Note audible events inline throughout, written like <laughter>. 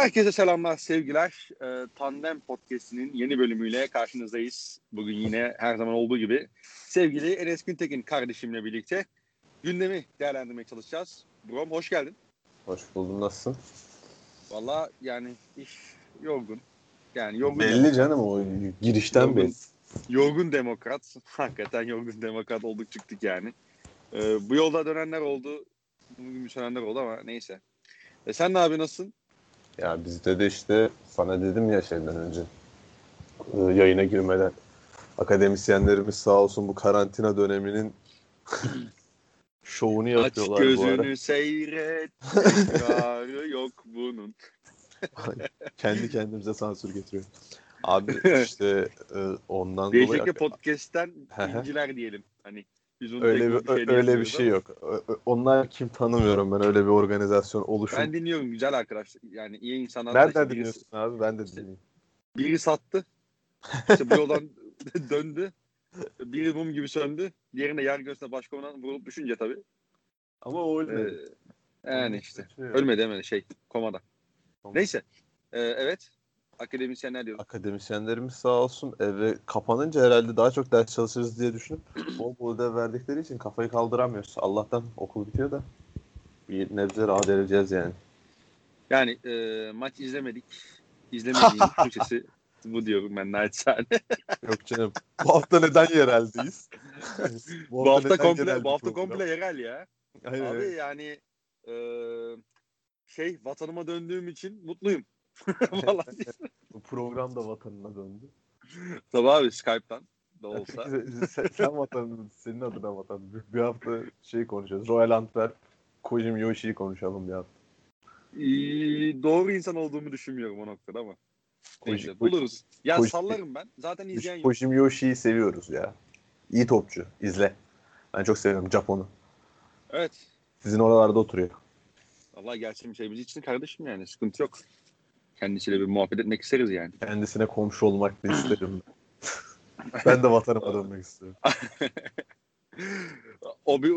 Herkese selamlar, sevgiler. Ee, Tandem Podcast'inin yeni bölümüyle karşınızdayız. Bugün yine her zaman olduğu gibi sevgili Enes Güntekin kardeşimle birlikte gündemi değerlendirmeye çalışacağız. Brom hoş geldin. Hoş buldum. Nasılsın? Valla yani iş yorgun. Yani yorgun Belli demokrat. canım o girişten Yorgun. belli. Yorgun demokrat. <laughs> Hakikaten yorgun demokrat olduk çıktık yani. Ee, bu yolda dönenler oldu. Bugün sönenler oldu ama neyse. E sen ne abi nasılsın? Ya bizde de işte sana dedim ya şeyden önce e, yayına girmeden akademisyenlerimiz sağ olsun bu karantina döneminin <laughs> şovunu Aç yapıyorlar bu ara. gözünü seyret. <laughs> Yok bunun. Kendi kendimize sansür getiriyor. Abi <laughs> işte e, ondan dolayı Değişikli podcast'ten bilgiler diyelim. Hani biz onu öyle tek bir, şeyde öyle bir şey yok. Onlar kim tanımıyorum ben öyle bir organizasyon oluşum. Ben dinliyorum güzel arkadaşlar. Yani iyi insanlar. Nereden Birisi- dinliyorsun abi? Ben de dinleyeyim. Biri sattı. İşte bu yoldan <laughs> döndü. Biri mum gibi söndü. Diğerine yer göğsüne baş komutan vurulup düşünce tabii. Ama o Ee, yani işte. Şey. Ölmedi hemen şey komada. Tamam. Neyse. Ee, evet. Akademisyenler diyoruz. akademisyenlerimiz sağ olsun eve kapanınca herhalde daha çok ders çalışırız diye düşünüp bol bol ödev verdikleri için kafayı kaldıramıyoruz. Allah'tan okul bitiyor da bir nebze rahat edeceğiz yani. Yani e, maç izlemedik. İzlemediğim Türkçesi <laughs> bu diyorum ben naçizane. <laughs> Yok canım. bu hafta neden yereldeyiz? <laughs> bu hafta neden komple yerel bu hafta komple yerel ya. Aynen, Abi yani e, şey vatanıma döndüğüm için mutluyum. <laughs> Vallahi. Bu program da vatanına döndü. Tabii abi Skype'tan da <laughs> olsa. Sen, sen vatanın, senin adına vatan. Bir, hafta şey konuşacağız. Royal Antwerp, Kojim Yoshi'yi konuşalım bir hafta. Ee, doğru insan olduğumu düşünmüyorum o noktada ama. Neyse Koji- buluruz. Ya Koji- sallarım ben. Zaten izleyen yok. Kojim Yoshi'yi seviyoruz ya. İyi topçu. İzle. Ben çok seviyorum Japon'u. Evet. Sizin oralarda oturuyor. Allah gelsin şey biz için kardeşim yani sıkıntı yok. Kendisiyle bir muhabbet etmek isteriz yani. Kendisine komşu olmak da isterim. ben <laughs> de vatanıma dönmek istiyorum. <laughs> Obi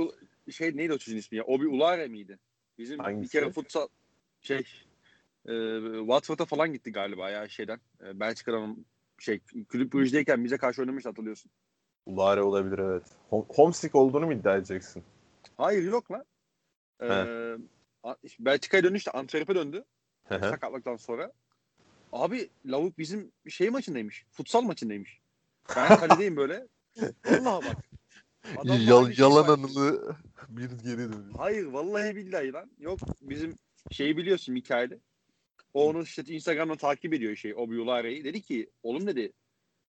şey neydi o çocuğun ismi ya? Obi Ulare miydi? Bizim bir Hangisi? kere futsal şey e, Watford'a falan gitti galiba ya şeyden. E, Belçika'dan şey Kulüp Brugge'deyken bize karşı oynamış hatırlıyorsun. Ulare olabilir evet. Hom- homesick olduğunu mu iddia edeceksin? Hayır yok lan. E, a- Belçika'ya dönüştü. Antwerp'e döndü. Hı hı. sakatlıktan sonra. Abi lavuk bizim şey maçındaymış. Futsal maçındaymış. Ben <laughs> kaledeyim böyle. Vallahi bak. Yal- şey yalan var. anılı <laughs> bir geri dönüyor. Hayır vallahi billahi lan. Yok bizim şeyi biliyorsun Mikail'i. O onu işte Instagram'dan takip ediyor şey Obi Ulare'yi. Dedi ki oğlum dedi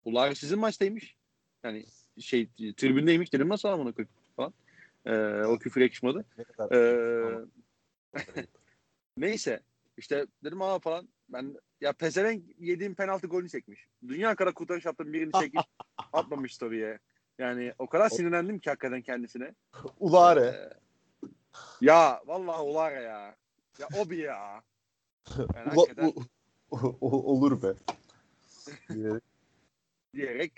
Ulare sizin maçtaymış. Yani şey tribündeymiş dedim nasıl amına koyayım falan. Ee, o küfür yakışmadı. Ee. <laughs> Neyse işte dedim aa falan ben ya pezevenk yediğim penaltı golünü çekmiş. Dünya kadar kurtarış yaptığım birini çekip <laughs> atmamış story'e. Yani o kadar sinirlendim ki hakikaten kendisine. Ulare. Ee, ya vallahi olar ya. Ya o bir ya. Yani Ula- hakikaten u- u- olur be. <laughs> Diyerek, diyerek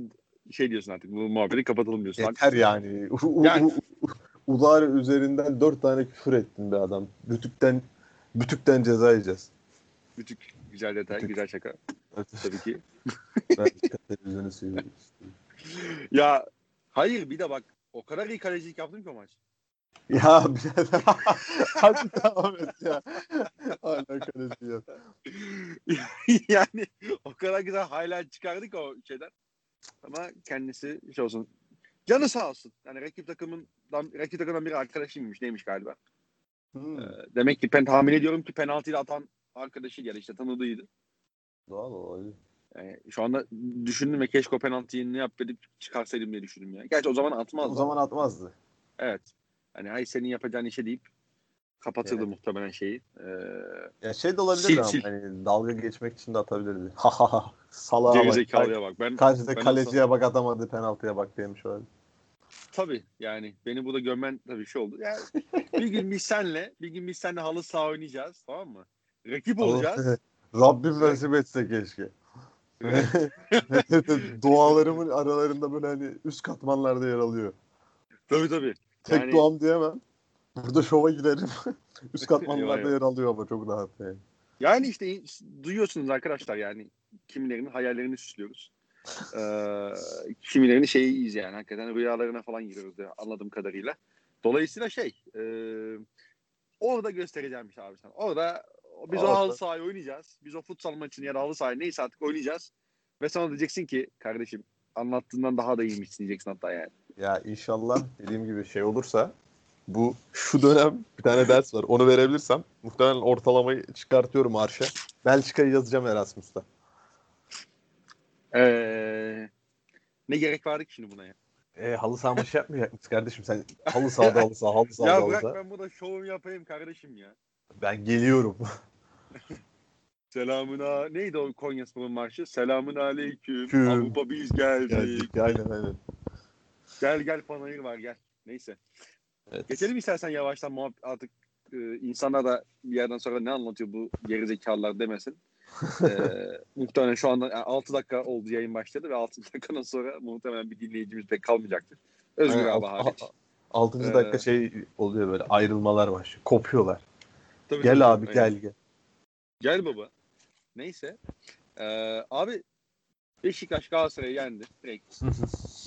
<laughs> şey diyorsun artık bu muhabbeti kapatalım diyorsun. Yeter yani. U- u- Yani- u- Ulare üzerinden dört tane küfür ettin be adam. Bütükten bütükten ceza yiyeceğiz. Bütük güzel detay, Bütük. güzel şaka tabii ki. <laughs> Ben televizyonu seviyorum. Ya hayır bir de bak o kadar iyi kalecilik yaptım ki o maç. Ya birader. <laughs> Hadi devam et ya. <laughs> Hala kaleci ya. yani o kadar güzel highlight çıkardık o şeyden. Ama kendisi şey olsun. Canı sağ olsun. Yani rakip takımın rakip takımdan biri arkadaşıymış neymiş galiba. Hmm. Ee, demek ki ben tahmin ediyorum ki penaltıyı atan arkadaşı ya da işte tanıdığıydı. Doğal olabilir. Yani şu anda düşündüm ve keşke o penaltıyı ne yap edip çıkarsaydım diye düşündüm ya. Gerçi o zaman atmazdı. O zaman atmazdı. Evet. Hani ay senin yapacağın işe deyip kapatırdı Evet. muhtemelen şeyi. Ee, Ya şey de olabilir Sil, ama sil. hani dalga geçmek için de atabilirdi. <laughs> Ha ha ha. Salağa bak. bak. Ben Karşıda ben kaleciye bak atamadı penaltıya bak demiş olabilir. Tabii yani beni burada gömen tabii şey oldu. Yani bir gün biz senle bir gün biz senle halı saha oynayacağız tamam mı? Rakip olacağız. Rabbim nasip etse keşke. <laughs> Dualarımın aralarında böyle hani üst katmanlarda yer alıyor. tabii tabii. Tek Yani- duam diyemem. Burada şova girerim. <laughs> üst katmanlarda yer alıyor ama çok rahat yani. Yani işte duyuyorsunuz arkadaşlar yani kimilerinin hayallerini süslüyoruz. Ee, kimilerinin şeyiyiz yani hakikaten rüyalarına falan giriyoruz diye anladığım kadarıyla. Dolayısıyla şey e, orada göstereceğimmiş abi sen. Orada biz o halı sahayı oynayacağız. Biz o futsal maçını ya da halı sahayı neyse artık oynayacağız. Ve sonra diyeceksin ki kardeşim anlattığından daha da iyiymiş diyeceksin hatta yani. Ya inşallah dediğim gibi şey olursa bu şu dönem bir tane ders var. Onu verebilirsem muhtemelen ortalamayı çıkartıyorum arşa. Belçika'yı yazacağım Erasmus'ta. Ee, ne gerek vardı ki şimdi buna ya? E, halı saha maçı yapmayacak mısın kardeşim? Sen halı sahada halı saha, halı sahada <laughs> ya halı bırak saha. ben burada şovumu yapayım kardeşim ya. Ben geliyorum. <laughs> Selamün a- neydi o Konya Spor'un marşı? Selamün aleyküm. Küm. Avrupa biz geldik. Geldik. Aynen aynen. Gel gel panayır var gel. Neyse. Evet. Geçelim istersen yavaştan muhabbet artık e, insanlar da bir yerden sonra ne anlatıyor bu gerizekalılar demesin. E, muhtemelen şu anda yani 6 dakika oldu yayın başladı ve 6 dakikadan sonra muhtemelen bir dinleyicimiz pek kalmayacaktır. Özgür Aynen, abi hariç. a- Altıncı Ee, dakika şey oluyor böyle ayrılmalar başlıyor. Kopuyorlar. Tabii, Gel tabii, abi aynen. gel gel. Gel baba. Neyse. Ee, abi Beşiktaş Galatasaray'ı yendi. Direkt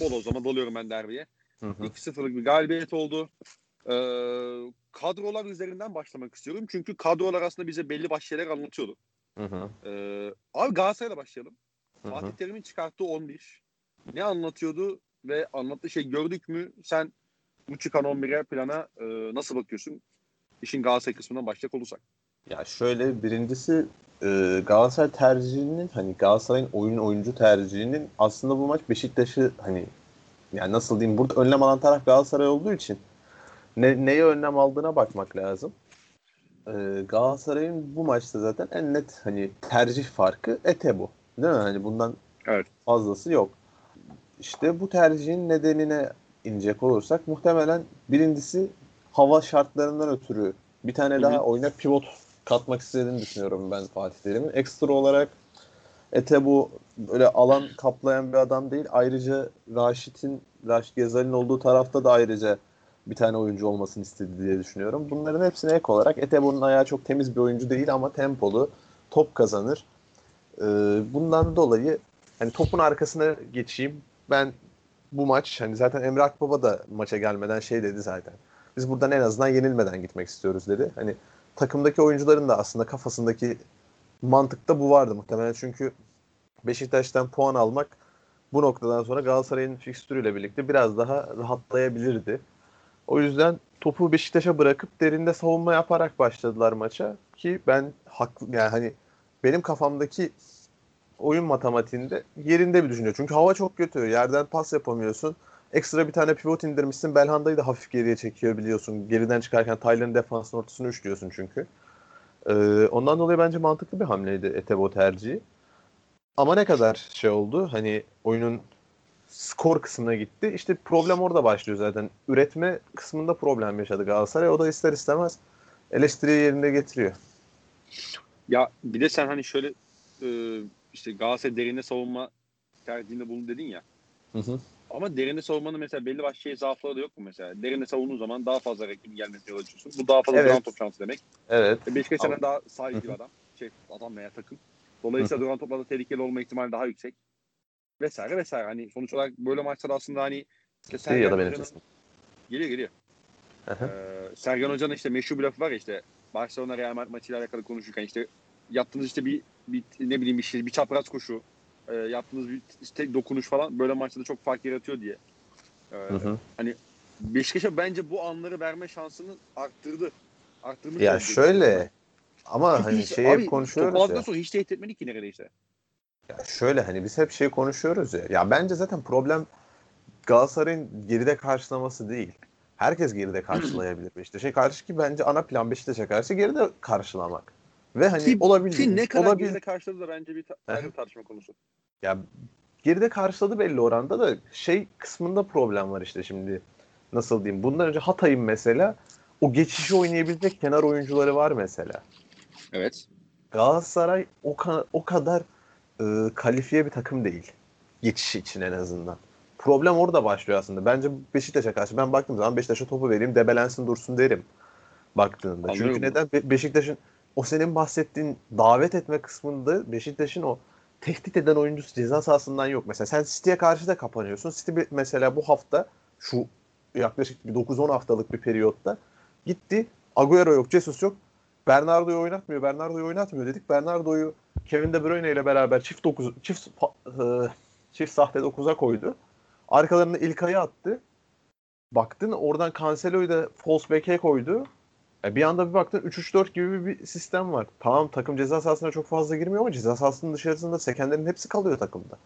bol o zaman doluyorum ben derbiye. Hı hı. 2-0'lık bir galibiyet oldu. Ee, kadrolar üzerinden başlamak istiyorum. Çünkü kadrolar aslında bize belli başlı şeyler anlatıyordu. Hı hı. Ee, abi Galatasaray'la başlayalım. Hı hı. Fatih Terim'in çıkarttığı 11. Ne anlatıyordu ve anlattığı şey gördük mü? Sen bu çıkan 11'e plana e, nasıl bakıyorsun? İşin Galatasaray kısmından başlayacak olursak. Ya şöyle birincisi e, Galatasaray tercihinin hani Galatasaray'ın oyun oyuncu tercihinin aslında bu maç Beşiktaş'ı hani yani nasıl diyeyim burada önlem alan taraf Galatasaray olduğu için ne, neye önlem aldığına bakmak lazım. E, Galatasaray'ın bu maçta zaten en net hani tercih farkı ete bu. Değil mi? Hani bundan Evet. fazlası yok. İşte bu tercihin nedenine inecek olursak muhtemelen birincisi hava şartlarından ötürü bir tane Hı hı. daha oyuna pivot katmak istediğini düşünüyorum ben Fatih Terim'in. Ekstra olarak Ete bu böyle alan kaplayan bir adam değil. Ayrıca Raşit'in, Raşit Gezal'in olduğu tarafta da ayrıca bir tane oyuncu olmasını istedi diye düşünüyorum. Bunların hepsine ek olarak Etebo'nun ayağı çok temiz bir oyuncu değil ama tempolu, top kazanır. Ee, bundan dolayı hani topun arkasına geçeyim. Ben bu maç hani zaten Emre Akbaba da maça gelmeden şey dedi zaten. Biz buradan en azından yenilmeden gitmek istiyoruz dedi. Hani takımdaki oyuncuların da aslında kafasındaki mantıkta bu vardı muhtemelen. Çünkü Beşiktaş'tan puan almak bu noktadan sonra Galatasaray'ın fikstürüyle birlikte biraz daha rahatlayabilirdi. O yüzden topu Beşiktaş'a bırakıp derinde savunma yaparak başladılar maça ki ben haklı yani hani benim kafamdaki oyun matematiğinde yerinde bir düşünüyor. Çünkü hava çok kötü. Yerden pas yapamıyorsun. Ekstra bir tane pivot indirmişsin. Belhanda'yı da hafif geriye çekiyor biliyorsun. Geriden çıkarken Taylan'ın defansın ortasını üçlüyorsun çünkü. Ee, ondan dolayı bence mantıklı bir hamleydi Etebo tercihi. Ama ne kadar şey oldu? Hani oyunun skor kısmına gitti. İşte problem orada başlıyor zaten. Üretme kısmında problem yaşadı Galatasaray. O da ister istemez eleştiriyi yerinde getiriyor. Ya bir de sen hani şöyle e, işte Galatasaray derinde savunma tercihinde bulun dedin ya. Hı hı. Ama derinde savunmanın mesela belli başlı şey zaafları da yok mu mesela? Derinde savunduğun zaman daha fazla rakibin gelmesine yol açıyorsun. Bu daha fazla Evet. duran top şansı demek. Evet. E, Beşiktaş daha sahip bir adam. Şey adam veya takım. Dolayısıyla duran toplarda tehlikeli olma ihtimali daha yüksek. Vesaire vesaire. Hani sonuç olarak böyle maçlar aslında hani işte İyi ya da benim sesim. Geliyor geliyor. Ee, Sergen Hoca'nın işte meşhur bir lafı var işte Barcelona Real Madrid maçıyla alakalı konuşurken işte yaptığınız işte bir, bir ne bileyim bir şey bir çapraz koşu e, yaptığınız bir işte dokunuş falan böyle maçta da çok fark yaratıyor diye. Ee, Hı hı. Beşiktaş'a bence bu anları verme şansını arttırdı. Arttırmış Ya şöyle ama hani abi, hep konuşuyoruz ya. sonra hiç tehdit etmedi ki neredeyse. Ya şöyle hani biz hep şey konuşuyoruz ya. Ya bence zaten problem Galatasaray'ın geride karşılaması değil. Herkes geride karşılayabilir Beşiktaş'a karşı ki bence ana plan Beşiktaş'a karşı geride karşılamak. Ve hani Ki- olabildiğince Ki ne kadar olabil- geride karşıladı da bence bir ayrı tartışma konusu. ya geride karşıladı belli oranda da şey kısmında problem var işte şimdi. Nasıl diyeyim? Bundan önce Hatay'ın mesela o geçişi oynayabilecek kenar oyuncuları var mesela. Evet. Galatasaray o, ka- o kadar e, kalifiye bir takım değil. Geçiş için en azından. Problem orada başlıyor aslında. Bence Beşiktaş'a karşı ben baktığım zaman Beşiktaş'a topu vereyim, debelensin dursun derim baktığında. Anlıyorum Çünkü neden? Be- Beşiktaş'ın o senin bahsettiğin davet etme kısmında Beşiktaş'ın o tehdit eden oyuncusu ceza sahasından yok. Mesela sen City'ye karşı da kapanıyorsun. City mesela bu hafta şu yaklaşık bir 9-10 haftalık bir periyotta gitti. Agüero yok, Jesus yok. Bernardo'yu oynatmıyor, Bernardo'yu oynatmıyor dedik. Bernardo'yu Kevin De Bruyne ile beraber çift 9 çift e, çift sahte 9'a koydu. Arkalarına İlkay'ı attı. Baktın oradan Cancelo'yu da false back'e koydu. E bir anda bir baktın 3-3-4 gibi bir sistem var. Tamam takım ceza sahasına çok fazla girmiyor ama ceza sahasının dışarısında sekenlerin hepsi kalıyor takımda.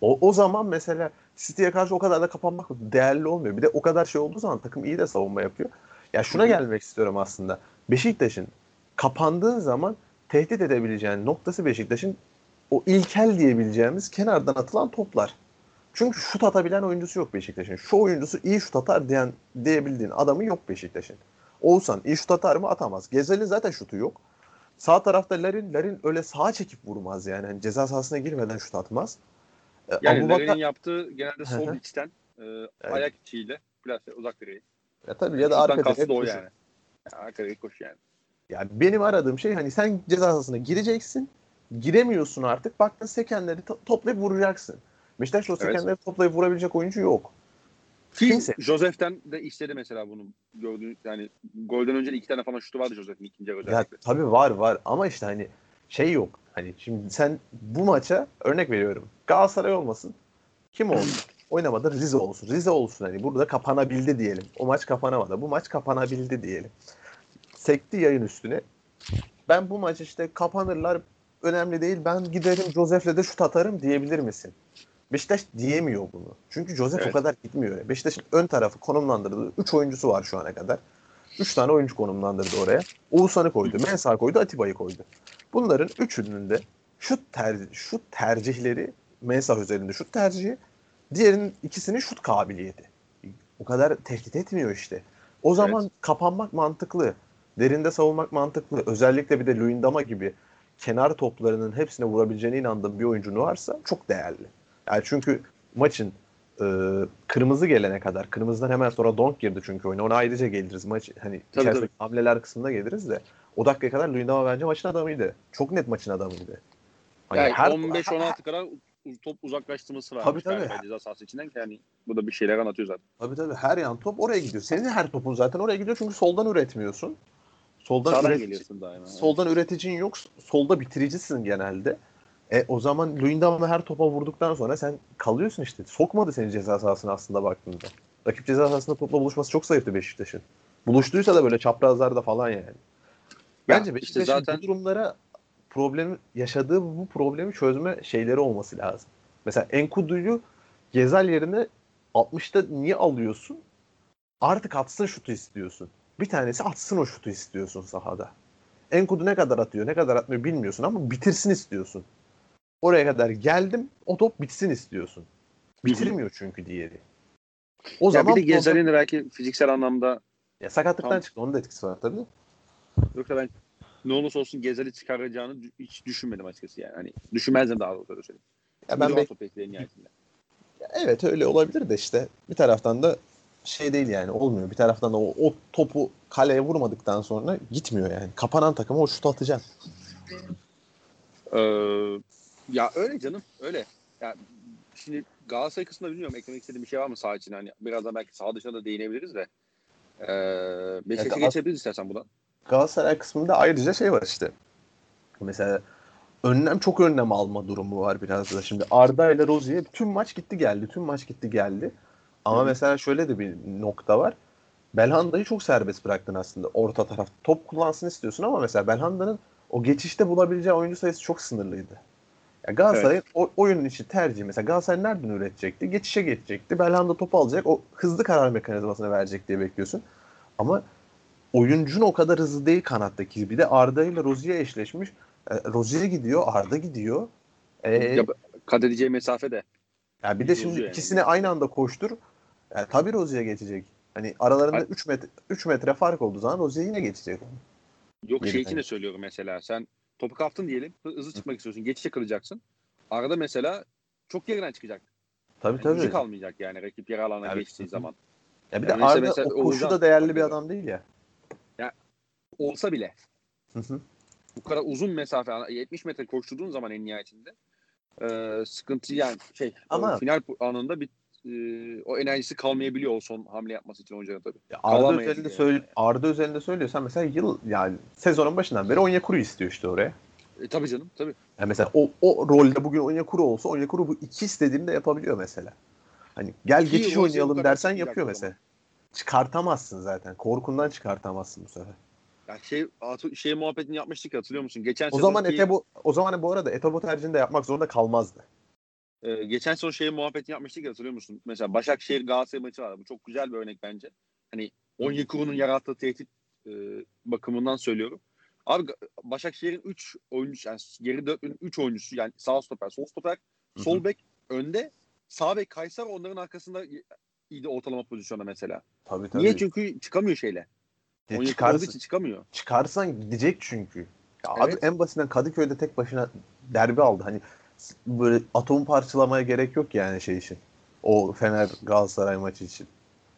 O, o zaman mesela City'ye karşı o kadar da kapanmak değerli olmuyor. Bir de o kadar şey olduğu zaman takım iyi de savunma yapıyor. Ya şuna gelmek istiyorum aslında. Beşiktaş'ın kapandığı zaman tehdit edebileceğin noktası Beşiktaş'ın o ilkel diyebileceğimiz kenardan atılan toplar. Çünkü şut atabilen oyuncusu yok Beşiktaş'ın. Şu oyuncusu iyi şut atar diyen diyebildiğin adamı yok Beşiktaş'ın. Oğuzhan iyi şut atar mı? Atamaz. Gezel'in zaten şutu yok. Sağ tarafta Larin, Larin öyle sağa çekip vurmaz yani. yani ceza sahasına girmeden şut atmaz. E, yani Abu Larin'in yaptığı genelde sol içten e, ayak içiyle plase uzak direği. Ya tabii ya da arka direk o yani. Arka direk koş yani. Ya benim aradığım şey hani sen ceza sahasına gireceksin. Giremiyorsun artık. Baktın sekenleri to- toplayıp vuracaksın. Beşiktaş'ta o sekenleri evet. toplayıp vurabilecek oyuncu yok. Kimse. Josef'ten de istedi mesela bunu gördüğün yani golden önce iki tane falan şutu vardı Josef'in ikinci özellikle. Ya tabii var var ama işte hani şey yok. Hani şimdi sen bu maça örnek veriyorum. Galatasaray olmasın. Kim olsun? <clears throat> Oynamadı Rize olsun. Rize olsun hani burada kapanabildi diyelim. O maç kapanamadı. Bu maç kapanabildi diyelim. Sekti yayın üstüne. Ben bu maç işte kapanırlar önemli değil. Ben giderim Josef'le de şut atarım diyebilir misin? Beşiktaş diyemiyor bunu. Çünkü Joseph evet. o kadar gitmiyor. Beşiktaş'ın ön tarafı konumlandırdığı 3 oyuncusu var şu ana kadar. 3 tane oyuncu konumlandırdı oraya. Oğuzhan'ı koydu, Mensah koydu, Atiba'yı koydu. Bunların üçünün de şut, tercih, şut tercihleri Mensah üzerinde şut tercihi, diğerinin ikisinin şut kabiliyeti. O kadar tehdit etmiyor işte. O zaman evet. kapanmak mantıklı. Derinde savunmak mantıklı. Özellikle bir de Luyendama gibi kenar toplarının hepsine vurabileceğine inandığım bir oyuncun varsa çok değerli. Yani çünkü maçın e, kırmızı gelene kadar kırmızıdan hemen sonra donk girdi çünkü oyuna. Ona ayrıca geliriz. Maç hani tabii, içerisindeki tabii. hamleler kısmında geliriz de o dakikaya kadar Luyendama bence maçın adamıydı. Çok net maçın adamıydı. Hani yani her 15-16 kadar top uzaklaştırması var. Tabii tabii. Ceza sahası içinden yani bu da bir şeyler anlatıyor zaten. Tabii tabii. Her yan top oraya gidiyor. Senin her topun zaten oraya gidiyor çünkü soldan üretmiyorsun. Soldan Sağdan üretici, geliyorsun daima. Soldan evet. üreticin yok. Solda bitiricisin genelde. E o zaman Luyendam'la her topa vurduktan sonra sen kalıyorsun işte. Sokmadı seni ceza sahasına aslında baktığında. Rakip ceza sahasında topla buluşması çok zayıftı Beşiktaş'ın. Buluştuysa da böyle çaprazlarda falan yani. Bence Beşiktaş'ın işte zaten... bu durumlara problemi yaşadığı bu problemi çözme şeyleri olması lazım. Mesela Enkudu'yu Gezal yerine 60'ta niye alıyorsun? Artık atsın şutu istiyorsun. Bir tanesi atsın o şutu istiyorsun sahada. Enkudu ne kadar atıyor, ne kadar atmıyor bilmiyorsun ama bitirsin istiyorsun. Oraya kadar geldim. O top bitsin istiyorsun. Bitirmiyor çünkü diğeri. O ya zaman bir de Gezal'in problem... belki fiziksel anlamda ya sakatlıktan tam... çıktı. Onun da etkisi var tabii. Yoksa ben ne olursa olsun Gezal'i çıkaracağını hiç düşünmedim açıkçası yani. Hani düşünmezdim daha doğrusu öyle söyleyeyim. Ya ben bek... Ya evet öyle olabilir de işte bir taraftan da şey değil yani olmuyor. Bir taraftan da o, o topu kaleye vurmadıktan sonra gitmiyor yani. Kapanan takıma o şut atacaksın. Ee, ya öyle canım öyle. Ya şimdi Galatasaray kısmında bilmiyorum eklemek istediğim bir şey var mı sağ için? Hani biraz da belki sağ dışında da değinebiliriz de. Ee, Beşiktaş'a evet, geçebiliriz istersen buradan. Galatasaray kısmında ayrıca şey var işte. Mesela önlem çok önlem alma durumu var biraz da. Şimdi Arda ile Rozi'ye tüm maç gitti geldi. Tüm maç gitti geldi. Ama Hı. mesela şöyle de bir nokta var. Belhanda'yı çok serbest bıraktın aslında orta taraf. Top kullansın istiyorsun ama mesela Belhanda'nın o geçişte bulabileceği oyuncu sayısı çok sınırlıydı. Ya Galatasaray'ın evet. oyunun içi tercihi mesela Galatasaray nereden üretecekti? Geçişe geçecekti. Belhanda topu alacak. O hızlı karar mekanizmasını verecek diye bekliyorsun. Ama oyuncun o kadar hızlı değil kanattaki. Bir de Arda ile Rozier eşleşmiş. E, Rozier gidiyor, Arda gidiyor. E, ya, kat edeceği mesafe de. Ya bir de şimdi yani. ikisini aynı anda koştur. Yani tabii Rozier geçecek. Hani aralarında 3 metre 3 metre fark olduğu zaman Rozier yine geçecek. Yok şey için de söylüyorum mesela. Sen Topu kaptın diyelim. Hızlı çıkmak istiyorsun. Geçişe kalacaksın. Arada mesela çok geriden çıkacak. Tabii yani tabii. Gücü kalmayacak yani rakip yer alana evet. geçtiği zaman. Ya bir yani de Arda mesela, o koşu da değerli bir adam değil ya. Ya olsa bile Hı hı. Bu kadar uzun mesafe 70 metre koşturduğun zaman en nihayetinde e, sıkıntı yani şey Ama- final anında bir e, o enerjisi kalmayabiliyor o son hamle yapması için oyuncunun tabii. Ya Arda özelinde yani. söyle Arda özelinde söylüyorsan mesela yıl yani sezonun başından beri Onyekuru istiyor işte oraya. E, tabii canım tabii. Yani mesela o, o rolde bugün Onyekuru olsa Onyekuru bu iki istediğinde yapabiliyor mesela. Hani gel Ki geçiş oynayalım dersen yapıyor mesela. zaman. Çıkartamazsın zaten. Korkundan çıkartamazsın bu sefer. Ya şey şey muhabbetini yapmıştık ya, hatırlıyor musun? Geçen O zaman sezonki- Etebo o zaman bu arada Etebo tercihini de yapmak zorunda kalmazdı. Ee, geçen sezon şey muhabbetini yapmıştık ya hatırlıyor musun? Mesela Başakşehir Galatasaray maçı vardı. Bu çok güzel bir örnek bence. Hani Onyekuru'nun yarattığı tehdit e, bakımından söylüyorum. Abi Başakşehir'in 3 oyuncusu yani geri dörtlünün 3 oyuncusu yani sağ stoper, sol stoper, sol bek önde, sağ bek Kaysar onların arkasında iyiydi ortalama pozisyonda mesela. Tabii tabii. Niye? Çünkü çıkamıyor şeyle. Ya çıkarsın, için çıkamıyor. çıkarsan gidecek çünkü. Ya Abi Evet. en basitinden Kadıköy'de tek başına derbi aldı. Hani böyle atomu parçalamaya gerek yok yani şey için. O Fener Galatasaray maçı için.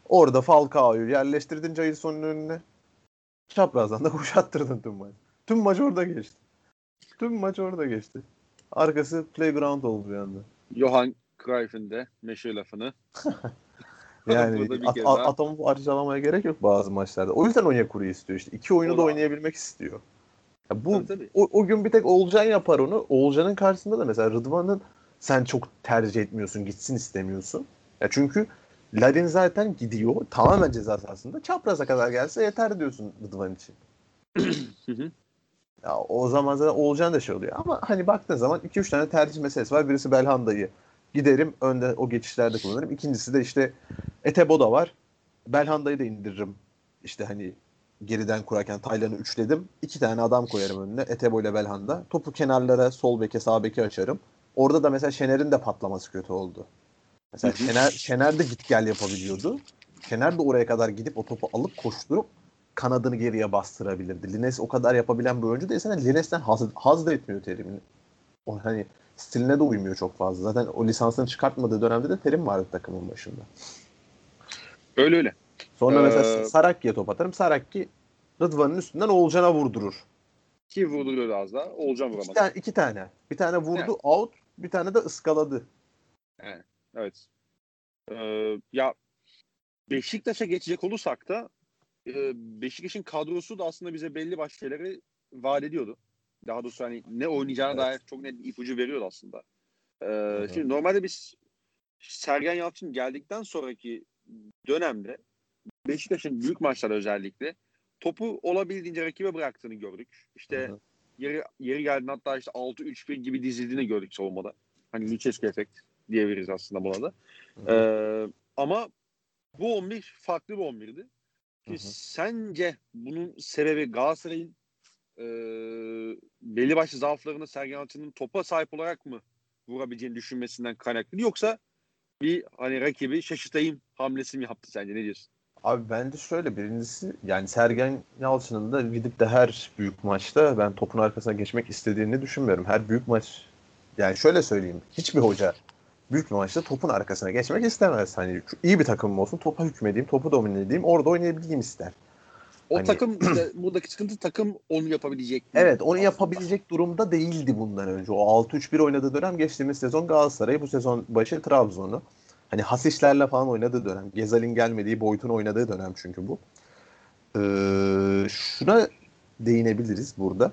Orada Falcao'yu yerleştirdin Jason'un önüne. Çaprazdan da <laughs> kuşattırdın tüm maç. Tüm maç orada geçti. Tüm maç orada geçti. Arkası playground oldu bir anda. Johan Cruyff'in de meşhur lafını. <laughs> Yani at- at- atomu parçalamaya gerek yok bazı maçlarda. O yüzden Onyekuru'yu istiyor işte. İki oyunu da- oynayabilmek istiyor. Ya bu Tabii, tabii. o, o gün bir tek Oğulcan yapar onu. Oğulcan'ın karşısında da mesela Rıdvan'ın sen çok tercih etmiyorsun, gitsin istemiyorsun. Ya çünkü Larin zaten gidiyor. Tamamen ceza sahasında. Çapraza kadar gelse yeter diyorsun Rıdvan için. <clears throat> Ya o zaman zaten Oğulcan da şey oluyor. Ama hani baktığın zaman 2-3 tane tercih meselesi var. Birisi Belhanda'yı giderim önde o geçişlerde kullanırım. İkincisi de işte Etebo da var. Belhanda'yı da indiririm. İşte hani geriden kurarken Taylan'ı üçledim. İki tane adam koyarım önüne. Etebo ile Belhanda. Topu kenarlara sol beke sağ beke açarım. Orada da mesela Şener'in de patlaması kötü oldu. Mesela. Şener, Şener de git gel yapabiliyordu. Şener de oraya kadar gidip o topu alıp koşturup kanadını geriye bastırabilirdi. Lines o kadar yapabilen bir oyuncu değil. Sana Lines'ten haz, haz da etmiyor terimini. O hani stiline de uymuyor çok fazla. Zaten o lisansını çıkartmadığı dönemde de terim vardı takımın başında. Öyle öyle. Sonra Ee, mesela Sarakki'ye top atarım. Sarakki Rıdvan'ın üstünden Oğulcan'a vurdurur. Ki vurduruyordu az daha. İki vuramadı. tane, iki tane. Bir tane vurdu Evet. out, bir tane de ıskaladı. Evet. Ee, ya Beşiktaş'a geçecek olursak da e, Beşiktaş'ın kadrosu da aslında bize belli başlı şeyleri vaat ediyordu. Daha doğrusu hani ne oynayacağına Evet. dair çok net bir ipucu veriyordu aslında. Ee, şimdi normalde biz Sergen Yalçın geldikten sonraki dönemde Beşiktaş'ın büyük maçlarda özellikle topu olabildiğince rakibe bıraktığını gördük. İşte Hı hı. yeri, yeri geldiğinde hatta işte 6-3-1 gibi dizildiğini gördük savunmada. Hani Lucescu efekt diyebiliriz aslında buna da. Ee, ama bu 11 farklı bir 11'di. Hı hı. Sence bunun sebebi Galatasaray'ın e, belli başlı zaaflarını Sergen Yalçın'ın topa sahip olarak mı vurabileceğini düşünmesinden kaynaklı yoksa bir hani rakibi şaşırtayım hamlesi mi yaptı sence ne diyorsun? Abi bence şöyle birincisi yani Sergen Yalçın'ın da gidip de her büyük maçta ben topun arkasına geçmek istediğini düşünmüyorum. Her büyük maç yani şöyle söyleyeyim hiçbir hoca büyük bir maçta topun arkasına geçmek istemez. Hani iyi bir takımım olsun topa hükmedeyim, topu domine edeyim, orada oynayabileyim ister. O Hani- takım işte <clears throat> buradaki sıkıntı takım onu yapabilecek. mi? Evet onu Aslında. yapabilecek durumda değildi bundan önce. O 6-3-1 oynadığı dönem geçtiğimiz sezon Galatasaray, bu sezon başı Trabzon'u. Hani Hasişlerle falan oynadığı dönem. Gezal'in gelmediği, Boyut'un oynadığı dönem çünkü bu. Ee, şuna değinebiliriz burada.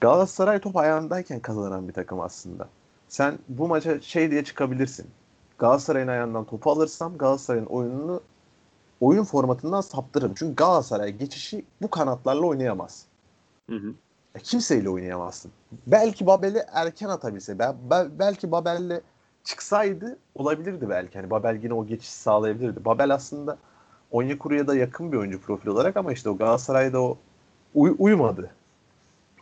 Galatasaray top ayağındayken kazanan bir takım aslında. Sen bu maça şey diye çıkabilirsin. Galatasaray'ın ayağından topu alırsam Galatasaray'ın oyununu oyun formatından saptırırım. Çünkü Galatasaray geçişi bu kanatlarla oynayamaz. Hı hı. Kimseyle oynayamazsın. Belki Babel'i erken atabilse, bel- bel- belki Babel'le çıksaydı olabilirdi belki. Hani Babel yine o geçişi sağlayabilirdi. Babel aslında Onyekuru'ya da yakın bir oyuncu profil olarak ama işte o Galatasaray'da o uy- uymadı.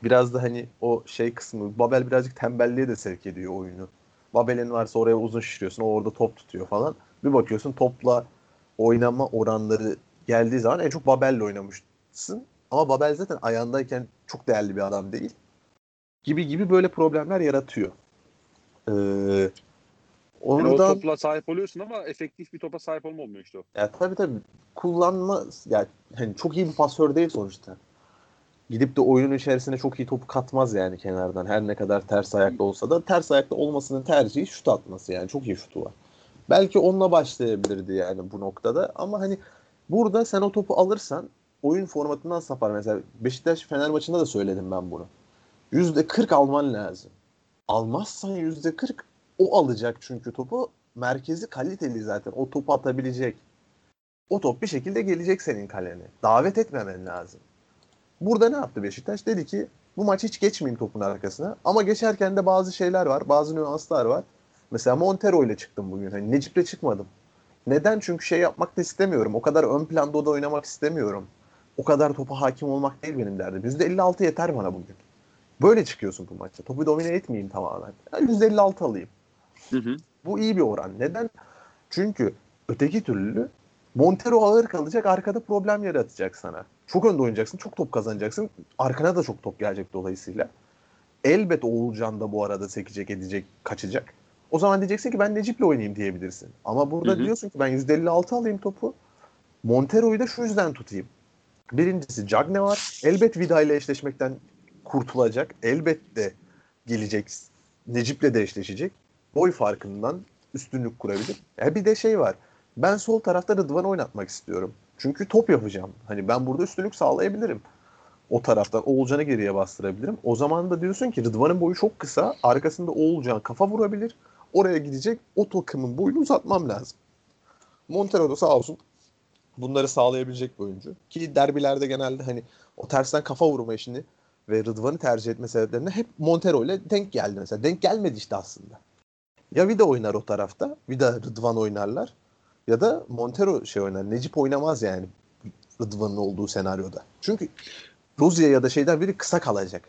Biraz da hani o şey kısmı, Babel birazcık tembelliğe de sevk ediyor oyunu. Babel'in varsa oraya uzun şişiriyorsun, o orada top tutuyor falan. Bir bakıyorsun topla oynama oranları geldiği zaman en çok Babel'le oynamışsın. Ama Babel zaten ayağındayken çok değerli bir adam değil. Gibi gibi böyle problemler yaratıyor. Ee, Yani o topla sahip oluyorsun ama efektif bir topa sahip olma olmuyor işte o. ya tabii tabii kullanma ya hani çok iyi bir pasör değil sonuçta. gidip de oyunun içerisine çok iyi topu katmaz yani kenardan. Her ne kadar ters ayaklı olsa da ters ayaklı olmasının tercihi şut atması yani. Çok iyi şutu var. Belki onunla başlayabilirdi yani bu noktada ama hani burada sen o topu alırsan oyun formatından sapar. Mesela Beşiktaş Fener maçında da söyledim ben bunu. %40 alman lazım. Almazsan %40 o alacak çünkü topu. Merkezi kaliteli zaten. O topu atabilecek. O top bir şekilde gelecek senin kalene. Davet etmemen lazım. Burada ne yaptı Beşiktaş? Dedi ki bu maç hiç geçmeyeyim topun arkasına. Ama geçerken de bazı şeyler var. Bazı nüanslar var. Mesela Montero ile çıktım bugün. Hani Necip'le çıkmadım. Neden? Çünkü şey yapmak da istemiyorum. O kadar ön planda o da oynamak istemiyorum. O kadar topa hakim olmak değil benim derdim. %56 yeter bana bugün. Böyle çıkıyorsun bu maçta. Topu domine etmeyeyim tamamen. Yani %56 alayım. Hı hı. Bu iyi bir oran. Neden? Çünkü öteki türlü Montero ağır kalacak, arkada problem yaratacak sana. Çok önde oynayacaksın, çok top kazanacaksın. Arkana da çok top gelecek dolayısıyla. Elbet Oğulcan da bu arada sekecek, edecek, kaçacak. O zaman diyeceksin ki ben Necip'le oynayayım diyebilirsin. Ama burada Hı hı. diyorsun ki ben %56 alayım topu. Montero'yu da şu yüzden tutayım. Birincisi Cagne var. Elbet Vida ile eşleşmekten kurtulacak. Elbet de gelecek. Necip'le de eşleşecek. Boy farkından üstünlük kurabilir. Ya bir de şey var. Ben sol tarafta Rıdvan oynatmak istiyorum. Çünkü top yapacağım. Hani ben burada üstünlük sağlayabilirim. O taraftan Oğulcan'ı geriye bastırabilirim. O zaman da diyorsun ki Rıdvan'ın boyu çok kısa. Arkasında Oğulcan kafa vurabilir. Oraya gidecek. O takımın boyunu uzatmam lazım. Montero da sağ olsun bunları sağlayabilecek bir oyuncu. Ki derbilerde genelde hani o tersten kafa vurma işini ve Rıdvan'ı tercih etme sebeplerine hep Montero ile denk geldi mesela. Denk gelmedi işte aslında. Ya Vida oynar o tarafta. Vida Rıdvan oynarlar. Ya da Montero şey oynar. Necip oynamaz yani Rıdvan'ın olduğu senaryoda. Çünkü Rusya ya da şeyden biri kısa kalacak.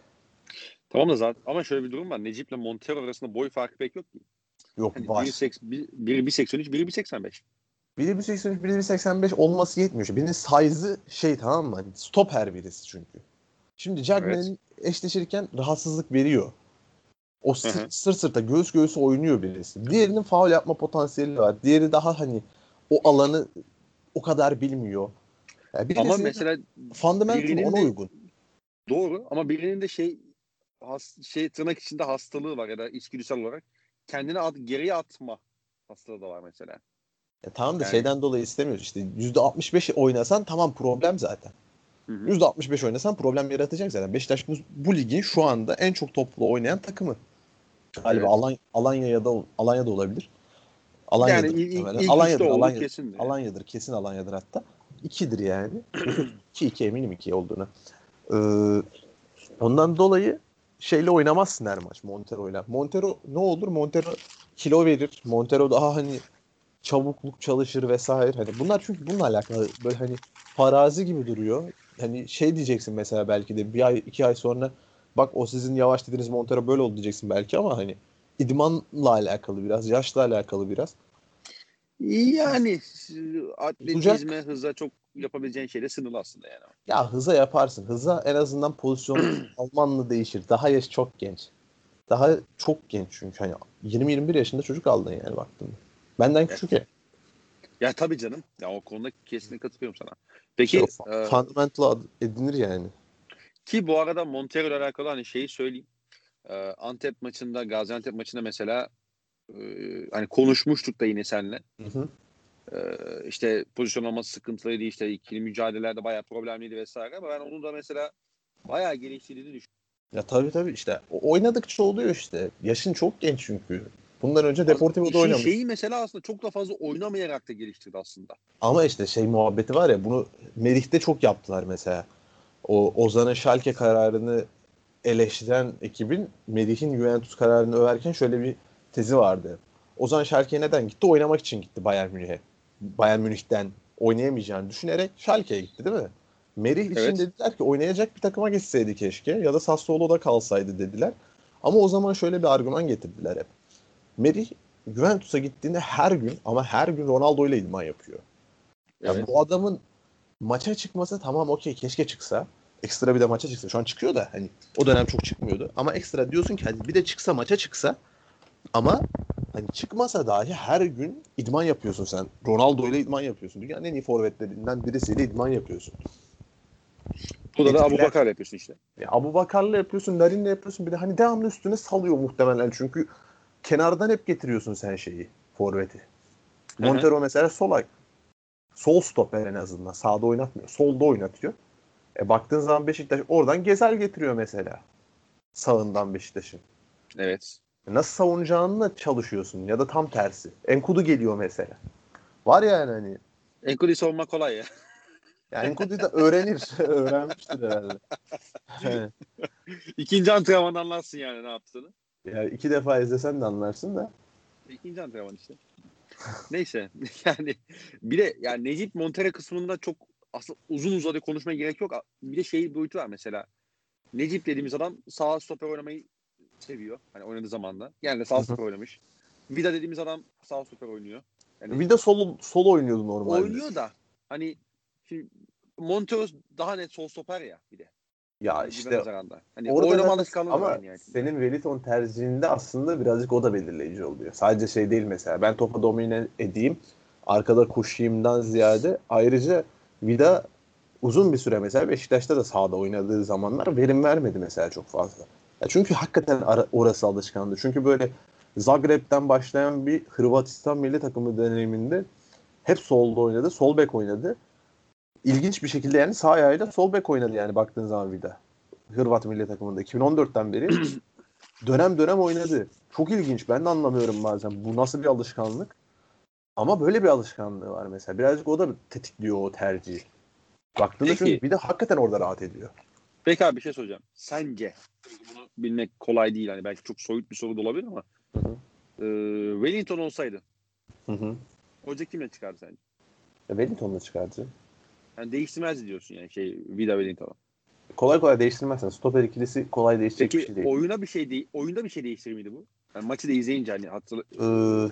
Tamam da zaten ama şöyle bir durum var. Necip'le Montero arasında boy farkı pek yok ki. Yok Hani var. biri, seks- bir- biri 1.83, biri 1.85. Biri 1.83, biri 1.85 olması yetmiyor. Birinin size'ı şey tamam mı? Hani stoper birisi çünkü. Şimdi Cagney'in eşleşirken rahatsızlık veriyor. O sır, Hı hı. sır sırta göğüs göğüse oynuyor birisi. Diğerinin faul yapma potansiyeli var. Diğeri daha hani o alanı o kadar bilmiyor. Yani birisi Ama mesela fundamental ona de- uygun. doğru ama birinin de şey has, şey tırnak içinde hastalığı var ya da içgüdüsel olarak kendini at, geriye atma hastalığı da var mesela. E tamam da Yani- şeyden dolayı istemiyoruz. İşte %65 oynasan tamam problem zaten. Hı hı. %65 oynasan problem yaratacak zaten. Beşiktaş bu, bu ligin şu anda en çok toplu oynayan takımı. Galiba Evet. Alan, Alanya'ya da Alanya'da olabilir. Alanya'dır. yani ilk, ilk, Alanya'dır, Alanya'dır. kesin. Alanya'dır. Kesin Alanya'dır hatta. İkidir yani. <clears throat> 2-2 eminim 2 olduğuna. Ee, ondan dolayı şeyle oynamazsın her maç Montero'yla. Montero ne olur? Montero kilo verir. Montero daha hani çabukluk çalışır vesaire. Hani bunlar çünkü bununla alakalı böyle hani farazi gibi duruyor. Hani şey diyeceksin mesela belki de bir ay iki ay sonra bak o sizin yavaş dediğiniz Montero böyle oldu diyeceksin belki ama hani idmanla alakalı biraz, yaşla alakalı biraz. Yani atletizme, hıza çok yapabileceğin şeyle sınırlı aslında yani. Ya hıza yaparsın. Hıza en azından pozisyon <clears throat> almanla değişir. Daha yaş çok genç. Daha çok genç çünkü hani 20-21 yaşında çocuk aldın yani baktığında. Benden küçük ya. Ya tabii canım. Ya o konuda kesinlikle katılıyorum sana. Peki Şey, o e, fundamental edinir yani. Ki bu arada Montero ile alakalı hani şeyi söyleyeyim. E, Antep maçında, Gaziantep maçında mesela e, hani konuşmuştuk da yine seninle. Hı hı. E, işte pozisyon alması sıkıntılıydı işte ikili mücadelelerde bayağı problemliydi vesaire ama ben onu da mesela bayağı geliştirdiğini düşünüyorum. Ya tabii tabii işte oynadıkça oluyor işte. Yaşın çok genç çünkü. Bundan önce Deportivo'da İşin oynamış. şeyi mesela aslında çok da fazla oynamayarak da geliştirdi aslında. Ama işte şey muhabbeti var ya bunu Merih'te çok yaptılar mesela. O Ozan'ın Schalke kararını eleştiren ekibin Merih'in Juventus kararını överken şöyle bir tezi vardı. Ozan Schalke'ye neden gitti? Oynamak için gitti Bayern Münih'e. Bayern Münih'ten oynayamayacağını düşünerek Schalke'ye gitti değil mi? Merih için Evet. dediler ki oynayacak bir takıma geçseydi keşke ya da Sassuolo'da kalsaydı dediler. Ama o zaman şöyle bir argüman getirdiler hep. Merih Juventus'a gittiğinde her gün ama her gün Ronaldo ile idman yapıyor. Ya Evet. bu adamın maça çıkması tamam okey keşke çıksa. Ekstra bir de maça çıksa. Şu an çıkıyor da hani o dönem çok çıkmıyordu. Ama ekstra diyorsun ki hadi bir de çıksa maça çıksa ama hani çıkmasa dahi her gün idman yapıyorsun sen. Ronaldo ile idman yapıyorsun. Dünyanın en iyi forvetlerinden birisiyle idman yapıyorsun. Burada da Abu etkiler. Bakar yapıyorsun işte. Ya Abu Bakar'la yapıyorsun, Larin'le yapıyorsun. Bir de hani devamlı üstüne salıyor muhtemelen. Çünkü kenardan hep getiriyorsun sen şeyi, forveti. Montero mesela sol ay. Sol stoper en azından. Sağda oynatmıyor. Solda oynatıyor. E baktığın zaman Beşiktaş oradan Gezel getiriyor mesela. Sağından Beşiktaş'ın. Evet. Nasıl savunacağınla çalışıyorsun ya da tam tersi. Enkudu geliyor mesela. Var yani hani. Enkudu'yu savunmak kolay ya. Yani Enkudu da öğrenir. <laughs> Öğrenmiştir herhalde. Evet. İkinci antrenmanda anlarsın yani ne yaptığını. yani iki defa izlesen de anlarsın da. İkinci antrenman işte. Neyse <laughs> yani bir de yani Necip Montero kısmında çok aslında uzun uzadı konuşmaya gerek yok. Bir de şey boyutu var mesela. Necip dediğimiz adam sağ stoper oynamayı seviyor. Hani oynadığı zamanda. Yani de sağ stoper oynamış. Vida dediğimiz adam sağ stoper oynuyor. Yani de sol, sol oynuyordu normalde. oynuyor da hani şimdi Montero daha net sol stoper ya bir de. Ya Necip'e işte. Hani orada ama yani. senin Wellington tercihinde aslında birazcık o da belirleyici oluyor. Sadece şey değil mesela ben topa domine edeyim arkada koşayımdan ziyade ayrıca Vida uzun bir süre mesela Beşiktaş'ta da sahada oynadığı zamanlar verim vermedi mesela çok fazla. Ya çünkü hakikaten ara- orası alışkandı. Çünkü böyle Zagreb'den başlayan bir Hırvatistan milli takımı döneminde hep solda oynadı. Sol bek oynadı. İlginç bir şekilde yani sağ ayağıyla sol bek oynadı yani baktığın zaman Vida. Hırvat milli takımında 2014'ten beri <clears throat> dönem dönem oynadı. Çok ilginç. Ben de anlamıyorum bazen. Bu nasıl bir alışkanlık? Ama böyle bir alışkanlığı var mesela. Birazcık o da tetikliyor o tercihi. Baktığında Peki. çünkü bir de hakikaten orada rahat ediyor. Peki abi bir şey soracağım. Sence bunu bilmek kolay değil. Hani belki çok soyut bir soru da olabilir ama Hı hı. e, Wellington olsaydı Hı hı. hoca kimle çıkardı sence? E, Wellington'la çıkartacak. Yani değiştirmez diyorsun yani şey Vida Wellington'a. Kolay kolay değiştirmezsen. Stoper ikilisi kolay değişecek bir Peki şey değil. oyuna bir şey değil, oyunda bir şey değiştirir miydi bu? Yani maçı da izleyince hani hatırla Ee,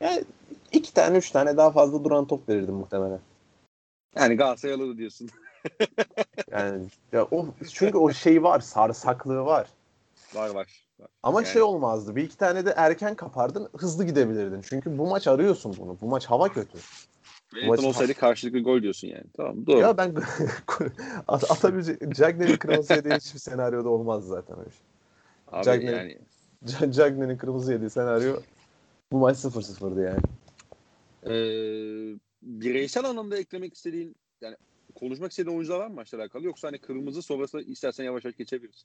yani iki tane üç tane daha fazla duran top verirdim muhtemelen. yani Galatasaray alırdı diyorsun. <laughs> Yani ya o çünkü o şey var, sarsaklığı var. var var. var. Ama Yani- şey olmazdı. Bir iki tane de erken kapardın, hızlı gidebilirdin. Çünkü bu maç arıyorsun bunu. Bu maç hava kötü. Wellington olsaydı karşılıklı gol diyorsun yani. Tamam doğru. Ya ben <laughs> at atabilecek Cagney'in kırmızı yediği hiçbir senaryoda olmaz zaten öyle şey. Abi Cagney- yani Ca- Cagney'in kırmızı yediği senaryo bu maç 0-0'dı yani. e, bireysel anlamda eklemek istediğin yani konuşmak istediğin oyuncular var mı maçla alakalı yoksa hani kırmızı sonrasında istersen yavaş yavaş geçebiliriz.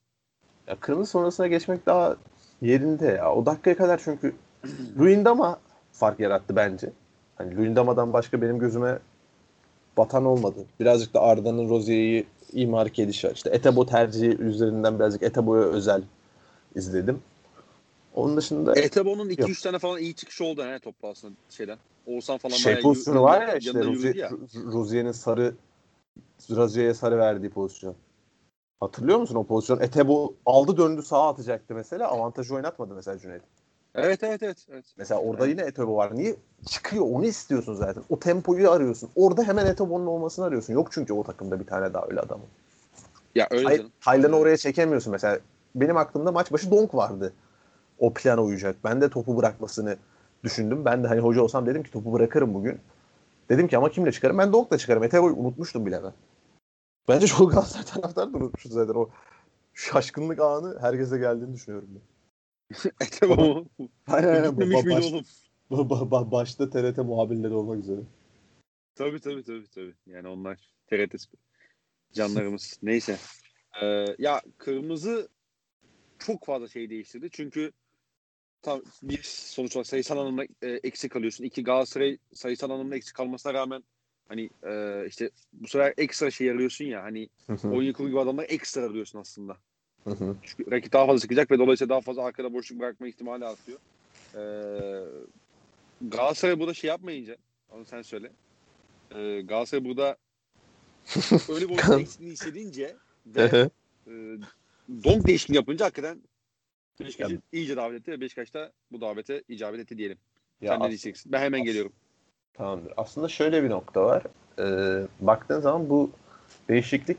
Ya kırmızı sonrasına geçmek daha yerinde ya. O dakikaya kadar çünkü <clears throat> Luyendama fark yarattı bence. Hani Luyendama'dan başka benim gözüme batan olmadı. Birazcık da Arda'nın Rozier'i iyi marke edişi var. İşte Etebo tercihi üzerinden birazcık Etebo'ya özel izledim. Onun dışında Etebo'nun 2-3 Yok. tane falan iyi çıkışı oldu yani topla aslında şeyden. Oğuzhan falan şey pozisyonu var ya işte. Rozier'in sarı Rozier'e sarı verdiği pozisyon. Hatırlıyor musun o pozisyon? Etebo aldı döndü sağa atacaktı mesela. Avantajı oynatmadı mesela Cüneyt. Evet evet evet. evet. Mesela orada yine Etebo var. Niye? Çıkıyor. Onu istiyorsun zaten. O tempoyu arıyorsun. Orada hemen Etebo'nun olmasını arıyorsun. Yok çünkü o takımda bir tane daha öyle adamın. Ya öyle Hay- oraya çekemiyorsun. Mesela benim aklımda maç başı Donk vardı. O plana uyacak. Ben de topu bırakmasını düşündüm. Ben de hani hoca olsam dedim ki topu bırakırım bugün. Dedim ki ama kimle çıkarım? Ben Donk'la çıkarım. Etebo'yu unutmuştum bile ben. Bence çoğu Galatasaray taraftarı da unutmuştu zaten. O şaşkınlık anı herkese geldiğini düşünüyorum ben. <laughs> Aynen aynen. Gitmemiş miydi oğlum? ba- ba- başta TRT muhabirleri olmak üzere. Tabii tabii tabii tabii. Yani onlar TRT canlarımız. <laughs> Neyse. Ee, ya kırmızı çok fazla şey değiştirdi. Çünkü tam bir sonuç olarak sayısal anlamda e, eksik kalıyorsun. İki Galatasaray sayısal anlamda eksik kalmasına rağmen hani e, işte bu sefer ekstra şey arıyorsun ya hani oyun yıkılı gibi adamlar ekstra arıyorsun aslında. Hı hı. Çünkü rakip daha fazla çıkacak ve dolayısıyla daha fazla arkada boşluk bırakma ihtimali artıyor. Ee, Galatasaray burada şey yapmayınca, onu sen söyle. Ee, Galatasaray burada <laughs> öyle bir eksikliğini hissedince ve e, donk değişikliği yapınca hakikaten Beşiktaş'ı iyice davet etti ve Beşiktaş da bu davete icabet etti diyelim. Ya sen ne diyeceksin? Ben hemen geliyorum. Tamamdır. Aslında şöyle bir nokta var. Ee, baktığın zaman bu değişiklik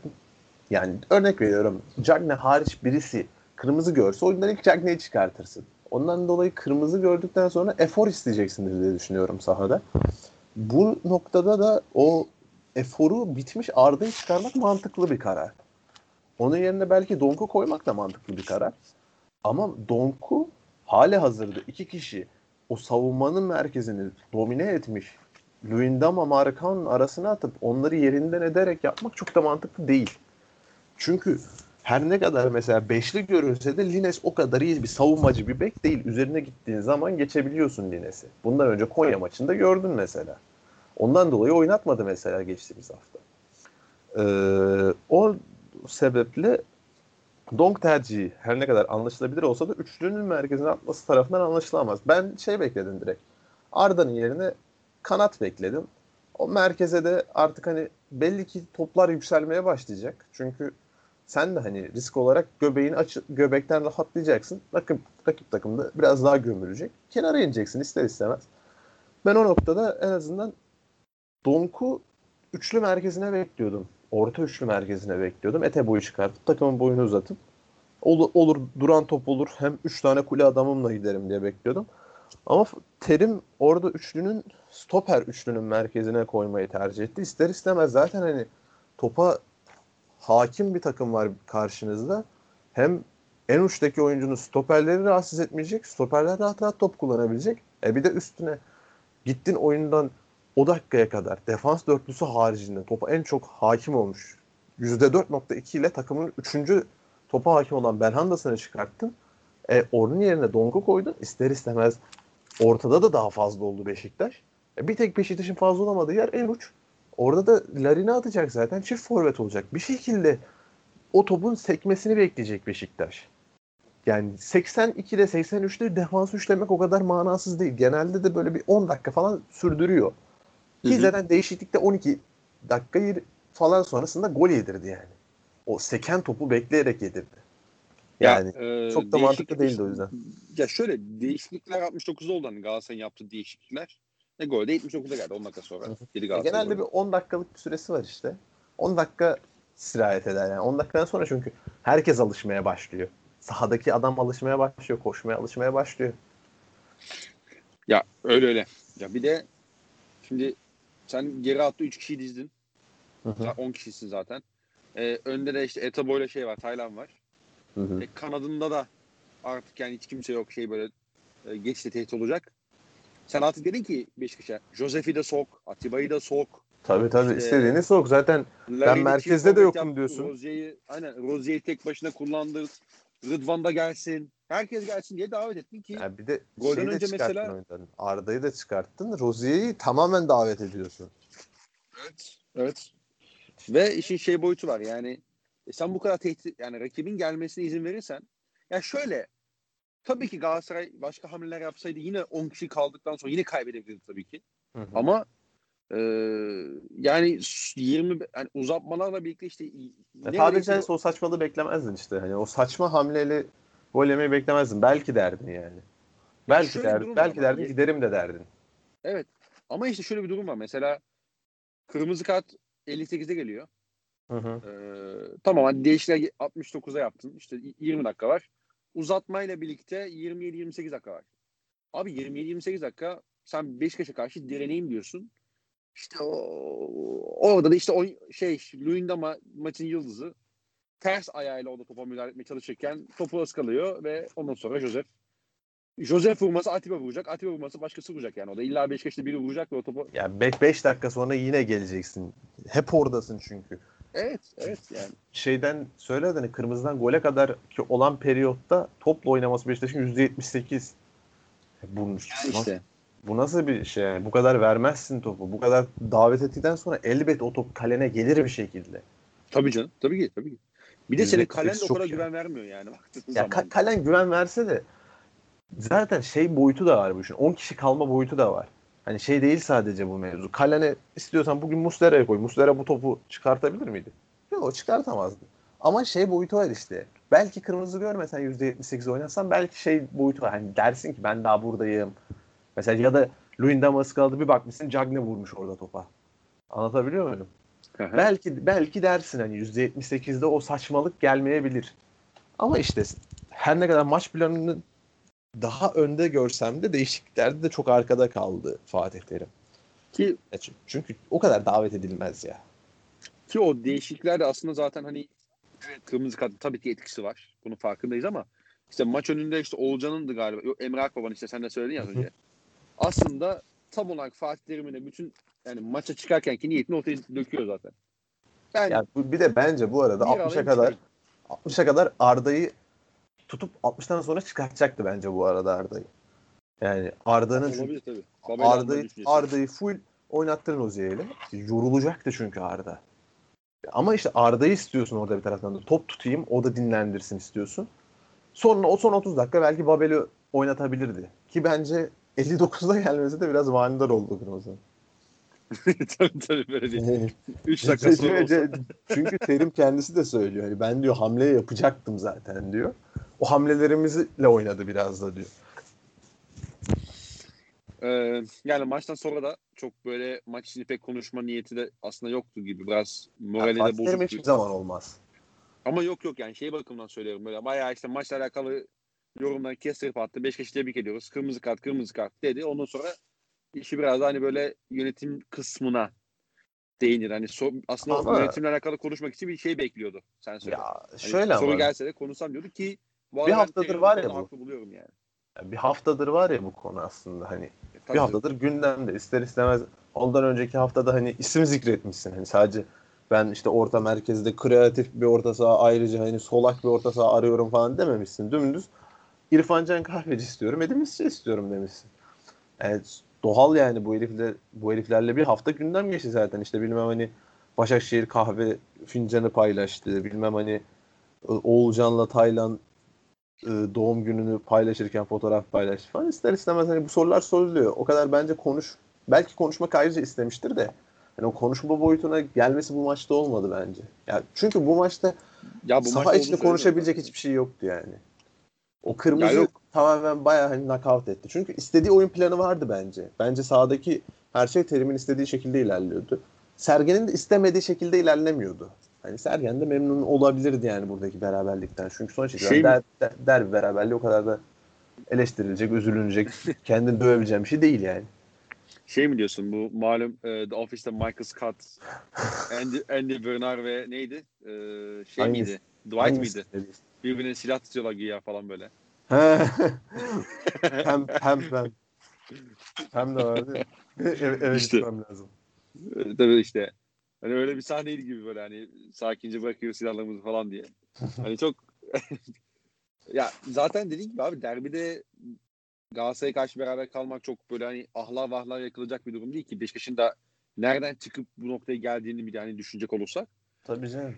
yani örnek veriyorum. Cagne hariç birisi kırmızı görse oyundan ilk Cagne'yi çıkartırsın. Ondan dolayı kırmızı gördükten sonra efor isteyeceksindir diye düşünüyorum sahada. Bu noktada da o eforu bitmiş Arda'yı çıkarmak mantıklı bir karar. Onun yerine belki Donk'u koymak da mantıklı bir karar. Ama Donk'u hali hazırda iki kişi o savunmanın merkezini domine etmiş Luyendama Markan'ın arasına atıp onları yerinden ederek yapmak çok da mantıklı değil. Çünkü her ne kadar mesela beşli görünse de Lines o kadar iyi bir savunmacı bir bek değil. Üzerine gittiğin zaman geçebiliyorsun Lines'i. Bundan önce Konya maçında gördün mesela. Ondan dolayı oynatmadı mesela geçtiğimiz hafta. Ee, o sebeple Donk tercihi her ne kadar anlaşılabilir olsa da üçlünün merkezine atması tarafından anlaşılamaz. Ben şey bekledim direkt. Arda'nın yerine kanat bekledim. O merkeze de artık hani belli ki toplar yükselmeye başlayacak. Çünkü sen de hani risk olarak göbeğin açı, göbekten rahatlayacaksın. Rakip, rakip takımda biraz daha gömülecek. Kenara ineceksin ister istemez. Ben o noktada en azından Donk'u üçlü merkezine bekliyordum. Orta üçlü merkezine bekliyordum. Ete boyu çıkartıp takımın boyunu uzatıp olur, olur duran top olur hem üç tane kule adamımla giderim diye bekliyordum. Ama Terim orada üçlünün stoper üçlünün merkezine koymayı tercih etti. İster istemez zaten hani topa hakim bir takım var karşınızda. Hem en uçtaki oyuncunun stoperleri rahatsız etmeyecek. Stoperler rahat rahat top kullanabilecek. E bir de üstüne gittin oyundan o dakikaya kadar defans dörtlüsü haricinde topa en çok hakim olmuş. %4.2 ile takımın 3. topa hakim olan Belhanda'sını çıkarttın. E, onun yerine Donku koydun. İster istemez ortada da daha fazla oldu Beşiktaş. E, bir tek Beşiktaş'ın fazla olamadığı yer en uç. Orada da Larin'i atacak zaten. Çift forvet olacak. Bir şekilde o topun sekmesini bekleyecek Beşiktaş. Yani 82'de 83'te defans üçlemek o kadar manasız değil. Genelde de böyle bir 10 dakika falan sürdürüyor. Ki zaten değişiklikte 12 dakika falan sonrasında gol yedirdi yani. O seken topu bekleyerek yedirdi. Yani ya, e, çok da mantıklı değildi o yüzden. Ya şöyle değişiklikler 69'da oldu hani Galatasaray'ın yaptığı değişiklikler. Ne gol de 79'da geldi 10 dakika sonra. Geri Genelde bir 10 dakikalık bir süresi var işte. 10 dakika sirayet eder yani. 10 dakikadan sonra çünkü herkes alışmaya başlıyor. Sahadaki adam alışmaya başlıyor, koşmaya alışmaya başlıyor. Ya öyle öyle. Ya bir de şimdi sen geri attı 3 kişiyi dizdin. Hı hı. 10 kişisin zaten. Ee, önde de işte Etabo ile şey var, Taylan var. Hı hı. E, kanadında da artık yani hiç kimse yok şey böyle e, geçti tehdit olacak. Sen artık dedin ki Beşiktaş'a Josef'i de sok, Atiba'yı da sok. Tabii tabii işte, istediğini sok. Zaten ben merkezde de yokum diyorsun. Rozier'i aynen Rozier'i tek başına kullandı. Rıdvan da gelsin. Herkes gelsin diye davet ettin ki. Yani bir de golden önce mesela oyundan. Arda'yı da çıkarttın. Rozier'i tamamen davet ediyorsun. Evet. Evet. Ve işin şey boyutu var. Yani e sen bu kadar tehdit yani rakibin gelmesine izin verirsen ya şöyle tabii ki Galatasaray başka hamleler yapsaydı yine 10 kişi kaldıktan sonra yine kaybedebilirdi tabii ki. Hı hı. Ama e, yani 20 yani uzatmalarla birlikte işte ne sadece o saçmalığı beklemezdin işte. Hani o saçma hamleyle gol yemeyi beklemezdin. Belki derdin yani. Belki yani derdin, belki derdin giderim de derdin. Evet. Ama işte şöyle bir durum var. Mesela kırmızı kart 58'de geliyor. Hı hı. Ee, tamam hadi değişiklikler 69'a yaptın. İşte 20 dakika var. Uzatmayla birlikte 27-28 dakika var. Abi 27-28 dakika sen Beşiktaş'a karşı direneyim diyorsun. İşte o, orada da işte o şey Luyendama maçın yıldızı ters ayağıyla o da topa müdahale etmeye çalışırken topu ıskalıyor ve ondan sonra Joseph Joseph vurması Atiba vuracak. Atiba vurması başkası vuracak yani. O da illa Beşiktaş'ta biri vuracak ve o topu... Yani 5 dakika sonra yine geleceksin. Hep oradasın çünkü. Evet, evet yani. Şeyden söyle hani kırmızıdan gole kadar ki olan periyotta topla oynaması Beşiktaş'ın %78. Bu, işte. bu nasıl bir şey yani? Bu kadar vermezsin topu. Bu kadar davet ettikten sonra elbet o top kalene gelir bir şekilde. Tabii canım. Tabii ki. Tabii ki. Bir de senin kalen de o kadar güven vermiyor yani. Ya ka- kalen güven verse de zaten şey boyutu da var bu işin. 10 kişi kalma boyutu da var. Hani şey değil sadece bu mevzu. Kalene istiyorsan bugün Muslera'ya koy. Muslera bu topu çıkartabilir miydi? Yok o çıkartamazdı. Ama şey boyutu var işte. Belki kırmızı görmesen %78 oynarsan belki şey boyutu var. Hani dersin ki ben daha buradayım. Mesela ya da Luyendama kaldı bir bakmışsın Cagne vurmuş orada topa. Anlatabiliyor muyum? belki belki dersin hani %78'de o saçmalık gelmeyebilir. Ama işte her ne kadar maç planının daha önde görsem de değişikliklerde de çok arkada kaldı Fatih Terim. Ki çünkü o kadar davet edilmez ya. ki o değişiklikler de aslında zaten hani evet, kırmızı kart tabii ki etkisi var. Bunun farkındayız ama işte maç önünde işte Oğulcan'ındı galiba. Yok, Emre Akbaba'nın işte sen de söyledin ya az önce. Aslında tam olarak Fatih Terim'in de bütün yani maça çıkarkenki niyetini ortaya döküyor zaten. Ben Yani bu- bir de bence bu arada bir 60'a alayım kadar çıkayım. 60'a kadar Arda'yı tutup 60'tan sonra çıkartacaktı bence bu arada Arda'yı. Yani Arda'nın Arda'yı. Arda'yı full oynattırın Ozi'yle. Yorulacaktı çünkü Arda. Ama işte Arda'yı istiyorsun orada bir taraftan da. Top tutayım, o da dinlendirsin istiyorsun. Sonra o son 30 dakika belki Babel'i oynatabilirdi. Ki bence 59'da gelmesi de biraz manidar oldu Kırmızı. <laughs> tabii tabii böyle değil. 3 dakika sonra <laughs> olsa. Çünkü Terim kendisi de söylüyor. Hani ben diyor hamle yapacaktım zaten diyor. O hamlelerimizle oynadı biraz da diyor. Ee, yani maçtan sonra da çok böyle maç için pek konuşma niyeti de aslında yoktu gibi. Biraz morali Fatih de bozuktu. hiçbir zaman olmaz. Ama yok yok yani şey bakımından söylüyorum böyle bayağı işte maçla alakalı yorumdan kestirip attı. Beşiktaş'ı tebrik ediyoruz. Kırmızı kart kırmızı kart dedi. Ondan sonra işi biraz da hani böyle yönetim kısmına değinir. Hani so- aslında Ama- yönetimle alakalı konuşmak için bir şey bekliyordu. Sen söyle. Ya Hani şöyle soru ama gelse de konuşsam diyordu ki bu Bir haftadır var ya bu. Buluyorum yani. bir haftadır var ya bu konu aslında hani E, tabii bir haftadır gündemde ister istemez ondan önceki haftada hani isim zikretmişsin hani sadece ben işte orta merkezde kreatif bir orta saha ayrıca hani solak bir orta saha arıyorum falan dememişsin dümdüz İrfan Can Kahveci istiyorum Edin Misri istiyorum demişsin. Evet, doğal yani bu herifle bu heriflerle bir hafta gündem geçti zaten işte bilmem hani Başakşehir kahve fincanı paylaştı bilmem hani Oğulcan'la Taylan e, doğum gününü paylaşırken fotoğraf paylaştı falan ister istemez hani bu sorular soruluyor. O kadar bence konuş belki konuşmak ayrıca istemiştir de hani o konuşma boyutuna gelmesi bu maçta olmadı bence. Ya çünkü bu maçta Ya bu saha maçta içinde konuşabilecek hiçbir şey yoktu yani. O kırmızı Ya yok. tamamen bayağı hani knockout etti. Çünkü istediği oyun planı vardı bence. Bence sahadaki her şey Terim'in istediği şekilde ilerliyordu. Sergen'in de istemediği şekilde ilerlemiyordu. Hani Sergen de memnun olabilirdi yani buradaki beraberlikten. Çünkü sonuç itibariyle Şey der, der, derbi beraberliği o kadar da eleştirilecek, üzülünecek, <laughs> kendini dövebileceğim bir şey değil yani. Şey mi diyorsun bu malum e, The Office'te Michael Scott, <laughs> Andy, Andy Bernard ve neydi? E, şey Hangisi? miydi? Dwight Hangisi? miydi? Birbirine silah tutuyorlar güya falan böyle. He. <laughs> hem hem hem. Hem de vardı. evet, evet İşte. gitmem lazım. E, tabii işte. Hani öyle bir sahneydi gibi böyle hani sakince bırakıyor silahlarımızı falan diye. <laughs> Hani çok <laughs> ya zaten dediğim gibi abi derbide Galatasaray'a karşı beraber kalmak çok böyle hani ahlar vahlar yakılacak bir durum değil ki. Beşiktaş'ın da nereden çıkıp bu noktaya geldiğini bir de hani düşünecek olursak. Tabii canım.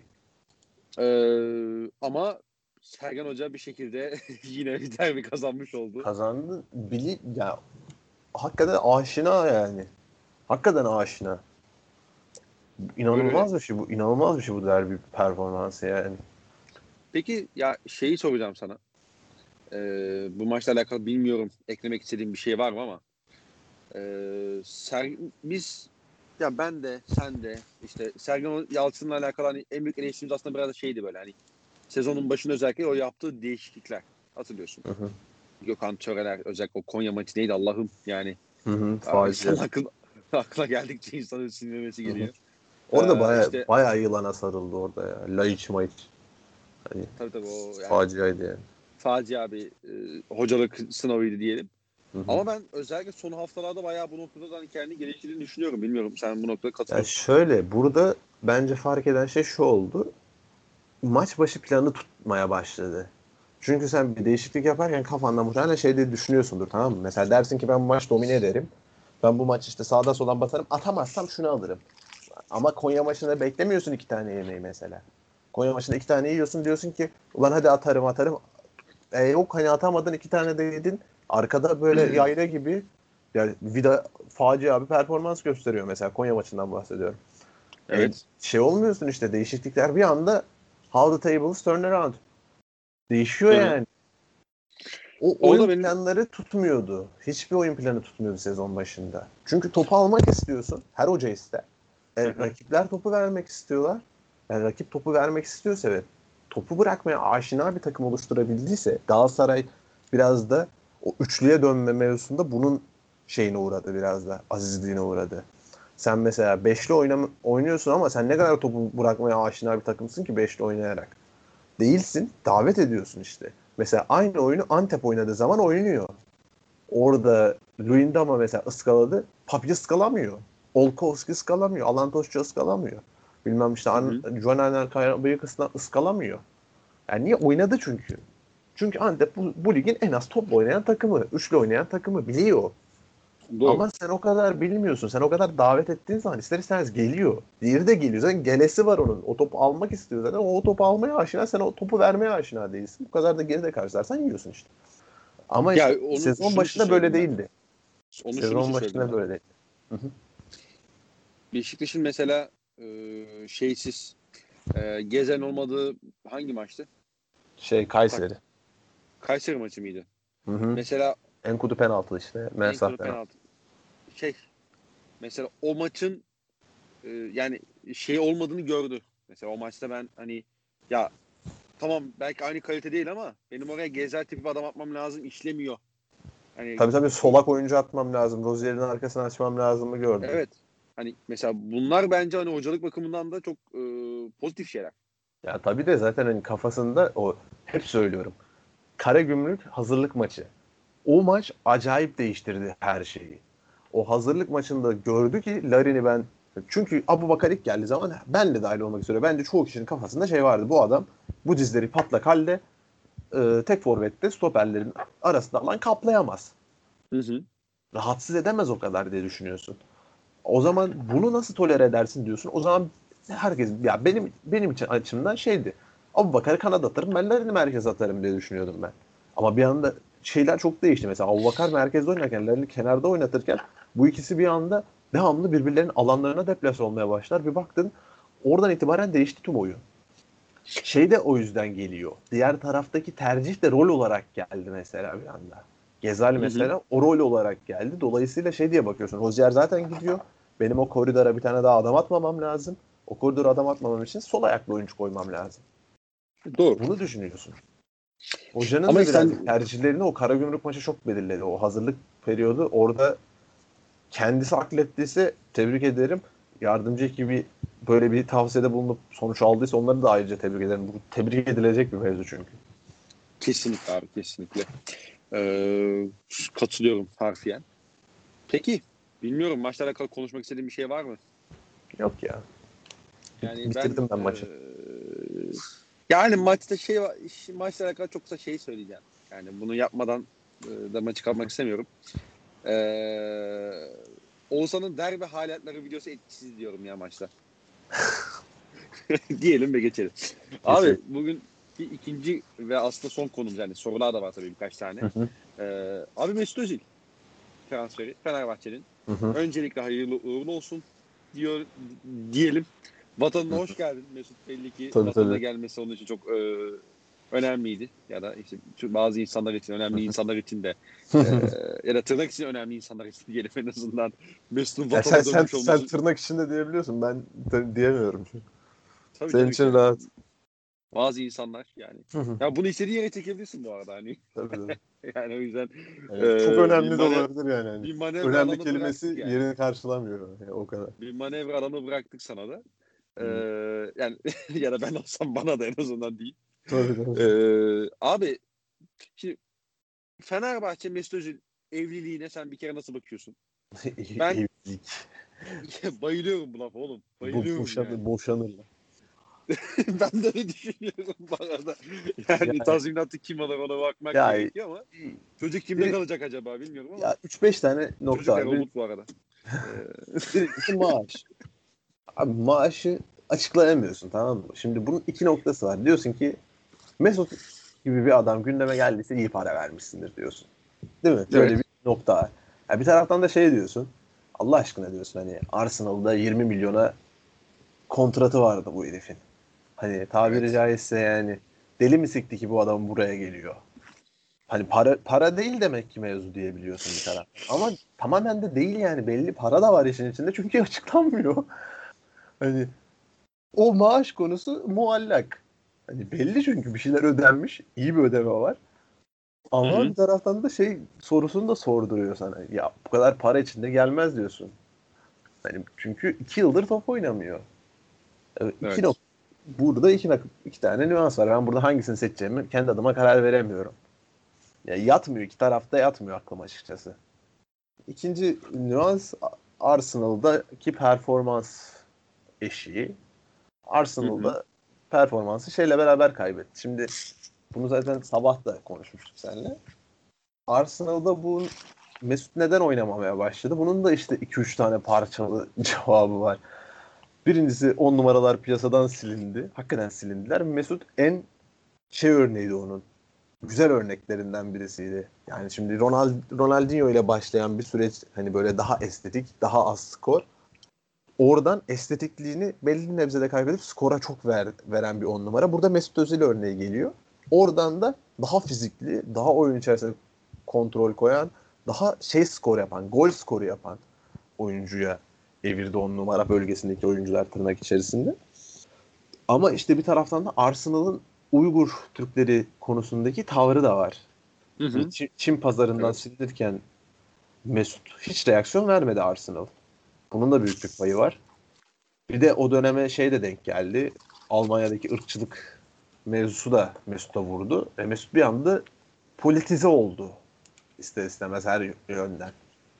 Ee, ama Sergen Hoca bir şekilde <laughs> yine bir derbi kazanmış oldu. Kazandı. Bili ya hakikaten aşina yani. Hakikaten aşina. İnanılmaz bir şey bu. İnanılmaz bir şey bu derbi performansı yani. Peki ya şeyi soracağım sana. Ee, bu maçla alakalı bilmiyorum eklemek istediğim bir şey var mı ama ee, Ser, biz ya ben de sen de işte Sergen Yalçın'la alakalı hani en büyük eleştirimiz aslında biraz da şeydi böyle hani sezonun başında özellikle o yaptığı değişiklikler hatırlıyorsun. Hı hı. Gökhan Töreler özellikle o Konya maçı neydi Allah'ım yani Hı hı. <laughs> Aklına, aklına geldikçe insanın sinirlemesi geliyor. Orada Ee, baya işte- baya yılana sarıldı orada ya. Laiç maiç. Hani Tabii tabii o yani faciaydı yani. facia bir e, hocalık sınavıydı diyelim. Hı hı. Ama ben özellikle son haftalarda bayağı bu noktada da hani kendi geliştirdiğini düşünüyorum. Bilmiyorum sen bu noktada katılır Ya mısın? şöyle burada bence fark eden şey şu oldu. Maç başı planı tutmaya başladı. Çünkü sen bir değişiklik yaparken kafanda muhtemelen şey diye düşünüyorsundur tamam mı? Mesela dersin ki ben bu maç domine ederim. Ben bu maç işte sağda soldan basarım. Atamazsam şunu alırım. Ama Konya maçında beklemiyorsun iki tane yemeği mesela. Konya maçında iki tane yiyorsun diyorsun ki ulan hadi atarım atarım. E yok hani atamadın iki tane de yedin. Arkada böyle yayla gibi yani Vida facia bir performans gösteriyor mesela Konya maçından bahsediyorum. Evet. E, şey olmuyorsun işte değişiklikler bir anda how the tables turn around. Değişiyor Hı. yani. O Orada oyun benim- planları tutmuyordu. Hiçbir oyun planı tutmuyordu sezon başında. Çünkü topu almak istiyorsun. Her hoca ister. E, rakipler topu vermek istiyorlar. Yani rakip topu vermek istiyorsa ve topu bırakmaya aşina bir takım oluşturabildiyse Galatasaray biraz da o üçlüye dönme mevzusunda bunun şeyine uğradı biraz da azizliğine uğradı. Sen mesela beşli oynam oynuyorsun ama sen ne kadar topu bırakmaya aşina bir takımsın ki beşli oynayarak. Değilsin. Davet ediyorsun işte. Mesela aynı oyunu Antep oynadığı zaman oynuyor. Orada Luyendama mesela ıskaladı. Papi ıskalamıyor. Olkowski ıskalamıyor. Alan Toşçu ıskalamıyor. Bilmem işte Juan Arner Kayabıyıkısından ıskalamıyor. Yani niye? Oynadı çünkü. Çünkü Antep bu, bu ligin en az top oynayan takımı. Üçlü oynayan takımı biliyor. Doğru. Ama sen o kadar bilmiyorsun. Sen o kadar davet ettiğin zaman ister istemez geliyor. Diğeri de geliyor. Zaten gelesi var onun. O topu almak istiyor zaten. O, o topu almaya aşina. Sen o topu vermeye aşina değilsin. Bu kadar da geride karşılarsan yiyorsun işte. Ama ya işte, sezon başında böyle değildi. Onu sezon başında böyle değildi. Beşiktaş'ın mesela e, şeysiz e, gezen olmadığı hangi maçtı? Şey Kayseri. Kayseri maçı mıydı? Hı hı. Mesela Enkudu penaltı işte. Mensah penaltı. penaltı. Şey mesela o maçın e, yani şey olmadığını gördü. Mesela o maçta ben hani ya tamam belki aynı kalite değil ama benim oraya gezer tipi adam atmam lazım işlemiyor. Hani, tabii tabii solak oyuncu atmam lazım. Rozier'in arkasını açmam lazım mı gördüm. Evet. Hani mesela bunlar bence hani hocalık bakımından da çok e, pozitif şeyler. Ya tabii de zaten hani kafasında o hep söylüyorum. Kara Gümrük hazırlık maçı. O maç acayip değiştirdi her şeyi. O hazırlık maçında gördü ki Larin'i ben çünkü Abu Bakar ilk geldiği zaman ben de dahil olmak üzere bence çoğu kişinin kafasında şey vardı. Bu adam bu dizleri patlak halde e, tek forvette stoperlerin arasında alan kaplayamaz. Hı hı. Rahatsız edemez o kadar diye düşünüyorsun. O zaman bunu nasıl tolere edersin diyorsun. O zaman herkes ya benim benim için açımdan şeydi. Abu Bakar'ı kanat atarım ben Larin'i merkez atarım diye düşünüyordum ben. Ama bir anda şeyler çok değişti. Mesela Abu Bakar merkezde oynarken Larin'i kenarda oynatırken bu ikisi bir anda devamlı birbirlerinin alanlarına deplase olmaya başlar. Bir baktın oradan itibaren değişti tüm oyun. Şey de o yüzden geliyor. Diğer taraftaki tercih de rol olarak geldi mesela bir anda. Gezal mesela o rol olarak geldi. Dolayısıyla şey diye bakıyorsun. Rozier zaten gidiyor. Benim o koridora bir tane daha adam atmamam lazım. O koridora adam atmamam için sol ayaklı oyuncu koymam lazım. Doğru. Bunu düşünüyorsun. Hocanın Ama da sen... tercihlerini o Karagümrük maçı çok belirledi. O hazırlık periyodu orada kendisi aklettiyse tebrik ederim. Yardımcı ekibi böyle bir tavsiyede bulunup sonuç aldıysa onları da ayrıca tebrik ederim. Bu tebrik edilecek bir mevzu çünkü. Kesinlikle abi kesinlikle. Ee, katılıyorum harfiyen. Peki bilmiyorum maçla alakalı konuşmak istediğin bir şey var mı? Yok ya. Yani Bitirdim ben, ben maçı. E, yani maçta şey maçla alakalı çok kısa şey söyleyeceğim. Yani bunu yapmadan e, da maçı kapmak istemiyorum. Ee, Oğuzhan'ın derbi halatları videosu etkisiz diyorum ya maçta. <laughs> <laughs> Diyelim ve geçelim. Abi bugün bir ikinci ve aslında son konumuz yani sorular da var tabii birkaç tane. Ee, abi Mesut Özil transferi Fenerbahçe'nin. Öncelikle hayırlı uğurlu olsun diyor diyelim. Vatanına hoş geldin Mesut. Belli ki tabii, vatanına tabii. gelmesi onun için çok e, önemliydi. Ya da işte bazı insanlar için önemli insanlar için de e, ya da tırnak için önemli insanlar için diyelim en azından Mesut'un vatana sen, sen, olması. Sen tırnak içinde diyebiliyorsun. Ben diyemiyorum. Tabii, Senin tabii için ki. rahat. Bazı insanlar yani. ya bunu istediğin yere çekebilirsin bu arada hani. Tabii, tabii. <laughs> yani o yüzden evet, e, çok önemli de olabilir yani. Hani. Bir manevra önemli kelimesi yani. yerini karşılamıyor yani, o kadar. Bir manevra alanı bıraktık sana da. Ee, yani <laughs> ya da ben olsam bana da en azından değil. Tabii, tabii. Ee, abi şimdi Fenerbahçe Mesut Özil evliliğine sen bir kere nasıl bakıyorsun? <laughs> ben Evlilik. bayılıyorum bu lafa oğlum. Bayılıyorum Bo boşanır, yani. Boşanırlar. <laughs> ben de öyle düşünüyorum bu arada. <laughs> Yani, yani tazminatı kim alır ona bakmak ya, gerekiyor ama çocuk kimde kalacak acaba bilmiyorum ama. Ya 3-5 tane nokta var. Çocuk bu arada. <laughs> Birincisi maaş. Abi maaşı açıklayamıyorsun tamam mı? Şimdi bunun iki noktası var. Diyorsun ki Mesut gibi bir adam gündeme geldiyse iyi para vermişsindir diyorsun. Değil mi? Böyle evet. bir nokta var. Yani bir taraftan da şey diyorsun. Allah aşkına diyorsun hani Arsenal'da 20 milyona kontratı vardı bu herifin. Hani tabiri evet. caizse yani deli mi sikti ki bu adam buraya geliyor. Hani para para değil demek ki mevzu diyebiliyorsun bir taraf. Ama tamamen de değil yani belli para da var işin içinde çünkü <laughs> açıklanmıyor. Hani o maaş konusu muallak. Hani belli çünkü bir şeyler ödenmiş. iyi bir ödeme var. Ama Hı-hı. bir taraftan da şey sorusunu da sorduruyor sana. Ya bu kadar para içinde gelmez diyorsun. Hani çünkü iki yıldır top oynamıyor. Evet, iki Evet. Burada iki, iki tane nüans var. Ben burada hangisini seçeceğimi kendi adıma karar veremiyorum. Ya yatmıyor. iki tarafta yatmıyor aklım açıkçası. İkinci nüans Arsenal'daki performans eşiği. Arsenal'da performansı şeyle beraber kaybetti. Şimdi bunu zaten sabah da konuşmuştuk seninle. Arsenal'da bu Mesut neden oynamamaya başladı? Bunun da işte 2-3 tane parçalı <laughs> cevabı var. Birincisi 10 numaralar piyasadan silindi. Hakikaten silindiler. Mesut en şey örneğiydi onun. Güzel örneklerinden birisiydi. Yani şimdi Ronald, Ronaldinho ile başlayan bir süreç hani böyle daha estetik, daha az skor. Oradan estetikliğini belli nebzede kaybedip skora çok ver, veren bir on numara. Burada Mesut Özil örneği geliyor. Oradan da daha fizikli, daha oyun içerisinde kontrol koyan, daha şey skor yapan, gol skoru yapan oyuncuya evirdi on numara bölgesindeki oyuncular tırnak içerisinde. Ama işte bir taraftan da Arsenal'ın Uygur Türkleri konusundaki tavrı da var. Hı hı. Çin, Çin pazarından Evet. silinirken Mesut hiç reaksiyon vermedi Arsenal. Bunun da büyük bir payı var. Bir de o döneme şey de denk geldi. Almanya'daki ırkçılık mevzusu da Mesut'a vurdu. Ve Mesut bir anda politize oldu. İster istemez her yönden.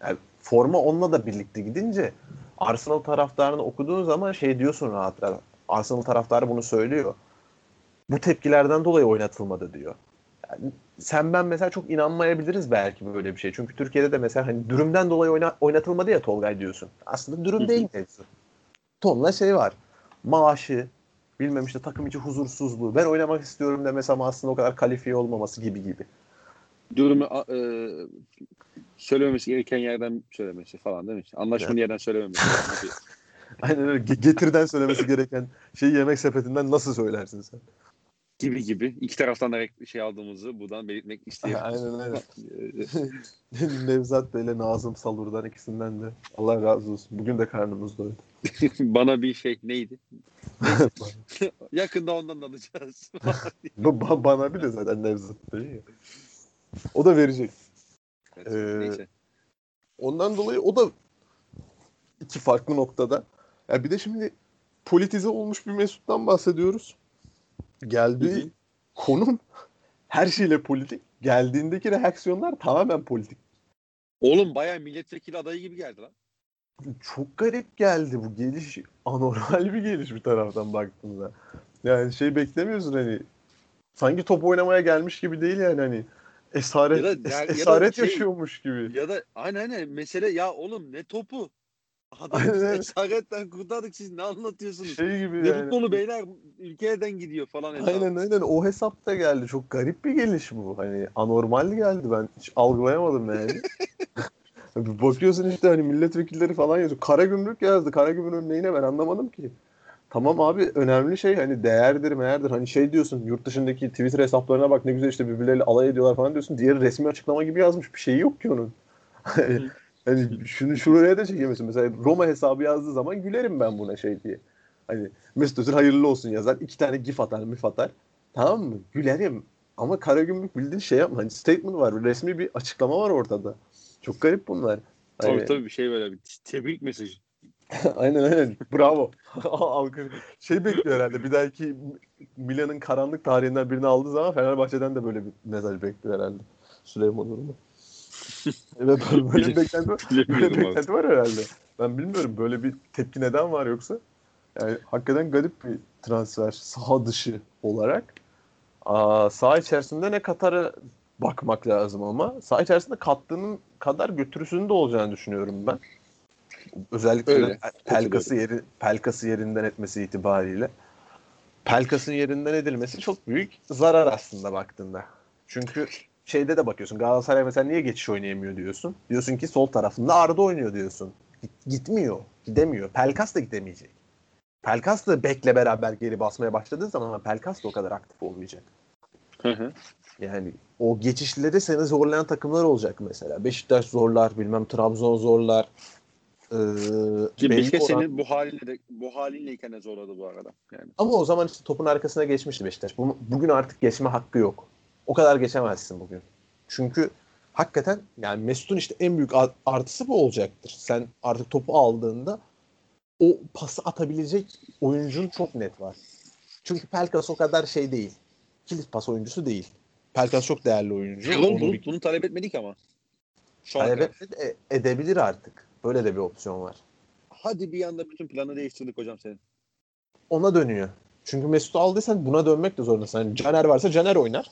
Yani forma onunla da birlikte gidince Arsenal taraftarını okuduğun zaman şey diyorsun rahat rahat. Arsenal taraftarı bunu söylüyor. Bu tepkilerden dolayı oynatılmadı diyor. Yani sen ben mesela çok inanmayabiliriz belki böyle bir şey. Çünkü Türkiye'de de mesela hani dürümden dolayı oyna, oynatılmadı ya Tolgay diyorsun. Aslında dürüm değil mevzu. Tonla şey var. Maaşı, bilmem işte takım içi huzursuzluğu. Ben oynamak istiyorum demesem aslında o kadar kalifiye olmaması gibi gibi. Durumu e, söylememesi gereken yerden söylemesi falan değil mi? Anlaşmalı yerden söylememesi. <laughs> Aynen öyle. Ge- Getirden söylemesi gereken şeyi yemek sepetinden nasıl söylersin sen? gibi gibi. İki taraftan da şey aldığımızı buradan belirtmek isterim. <laughs> Aynen öyle. <laughs> Nevzat Bey'le Nazım Salur'dan ikisinden de Allah razı olsun. Bugün de karnımız doydu. Bana bir şey neydi? Yakında ondan da alacağız. Ba- ba- bana bir de zaten Nevzat Bey. O da verecek. Evet, Ee, Neyse. Ondan dolayı o da iki farklı noktada. Ya bir de şimdi politize olmuş bir Mesut'tan bahsediyoruz. Geldiği konum <laughs> her şeyle politik. Geldiğindeki reaksiyonlar tamamen politik. Oğlum bayağı milletvekili adayı gibi geldi lan. Çok garip geldi bu geliş. Anormal bir geliş bir taraftan baktığında. Yani şey beklemiyorsun hani sanki top oynamaya gelmiş gibi değil yani hani esaret Ya da- ya- ya da esaret şey- yaşıyormuş gibi. Ya da aynen aynen mesele ya oğlum ne topu? <laughs> Adam esaretten kurtardık siz ne anlatıyorsunuz? Şey gibi ne yani. futbolu beyler ülkeden gidiyor falan hesabı. Aynen aynen o hesapta geldi. Çok garip bir geliş bu. Hani anormal geldi ben hiç algılayamadım yani. <laughs> Bakıyorsun işte hani milletvekilleri falan yazıyor. Karagümrük yazdı. Karagümrük'ün neyine ben anlamadım ki. Tamam abi önemli şey hani değerdir meğerdir. Hani şey diyorsun yurt dışındaki Twitter hesaplarına bak ne güzel işte birbirleriyle alay ediyorlar falan diyorsun. Diğeri resmi açıklama gibi yazmış. Bir şeyi yok ki onun. <laughs> hani şunu şuraya da çekemezsin. Mesela Roma hesabı yazdığı zaman gülerim ben buna şey diye. Hani Mesut Özil hayırlı olsun yazar. iki tane gif atar mif atar. Tamam mı? Gülerim. Ama Karagümrük bildiğin şey yapma. Hani statement var. Resmi bir açıklama var ortada. Çok garip bunlar. Tabii Hani- tabii bir şey böyle bir tebrik mesajı. <laughs> aynen aynen. Bravo. <laughs> Alkış. şey bekliyor herhalde. Bir dahaki Milan'ın karanlık tarihinden birini aldığı zaman Fenerbahçe'den de böyle bir mesaj bekliyor herhalde. Süleyman Urum'u. <laughs> Evet böyle, böyle bir beklenti var. Böyle beklenti var herhalde. Ben bilmiyorum böyle bir tepki neden var yoksa. Yani hakikaten garip bir transfer saha dışı olarak. Aa, saha içerisinde ne katarı bakmak lazım ama saha içerisinde kattığının kadar götürüsünün de olacağını düşünüyorum ben. Özellikle Öyle. Pelkas'ı yeri Pelkas'ı yerinden etmesi itibariyle. Pelkas'ın yerinden edilmesi çok büyük zarar aslında baktığında. Çünkü şeyde de bakıyorsun Galatasaray mesela niye geçiş oynayamıyor diyorsun. Diyorsun ki sol tarafında Arda oynuyor diyorsun. Git- Gitmiyor. Gidemiyor. Pelkas da gidemeyecek. Pelkas da Bek'le beraber geri basmaya başladığı zaman Pelkas da o kadar aktif olmayacak. Hı hı. Yani o geçişleri seni zorlayan takımlar olacak mesela. Beşiktaş zorlar, bilmem Trabzon zorlar. Ee, Beşiktaş oran- senin bu halinle de bu halinleyken de zorladı bu arada. Yani. Ama o zaman işte topun arkasına geçmişti Beşiktaş. Bu- Bugün artık geçme hakkı yok. O kadar geçemezsin bugün. Çünkü hakikaten yani Mesut'un işte en büyük art- artısı bu olacaktır. Sen artık topu aldığında o pası atabilecek oyuncun çok net var. Çünkü Pelkas o kadar şey değil. Kilit pas oyuncusu değil. Pelkas çok değerli oyuncu. Oğlum bunu, bir bunu talep etmedik ama. Şu talep etmedi, e- edebilir artık. Böyle de bir opsiyon var. Hadi bir anda bütün planı değiştirdik hocam senin. Ona dönüyor. Çünkü Mesut'u aldıysan buna dönmek de zorundasın. Yani Caner varsa Caner oynar.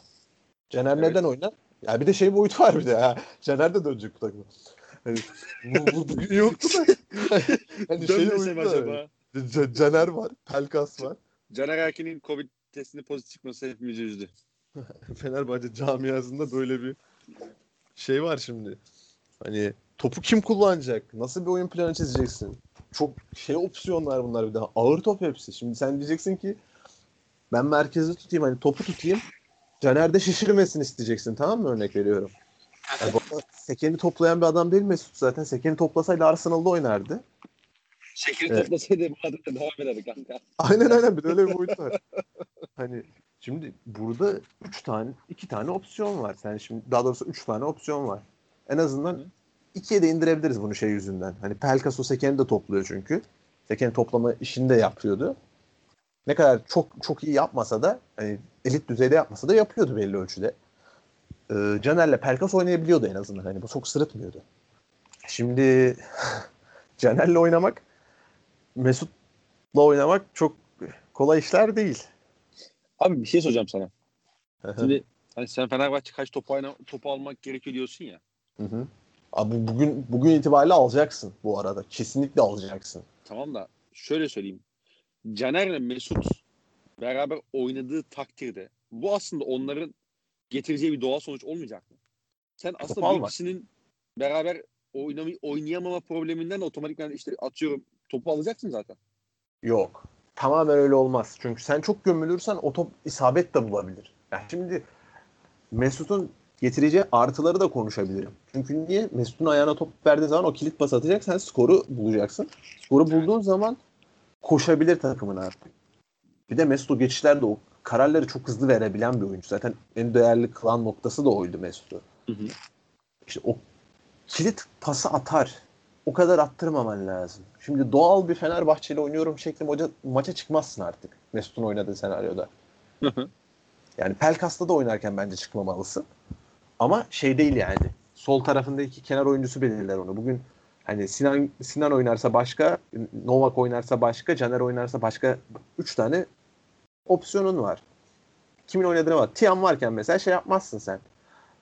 Caner Evet. neden oynar? Ya bir de şey boyutu var bir de. Ha. Caner de dönecek bu takıma. Hani, bu, bu yoktu da. <laughs> hani şey Dönmesem acaba? var. C- Caner var. Pelkas var. Caner Erkin'in Covid testini pozitif çıkması hepimizi üzdü. <laughs> Fenerbahçe camiasında böyle bir şey var şimdi. Hani topu kim kullanacak? Nasıl bir oyun planı çizeceksin? Çok şey opsiyonlar bunlar bir daha. Ağır top hepsi. Şimdi sen diyeceksin ki ben merkezi tutayım hani topu tutayım. Caner de şişirmesin isteyeceksin tamam mı örnek veriyorum. Yani bu Sekeni toplayan bir adam değil Mesut zaten. Sekeni toplasaydı Arsenal'da oynardı. Şekeri Evet. toplasaydı Madrid'e devam ederdi kanka. Aynen aynen bir de öyle bir boyut var. <laughs> Hani şimdi burada 3 tane 2 tane opsiyon var. Yani şimdi daha doğrusu 3 tane opsiyon var. En azından Hı. ikiye de indirebiliriz bunu şey yüzünden. Hani Pelkas o Seken'i de topluyor çünkü. Seken toplama işini de yapıyordu. Ne kadar çok çok iyi yapmasa da hani elit düzeyde yapmasa da yapıyordu belli ölçüde. Ee, Caner'le Pelkas oynayabiliyordu en azından. Hani bu çok sırıtmıyordu. Şimdi <laughs> Caner'le oynamak Mesut'la oynamak çok kolay işler değil. Abi bir şey soracağım sana. Şimdi hani sen Fenerbahçe kaç topu, oyna, topu almak gerekiyor diyorsun ya. Hı hı. Abi bugün bugün itibariyle alacaksın bu arada. Kesinlikle alacaksın. Tamam da şöyle söyleyeyim. Caner'le Mesut beraber oynadığı takdirde bu aslında onların getireceği bir doğal sonuç olmayacak mı? Sen aslında bu almak. ikisinin beraber oynamay oynayamama probleminden otomatikman işte atıyorum topu alacaksın zaten. Yok. Tamamen öyle olmaz. Çünkü sen çok gömülürsen o top isabet de bulabilir. Yani şimdi Mesut'un getireceği artıları da konuşabilirim. Çünkü niye? Mesut'un ayağına top verdiğin zaman o kilit pas atacak. Sen skoru bulacaksın. Skoru bulduğun zaman koşabilir takımın artık. Bir de Mesut o geçişlerde o kararları çok hızlı verebilen bir oyuncu. Zaten en değerli kılan noktası da oydu Mesut'u. Hı hı. İşte o kilit pası atar. O kadar attırmaman lazım. Şimdi doğal bir Fenerbahçeli oynuyorum şeklinde hoca maça çıkmazsın artık. Mesut'un oynadığı senaryoda. Hı hı. Yani Pelkas'ta da oynarken bence çıkmamalısın. Ama şey değil yani. Sol tarafındaki kenar oyuncusu belirler onu. Bugün hani Sinan Sinan oynarsa başka, Novak oynarsa başka, Caner oynarsa başka 3 tane opsiyonun var. Kimin oynadığına bak. Tiam varken mesela şey yapmazsın sen.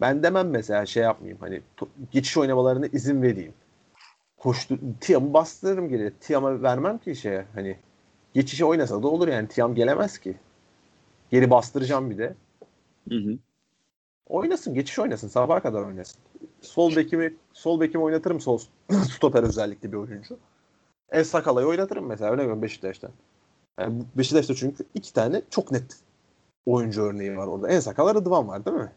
Ben demem mesela şey yapmayayım hani geçiş oynamalarına izin vereyim. Koştu Tiam'ı bastırırım geri. Tiam'a vermem ki şeye hani geçişe oynasa da olur yani Tiam gelemez ki. Geri bastıracağım bir de. Hı hı. Oynasın, geçiş oynasın. Sabaha kadar oynasın. Sol bekimi sol bekimi oynatırım sol <laughs> stoper özellikle bir oyuncu. En Sakala'yı oynatırım mesela. Öyle mi Beşiktaş'tan? Yani Beşiktaş'ta çünkü iki tane çok net oyuncu örneği var orada. En Sakala Rıdvan var değil mi?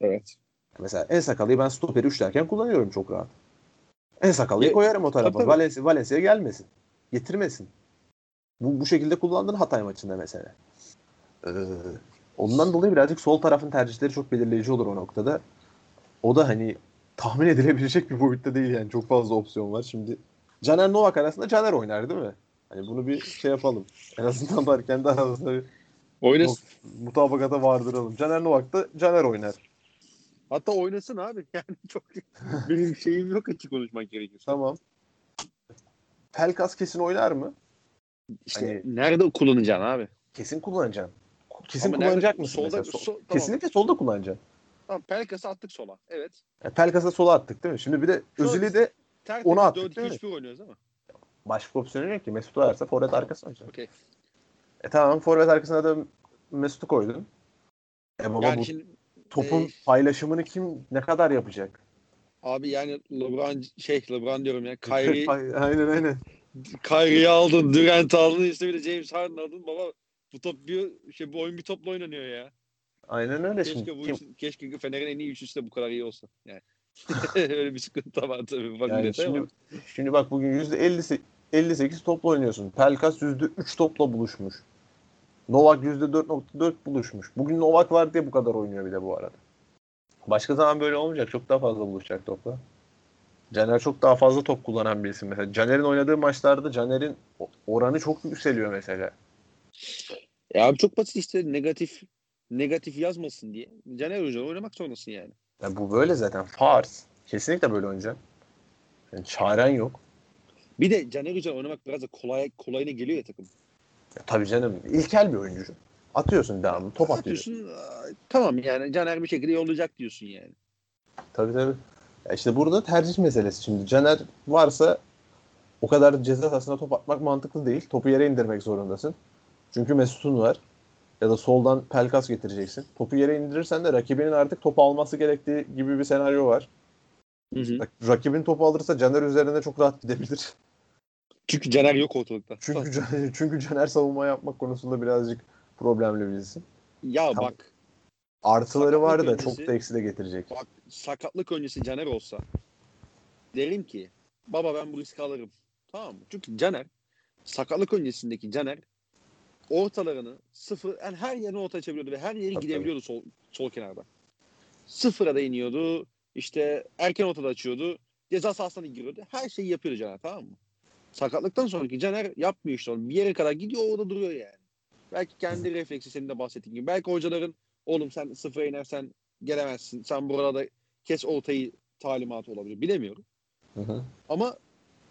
Evet. Mesela En Sakala'yı ben stoperi üçlerken kullanıyorum çok rahat. En Sakala'yı Ya, koyarım o tarafa. Valencia, Valencia gelmesin. Getirmesin. Bu, bu şekilde kullandın Hatay maçında mesela. Ee, ondan dolayı birazcık sol tarafın tercihleri çok belirleyici olur o noktada. O da hani tahmin edilebilecek bir boyutta değil yani. Çok fazla opsiyon var. Şimdi Caner Novak arasında Caner oynar değil mi? Hani bunu bir şey yapalım. En azından var kendi aramızda bir Oynasın. mutabakata vardıralım. Caner Novak da Caner oynar. Hatta oynasın abi. <laughs> Yani çok benim şeyim yok açık konuşmak gerekirse. Tamam. Pelkas kesin oynar mı? İşte Hani- nerede kullanacaksın abi? Kesin kullanacaksın. Kesin Ama kullanacak nerede? mısın Solda-? Sol- sol- tamam. Kesinlikle solda kullanacaksın. Tamam Pelkas'ı attık sola. Evet. Yani Pelkas'a sola attık değil mi? Şimdi bir de Özil'i de Onu attık, 4 değil mi? 2 oynuyoruz ama. başka opsiyonu yok ki. Mesut varsa forvet arkası oynayacak. Okey. E tamam forvet arkasına da Mesut'u koydun. E baba Yani bu şimdi topun e, paylaşımını kim ne kadar yapacak? abi yani LeBron şey LeBron diyorum ya. <laughs> Kyrie aynen aynen. Kyrie'yi aldın, Durant aldın, işte bir de James Harden aldın. Baba bu top bir şey bu oyun bir topla oynanıyor ya. Aynen öyle Keşke şimdi. bu Kim, üçü- keşke Fener'in en iyi üçlüsü de bu kadar iyi olsa. Yani. <laughs> <laughs> Öyle bir sıkıntı var tabii. Ufak yani şimdi, ama. şimdi bak bugün %50 58 topla oynuyorsun. Pelkas %3 topla buluşmuş. Novak %4.4 buluşmuş. Bugün Novak var diye bu kadar oynuyor bir de bu arada. Başka zaman böyle olmayacak. Çok daha fazla buluşacak topla. Caner çok daha fazla top kullanan bir isim mesela. Caner'in oynadığı maçlarda Caner'in oranı çok yükseliyor mesela. Ya abi çok basit işte negatif negatif yazmasın diye. Caner Hoca oynamak zorundasın yani. Ya bu böyle zaten farz. Kesinlikle böyle oynayacaksın. Yani çaren yok. Bir de Caner Hoca oynamak biraz da kolay kolayına geliyor ya takım. Ya tabii canım ilkel bir oyuncu. Atıyorsun devamlı top atıyorsun. Atıyorsun. Tamam yani Caner bir şekilde yollayacak diyorsun yani. Tabii tabii. Ya işte burada tercih meselesi şimdi. Caner varsa o kadar ceza sahasına top atmak mantıklı değil. Topu yere indirmek zorundasın. Çünkü Mesut'un var. Ya da soldan Pelkas getireceksin. Topu yere indirirsen de rakibinin artık topu alması gerektiği gibi bir senaryo var. Hı hı. Rakibin topu alırsa Caner üzerine çok rahat gidebilir. <laughs> Çünkü Caner yok ortalıkta. Çünkü Caner, <laughs> çünkü Caner savunma yapmak konusunda birazcık problemli bir isim. ya Tamam. bak Artıları var da çok da eksi de getirecek. bak sakatlık öncesi Caner olsa derim ki baba ben bu riski alırım. Tamam mı? Çünkü Caner sakatlık öncesindeki Caner ortalarını sıfır yani her yerine orta açabiliyordu ve her yeri Tabii, gidebiliyordu sol, sol kenarda. Sıfıra da iniyordu. işte erken ortada açıyordu. Ceza sahasına giriyordu. Her şeyi yapıyordu Caner tamam mı? Sakatlıktan sonraki Caner yapmıyor işte onu. Bir yere kadar gidiyor orada duruyor yani. Belki kendi refleksi senin de bahsettiğin gibi. Belki hocaların oğlum sen sıfıra inersen gelemezsin. Sen burada kes ortayı talimatı olabilir. Bilemiyorum. Hı hı. Ama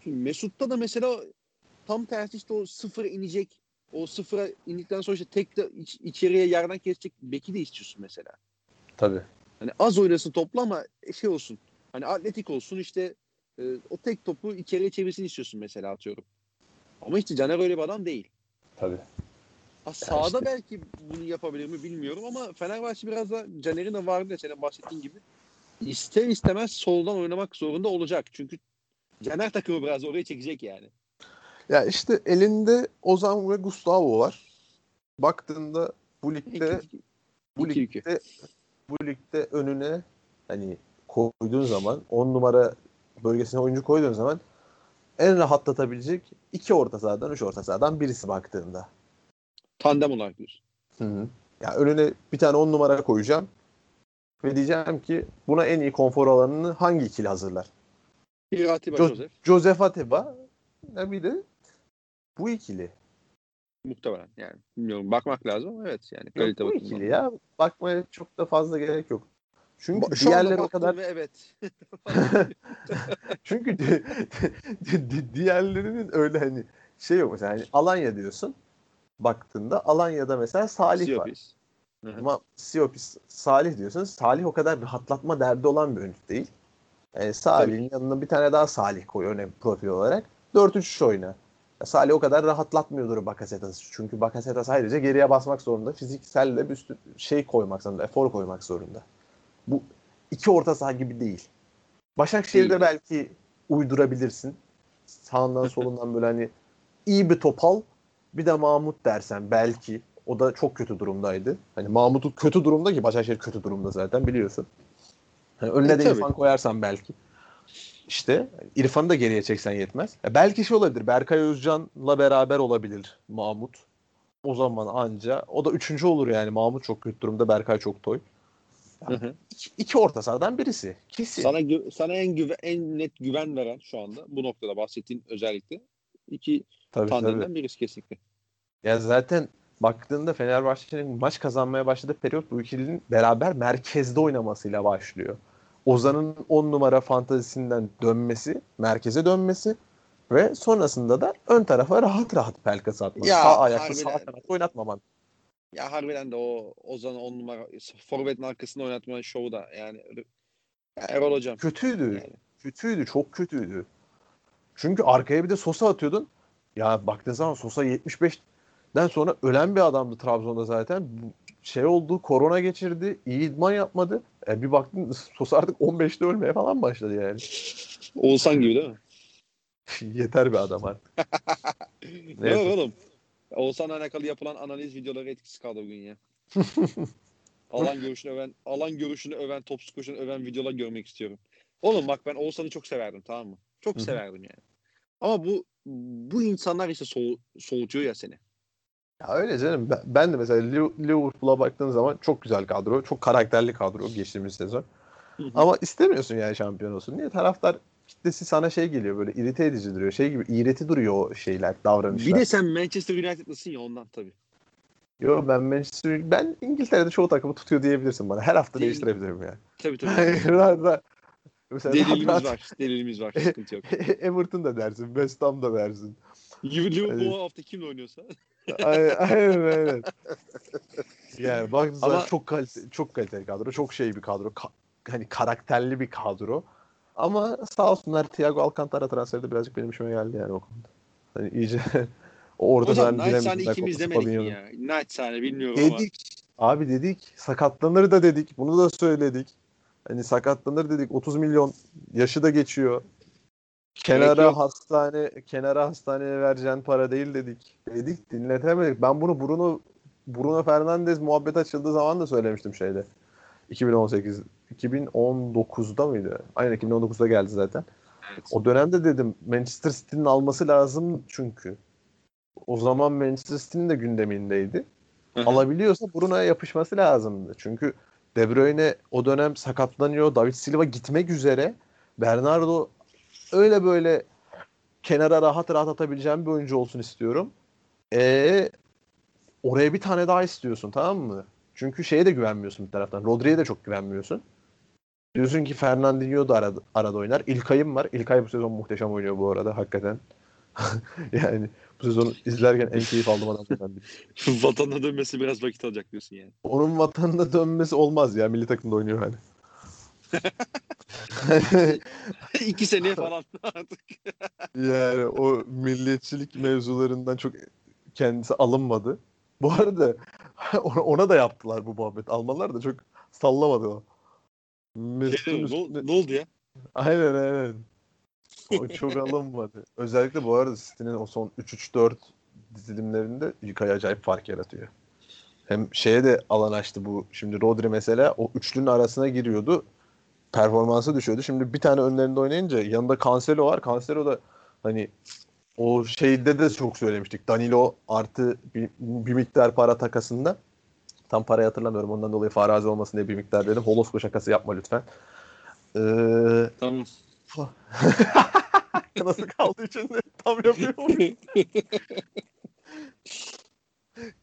Mesut'ta da mesela tam tersi işte o sıfıra inecek. O sıfıra indikten sonra işte tek de iç- içeriye yerden kesecek beki de istiyorsun mesela. Tabii. Hani az oynasın topla ama şey olsun. Hani atletik olsun işte e, o tek topu içeriye çevirsin istiyorsun mesela atıyorum. Ama işte Caner öyle bir adam değil. Tabii. Ha, sağda işte. belki bunu yapabilir mi bilmiyorum ama Fenerbahçe biraz da Caner'in de vardı ya senin bahsettiğin gibi. İster istemez soldan oynamak zorunda olacak. Çünkü Caner takımı biraz oraya çekecek yani. Ya işte elinde Ozan ve Gustavo var. Baktığında bu ligde İki- bu iki- ligde bu ligde önüne hani koyduğun zaman 10 numara bölgesine oyuncu koyduğun zaman en rahatlatabilecek iki orta sahadan, üç orta sahadan birisi baktığında. Tandem olarak diyorsun. Hı hı. Ya önüne bir tane 10 numara koyacağım ve diyeceğim ki buna en iyi konfor alanını hangi ikili hazırlar? Bir Atiba Jo- Joseph Joseph Atiba bir de bu ikili. muhtemelen yani. Bilmiyorum bakmak lazım ama evet yani. Kalite bu bakımından. ikili ya. Bakmaya çok da fazla gerek yok. Çünkü Ba- Şu diğerleri o kadar ve evet. <laughs> Çünkü di- di- di- diğerlerinin öyle hani şey yok mesela hani Alanya diyorsun. Baktığında Alanya'da mesela Salih var. Siopis. Hı hı. Ama Siopis Salih diyorsun. Salih o kadar rahatlatma derdi olan bir oyuncu değil. Yani Salih'in yanına bir tane daha Salih koy önemli profil olarak. 4-3-3 oyna. Salih o kadar rahatlatmıyordur Bakasetas'ı. Çünkü Bakasetas ayrıca geriye basmak zorunda. Fiziksel de bir üstü şey koymak zorunda. Efor koymak zorunda. Bu iki orta saha gibi değil. Başakşehir'de Değil. belki uydurabilirsin. Sağından solundan böyle hani iyi bir topal bir de Mahmut dersen belki. O da çok kötü durumdaydı. Hani Mahmut'u kötü durumda ki Başakşehir kötü durumda zaten biliyorsun. Hani önüne E, de tabii. İrfan koyarsan belki. İşte İrfan'ı da geriye çeksen yetmez. Ya belki şey olabilir. Berkay Özcan'la beraber olabilir Mahmut. O zaman anca. O da üçüncü olur yani. Mahmut çok kötü durumda. Berkay çok toy. Hı hı. İki, iki orta sahadan birisi. Kesin. Sana gü- sana en güve- en net güven veren şu anda bu noktada bahsettiğin özellikle iki tabii, tabii. tandemden birisi kesinlikle. Ya zaten baktığında Fenerbahçe'nin maç kazanmaya başladığı periyot bu ikilinin beraber merkezde oynamasıyla başlıyor. Ozan'ın 10 numara fantazisinden dönmesi, merkeze dönmesi ve sonrasında da ön tarafa rahat rahat pelkas atması. Ya, sağ ayakta sağ harbiden. kanatta oynatmaman. Ya harbiden de o Ozan'ı on numara forvetin arkasında oynatma şovu da yani ya Erol hocam. Kötüydü. Yani. Kötüydü. Çok kötüydü. Çünkü arkaya bir de Sosa atıyordun. Ya baktığın zaman Sosa 75'den sonra ölen bir adamdı Trabzon'da zaten. Şey oldu, korona geçirdi, iyi idman yapmadı. E bir baktın Sosa artık 15'te ölmeye falan başladı yani. Oğuzhan gibi değil mi? <laughs> Yeter bir adam artık. <laughs> Ne Neyse. var oğlum? Oğuzhan'la alakalı yapılan analiz videoları etkisi kaldı bugün ya. <laughs> alan görüşünü öven, alan görüşünü öven, top skoşunu öven videolar görmek istiyorum. Oğlum bak ben Oğuzhan'ı çok severdim tamam mı? Çok severdim yani. Ama bu bu insanlar işte soğu, soğutuyor ya seni. Ya öyle canım. Ben, de mesela Liv- Liverpool'a baktığın zaman çok güzel kadro. Çok karakterli kadro geçtiğimiz sezon. Ama istemiyorsun yani şampiyon olsun. Niye? Taraftar kitlesi sana şey geliyor böyle irite edici duruyor. Şey gibi iğreti duruyor o şeyler, davranışlar. Bir de sen Manchester United'lısın ya ondan tabii. Yo ben Manchester ben İngiltere'de çoğu takımı tutuyor diyebilirsin bana. Her hafta Değil. değiştirebilirim yani. Tabii tabii. <laughs> rahat, rahat. Mesela Delilimiz rahat- var. Delilimiz var. <laughs> Sıkıntı yok. Everton da dersin, West Ham da dersin. Liverpool Evet. bu hafta kimle oynuyorsa. Aynen aynen. Yani baktığınız zaman Ama- çok kalite, çok kaliteli kadro, çok şey bir kadro, ka- hani karakterli bir kadro. Ama sağ olsunlar Thiago Alcantara transferi de birazcık benim işime geldi yani o konuda. Hani iyice <laughs> orada Hocam ben naçizane ikimiz demedik mi ya? Naçizane bilmiyorum ama. Dedik. Abi dedik sakatlanır da dedik. Bunu da söyledik. Hani sakatlanır dedik. 30 milyon yaşı da geçiyor. Kenara hastane kenara hastaneye vereceğin para değil dedik. Dedik dinletemedik. Ben bunu Bruno Bruno Fernandes muhabbet açıldığı zaman da söylemiştim şeyde. 2018 2019'da mıydı? Aynen 2019'da geldi zaten. Evet. O dönemde dedim Manchester City'nin alması lazım çünkü. O zaman Manchester City'nin de gündemindeydi alabiliyorsa Bruno'ya yapışması lazımdı. Çünkü De Bruyne o dönem sakatlanıyor. David Silva gitmek üzere. Bernardo öyle böyle kenara rahat rahat atabileceğim bir oyuncu olsun istiyorum. E oraya bir tane daha istiyorsun tamam mı? Çünkü şeye de güvenmiyorsun bir taraftan. Rodri'ye de çok güvenmiyorsun. Diyorsun ki Fernandinho da arada, arada oynar. İlkay'ım var. İlkay bu sezon muhteşem oynuyor bu arada hakikaten. <laughs> yani bu sezonu izlerken en keyif aldığım adamlardan <laughs> biri. Vatanına dönmesi biraz vakit alacak diyorsun yani. Onun vatanına dönmesi olmaz ya. Milli takımda oynuyor hani. <laughs> İki seneye falan artık. yani o milliyetçilik mevzularından çok kendisi alınmadı. Bu arada <laughs> ona, da yaptılar bu muhabbet. Almanlar da çok sallamadı o. Mesut'un ne, üstüne- ne oldu ya? Aynen aynen. O çok alınmadı. <laughs> Özellikle bu arada City'nin o son 3-3-4 dizilimlerinde Yıkay acayip fark yaratıyor. Hem şeye de alan açtı bu. Şimdi Rodri mesela o üçlünün arasına giriyordu. Performansı düşüyordu. Şimdi bir tane önlerinde oynayınca yanında Cancelo var. Cancelo da hani o şeyde de çok söylemiştik. Danilo artı bir, bir miktar para takasında. Tam parayı hatırlamıyorum. Ondan dolayı farazi olmasın diye bir miktar dedim. Holosko şakası yapma lütfen. Ee, Tamam. <laughs> Nasıl kaldı içinde? Tam yapıyorum. <laughs>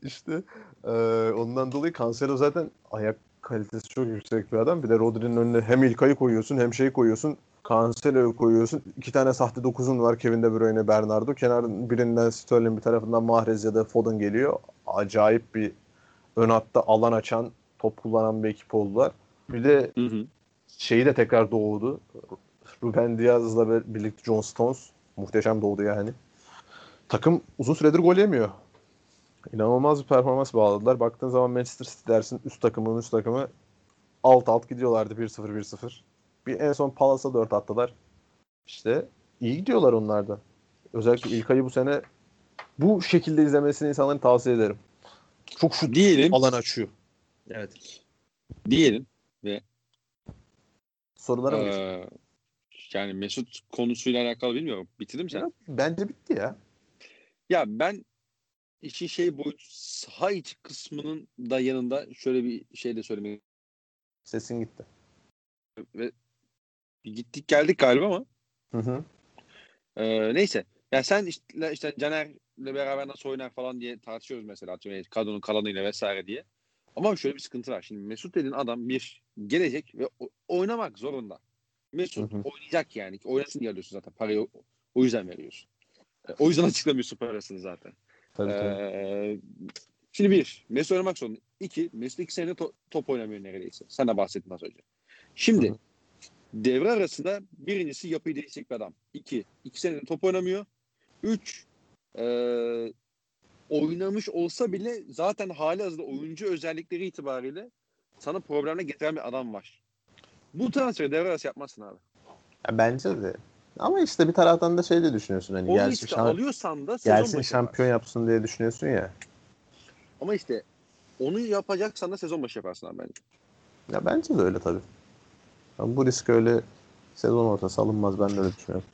işte e, ondan dolayı Cancelo zaten ayak kalitesi çok yüksek bir adam. Bir de Rodri'nin önüne hem İlkay'ı koyuyorsun hem şeyi koyuyorsun. Cancelo'yu koyuyorsun. İki tane sahte dokuzun var. Kevin De Bruyne, Bernardo. Kenarın birinden Sterling bir tarafından Mahrez ya da Foden geliyor. Acayip bir ön hatta alan açan, top kullanan bir ekip oldular. Bir de Hı hı. şeyi de tekrar doğdu. Ruben Diaz'la birlikte John Stones muhteşem doğdu yani. Takım uzun süredir gol yemiyor. İnanılmaz bir performans bağladılar. Baktığın zaman Manchester City dersin üst takımın üst takımı alt alt gidiyorlardı 1-0 1-0. Bir en son Palace'a 4 attılar. İşte iyi gidiyorlar onlar da. Özellikle ilk ayı bu sene bu şekilde izlemesini insanların tavsiye ederim. Çok şut Diyelim. alan açıyor. Evet. Diyelim. Sorulara mı? Ee, yani Mesut konusuyla alakalı bilmiyorum. Bitirdin mi sen? Ya, Bence bitti ya. Ya ben işin şey boyut saha içi kısmının da yanında şöyle bir şey de söylemek Sesin gitti. ve gittik geldik galiba ama Hı hı. Ee, neyse. Ya sen işte, işte Caner'le beraber nasıl oynar falan diye tartışıyoruz mesela. Kadronun kalanıyla vesaire diye. Ama şöyle bir sıkıntı var. Şimdi Mesut dediğin adam bir gelecek ve oynamak zorunda. Mesut Hı hı. oynayacak yani. Oynasın diye alıyorsun zaten. Parayı o, yüzden veriyorsun. Ee, O yüzden <laughs> açıklamıyorsun parasını zaten. Tabii, tabii. Ee, şimdi bir, Mesut oynamak zorunda. İki, Mesut iki senedir to- top oynamıyor neredeyse. Sen de bahsettin az önce. Şimdi Hı hı. devre arasında birincisi yapıyı değişecek bir adam. İki, iki senedir top oynamıyor. Üç, e, oynamış olsa bile zaten hali hazırda oyuncu özellikleri itibariyle sana problemle getiren bir adam var. Bu transferi devre arası yapmazsın abi. Ya bence de. Ama işte bir taraftan da şey de düşünüyorsun hani O gelsin, riski şamp- alıyorsan da sezon gelsin şampiyon yaparsın. yapsın diye düşünüyorsun ya. Ama işte onu yapacaksan da sezon başı yaparsın abi bence. Ya bence de öyle tabii. Ama bu risk öyle sezon ortası alınmaz ben de öyle düşünüyorum.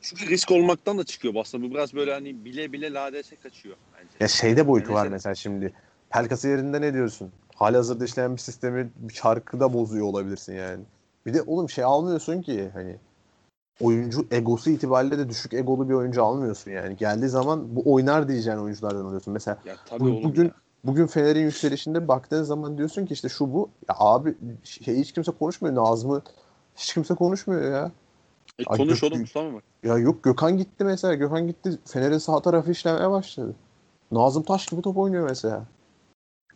Çünkü risk olmaktan da çıkıyor aslında. Bu biraz böyle hani bile bile ladese kaçıyor bence. Ya şeyde boyutu Yani var mesela- şimdi. Pelkası yerinde ne diyorsun? Halihazırda işleyen bir sistemi bir çarkıda bozuyor olabilirsin yani. Bir de oğlum şey almıyorsun ki hani oyuncu egosu itibariyle de düşük egolu bir oyuncu almıyorsun yani. Geldiği zaman bu oynar diyeceğin oyunculardan alıyorsun. Mesela Ya tabii bu- bugün ya. bugün Fener'in yükselişinde baktığın zaman diyorsun ki işte şu bu. Ya abi şey hiç kimse konuşmuyor. Nazım'ı hiç kimse konuşmuyor ya. E, Ay, konuş Gök- oğlum Mustafa mı? Ya yok Gökhan gitti mesela. Gökhan gitti. Fener'in sağ tarafı işlemeye başladı. Nazım Taş gibi top oynuyor mesela.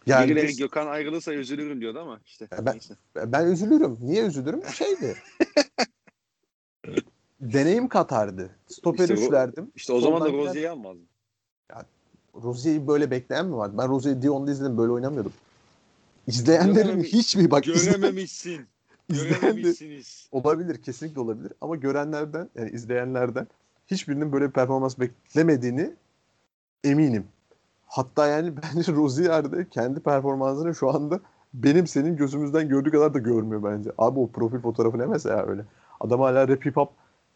Yani biz- Gökhan ayrılırsa üzülürüm diyordu ama işte. Ben- neyse. ben üzülürüm. Niye üzülürüm? Şeydi. <laughs> deneyim katardı. Stoper İşte üçlerdim. İşte o zaman da Rozier'i almazdın. Rozier'i böyle bekleyen mi vardı? Ben Rozier'i Dion'da izledim. Böyle oynamıyordum. İzleyenlerin hiçbir bak Görememişsin. <laughs> Görememişsiniz. olabilir. Kesinlikle olabilir. Ama görenlerden yani izleyenlerden hiçbirinin böyle bir performans beklemediğini eminim. Hatta yani <laughs> bence Rozier de kendi performansını şu anda benim senin gözümüzden gördüğü kadar da görmüyor bence. Abi o profil fotoğrafı ne mesela öyle. Adam hala rap hip hop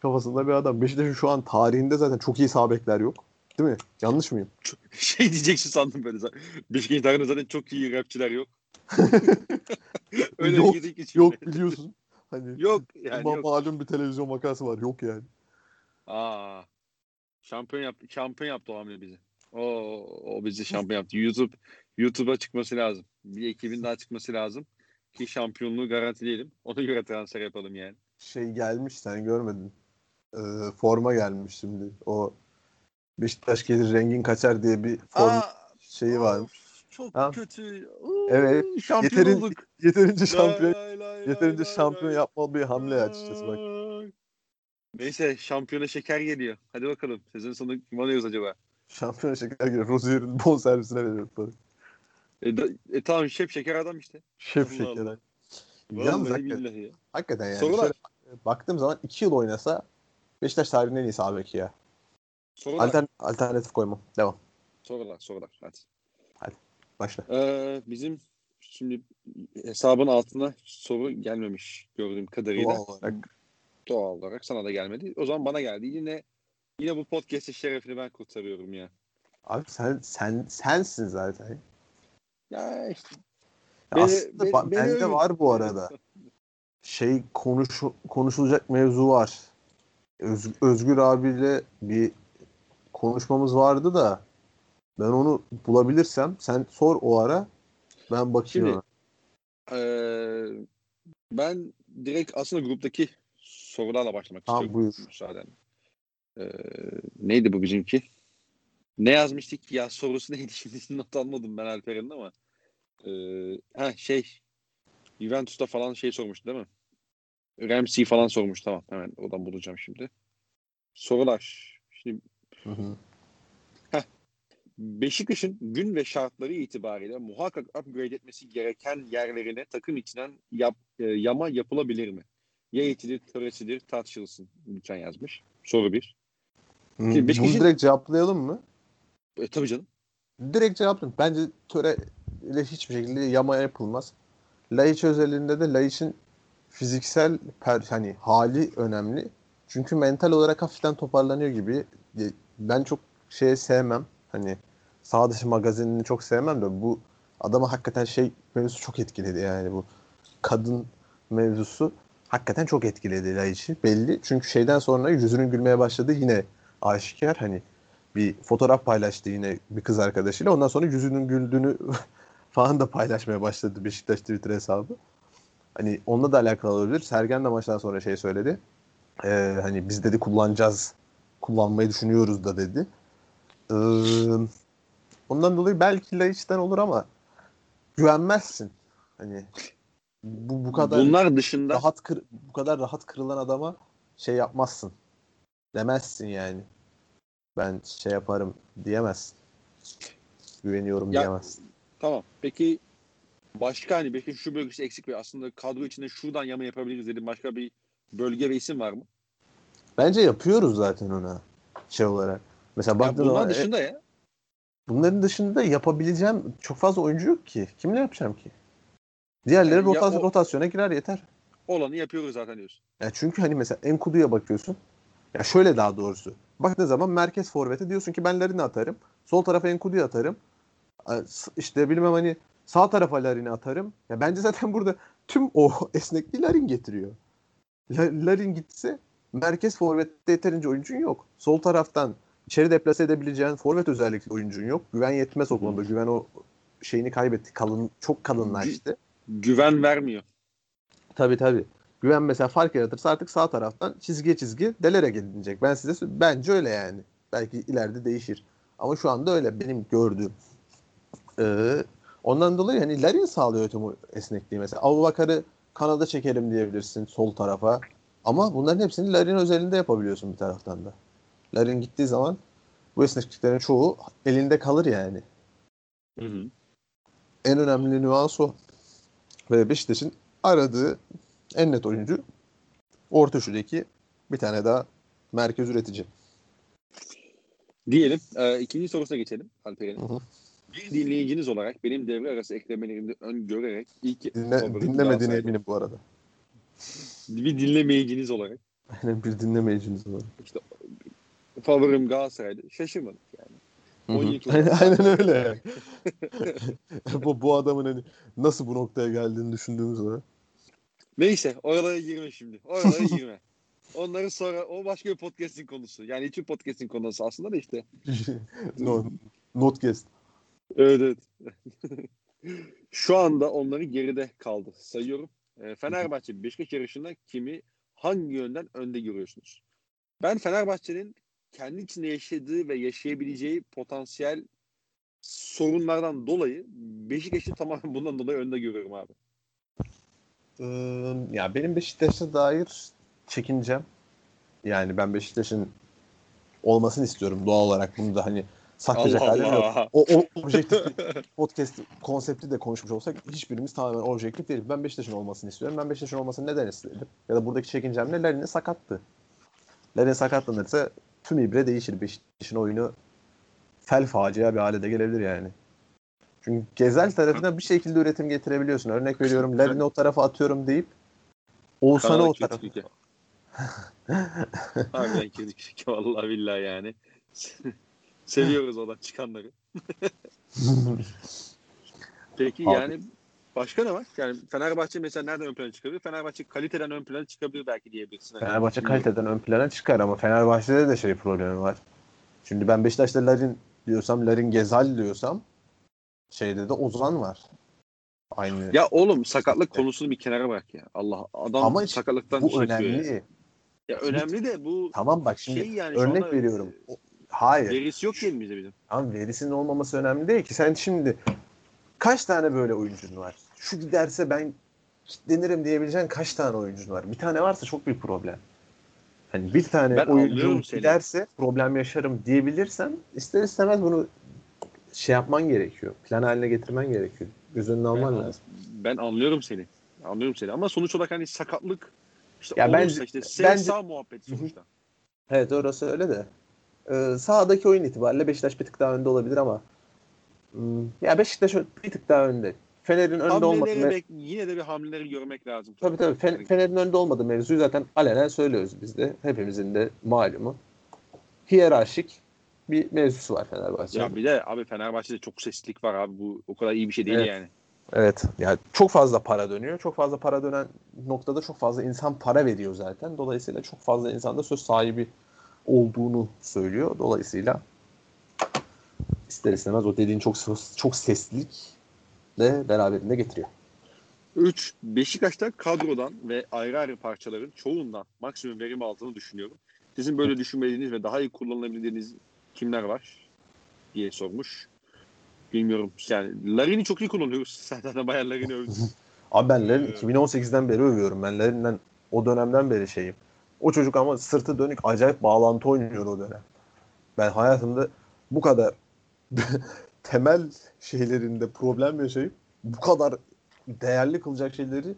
kafasında bir adam. Beşiktaş'ın şu an tarihinde zaten çok iyi sağ bekler yok. Değil mi? Yanlış mıyım? <laughs> Şey diyeceksin sandım böyle. Beşiktaş'ın tarihinde zaten çok iyi rapçiler yok. <laughs> Öyle Yok, girdik içine. Yok biliyorsun. Hani Yok yani yok. malum bir televizyon vakası var. Yok yani. Aa. Şampiyon yaptı. Şampiyon yaptı o hamle bizi. O, o bizi şampiyon yaptı. YouTube YouTube'a çıkması lazım. Bir ekibin daha çıkması lazım ki şampiyonluğu garantileyelim. Ona göre transfer yapalım yani. Şey gelmiş sen görmedin. Ee, forma gelmiş şimdi. O Beşiktaş gelir rengin kaçar diye bir forma şeyi var. of, Çok Ha. kötü. Oo, Evet. Şampiyon Yeterin- olduk. Yeterince şampiyon Lay, lay, lay, yeterince lay, şampiyon lay. yapmalı bir hamle açıkçası bak. Neyse şampiyona şeker geliyor. Hadi bakalım. Sezon sonu kim alıyoruz acaba? Şampiyon şeker gibi Rozier'in bon servisine veriyor para. E, da- e tamam şef şeker adam işte. Şef Allah şeker. Allah. Yalnız hakikaten, ya. hakikaten yani Sorular. şöyle baktığım zaman 2 yıl oynasa Beşiktaş tarihinin en iyi sağ beki ya. Sorular. Altern, alternatif koymam. Devam. Sorular. Sorular. Hadi. Başla. Ee, bizim şimdi hesabın altına soru gelmemiş gördüğüm kadarıyla. Doğal olarak. Doğal olarak sana da gelmedi. O zaman bana geldi. Yine yine bu podcast'in şerefini ben kurtarıyorum ya. Abi sen sen sensin zaten. Ya işte. Ya Beni- aslında beni- beni bende övün. var bu arada. <laughs> Şey konuş konuşulacak mevzu var. Öz, Özgür abiyle bir konuşmamız vardı da ben onu bulabilirsem sen sor o ara ben bakayım. Şimdi- ona. Ee, ben direkt aslında gruptaki sorularla başlamak Tamam, istiyorum. buyur. Müsaaden. Ee, neydi bu bizimki? Ne yazmıştık ya sorusu neydi <laughs> şimdi not almadım ben Alper'in ama. Ee, ha şey Juventus'ta falan şey sormuştu değil mi? Ramsey falan sormuş tamam hemen oradan bulacağım şimdi. Sorular. Şimdi Hı hı. Beşiktaş'ın gün ve şartları itibariyle muhakkak upgrade etmesi gereken yerlerine takım içinden yap, e, yama yapılabilir mi? Yate'idir, Torres'idir tartışılsın lütfen yazmış. Soru bir. Hı, Şimdi Bunu Beşiktaş'ın- direkt cevaplayalım mı? E, tabii canım. Direkt cevaplayalım. Bence töre ile hiçbir şekilde yama yapılmaz. Laiç özelinde de Laiç'in fiziksel per, hani hali önemli. Çünkü mental olarak hafiften toparlanıyor gibi. Ben çok şey sevmem. Hani sağ dışı magazinini çok sevmem de bu adama hakikaten şey mevzusu çok etkiledi yani bu kadın mevzusu hakikaten çok etkiledi Laiç'i belli. Çünkü şeyden sonra yüzünün gülmeye başladı yine aşikar hani bir fotoğraf paylaştı yine bir kız arkadaşıyla. Ondan sonra yüzünün güldüğünü <laughs> falan da paylaşmaya başladı Beşiktaş Twitter hesabı. Hani onunla da alakalı olabilir. Sergen de maçtan sonra şey söyledi. Ee, hani biz dedi kullanacağız, kullanmayı düşünüyoruz da dedi. Ee, ondan dolayı belki Laiç'ten olur ama güvenmezsin. Hani bu, bu kadar Bunlar dışında rahat kır, bu kadar rahat kırılan adama şey yapmazsın. Demezsin yani. Ben şey yaparım diyemezsin. Güveniyorum Ya- diyemezsin. tamam. Peki başka hani belki şu bölgesi eksik ve aslında kadro içinde şuradan yama yapabiliriz dedim. Başka bir bölge ve isim var mı? Bence yapıyoruz zaten ona şey olarak. Mesela Ya baktığın bunlar e, dışında ya. bunların dışında yapabileceğim çok fazla oyuncu yok ki. Kimle yapacağım ki? Diğerleri Yani ya rota- o- rotasyona girer yeter. Olanı yapıyoruz zaten diyorsun. Ya çünkü hani mesela Enkudu'ya bakıyorsun. Ya şöyle daha doğrusu. Baktığın zaman merkez forvete diyorsun ki ben Larin'i atarım. Sol tarafa Enkudu'yu atarım. İşte bilmem hani sağ tarafa Larin'i atarım. Ya bence zaten burada tüm o <laughs> esnekliği Larin getiriyor. La- Larin gitse merkez forvette yeterince oyuncun yok. Sol taraftan içeri deplase edebileceğin forvet özellikle oyuncun yok. Güven yetmez o konuda. Güven o şeyini kaybetti. Kalın çok kalınlaştı. Güven vermiyor. Tabii tabii. Güven mesela fark yaratırsa artık sağ taraftan çizgiye çizgi delere gelinecek. Ben size bence öyle yani. Belki ileride değişir. Ama şu anda öyle benim gördüğüm. Ee, ondan dolayı hani Larin sağlıyor tüm esnekliği mesela. Abubakar'ı kanada çekelim diyebilirsin sol tarafa. Ama bunların hepsini Larin özelinde yapabiliyorsun bir taraftan da. Larin gittiği zaman bu esnekliklerin çoğu elinde kalır yani. Hı hı. En önemli nüans o. Ve Beşiktaş'ın aradığı en net oyuncu orta üçlüdeki bir tane daha merkez üretici. Diyelim. E, ikinci sorusuna geçelim Alperen'in. Dinleyiciniz olarak benim devre arası eklemelerimi öngörerek ilk Dinle, dinlemediğine eminim bu arada. Bir dinlemeyiciniz olarak Aynen bir dinlemeyiciniz var. favorim Galatasaray'dı. Şaşırmadık yani. Hı hı. 12 aynen, aynen öyle. <laughs> bu, bu adamın hani nasıl bu noktaya geldiğini düşündüğümüz zaman. Neyse oralara girme şimdi. Oralara girme. Onları sonra o başka bir podcast'in konusu. Yani hiçbir podcast'in konusu aslında da işte. <laughs> no, Notcast. Evet evet. <laughs> Şu anda onları geride kaldı. Sayıyorum. Ee, Fenerbahçe Beşiktaş yarışında kimi hangi yönden önde görüyorsunuz? Ben Fenerbahçe'nin kendi içinde yaşadığı ve yaşayabileceği potansiyel sorunlardan dolayı Beşiktaş'ı tamamen <laughs> bundan dolayı önde görüyorum abi. Ee, ya benim Beşiktaş'a dair çekincem. Yani ben Beşiktaş'ın olmasını istiyorum doğal olarak. Bunu da hani saklayacak Allah halim yok. O, o objektif <laughs> podcast konsepti de konuşmuş olsak hiçbirimiz tamamen objektif değiliz. Ben Beşiktaş'ın olmasını istiyorum. Ben Beşiktaş'ın olmasını neden istedim? Ya da buradaki çekincem ne? Larin'in sakattı. Larin sakatlanırsa tüm ibre değişir. Beşiktaş'ın oyunu fel facia bir hale de gelebilir yani. Çünkü Gezel tarafına bir şekilde üretim getirebiliyorsun. Örnek veriyorum Larin'i o tarafa atıyorum deyip Oğuzhan'ı o tarafa. ya. Harbiden kötülük. Vallahi billahi yani. Seviyoruz oradan çıkanları. <laughs> Peki Abi. yani başka ne var? Yani Fenerbahçe mesela nereden ön plana çıkabilir? Fenerbahçe kaliteden ön plana çıkabilir belki diyebilirsin. Fenerbahçe bilmiyorum. kaliteden ön plana çıkar ama Fenerbahçe'de de şey problemi var. Şimdi ben Beşiktaş'ta Larin diyorsam, Larin Gezal diyorsam şeyde de Ozan var. Aynı. Ya oğlum sakatlık konusunu bir kenara bırak ya. Allah adam Ama işte sakatlıktan bu önemli. Ya. ya önemli de bu Tamam bak şimdi şey yani örnek veriyorum. e, O- Hayır. Verisi yok elimizde bizim. Ama verisinin olmaması önemli değil ki. Sen şimdi kaç tane böyle oyuncun var? Şu giderse ben kitlenirim diyebileceğin kaç tane oyuncun var? Bir tane varsa çok büyük problem. Hani bir tane Ben oyuncu anlıyorum seni. giderse problem yaşarım diyebilirsen ister istemez bunu şey yapman gerekiyor. Plan haline getirmen gerekiyor. Göz önüne alman Ben- lazım. Ben anlıyorum seni. Anlıyorum seni ama sonuç olarak hani sakatlık işte Ya olursa bence- işte bence- sağ muhabbeti sonuçta. Evet orası öyle de. Ee, sahadaki oyun itibariyle Beşiktaş bir tık daha önde olabilir ama hmm, ya Beşiktaş bir tık daha önde. Fener'in önde olmadığı bek- yine de bir hamleleri görmek lazım. Tabii tabii. Fen- Yani- Fener'in önde olmadığı mevzuyu zaten alenen söylüyoruz biz de. Hepimizin de malumu. Hiyerarşik bir mevzusu var Fenerbahçe'nin. Ya bir de abi Fenerbahçe'de çok seslilik var abi. Bu o kadar iyi bir şey değil Evet. yani. Evet. Yani çok fazla para dönüyor. Çok fazla para dönen noktada çok fazla insan para veriyor zaten. Dolayısıyla çok fazla insan da söz sahibi olduğunu söylüyor. Dolayısıyla ister istemez o dediğin çok çok seslilik de beraberinde getiriyor. 3. Beşiktaş'ta kadrodan ve ayrı ayrı parçaların çoğundan maksimum verim aldığını düşünüyorum. Sizin böyle düşünmediğiniz ve daha iyi kullanabildiğiniz kimler var diye sormuş. Bilmiyorum. Yani Larin'i çok iyi kullanıyoruz. <laughs> Sen zaten bayağı Larin'i övdün. Abi ben Larin Evet. 2018'den beri övüyorum. Ben Larin'den o dönemden beri şeyim. O çocuk ama sırtı dönük acayip bağlantı oynuyor o dönem. Ben hayatımda bu kadar <laughs> temel şeylerinde problem yaşayıp bu kadar değerli kılacak şeyleri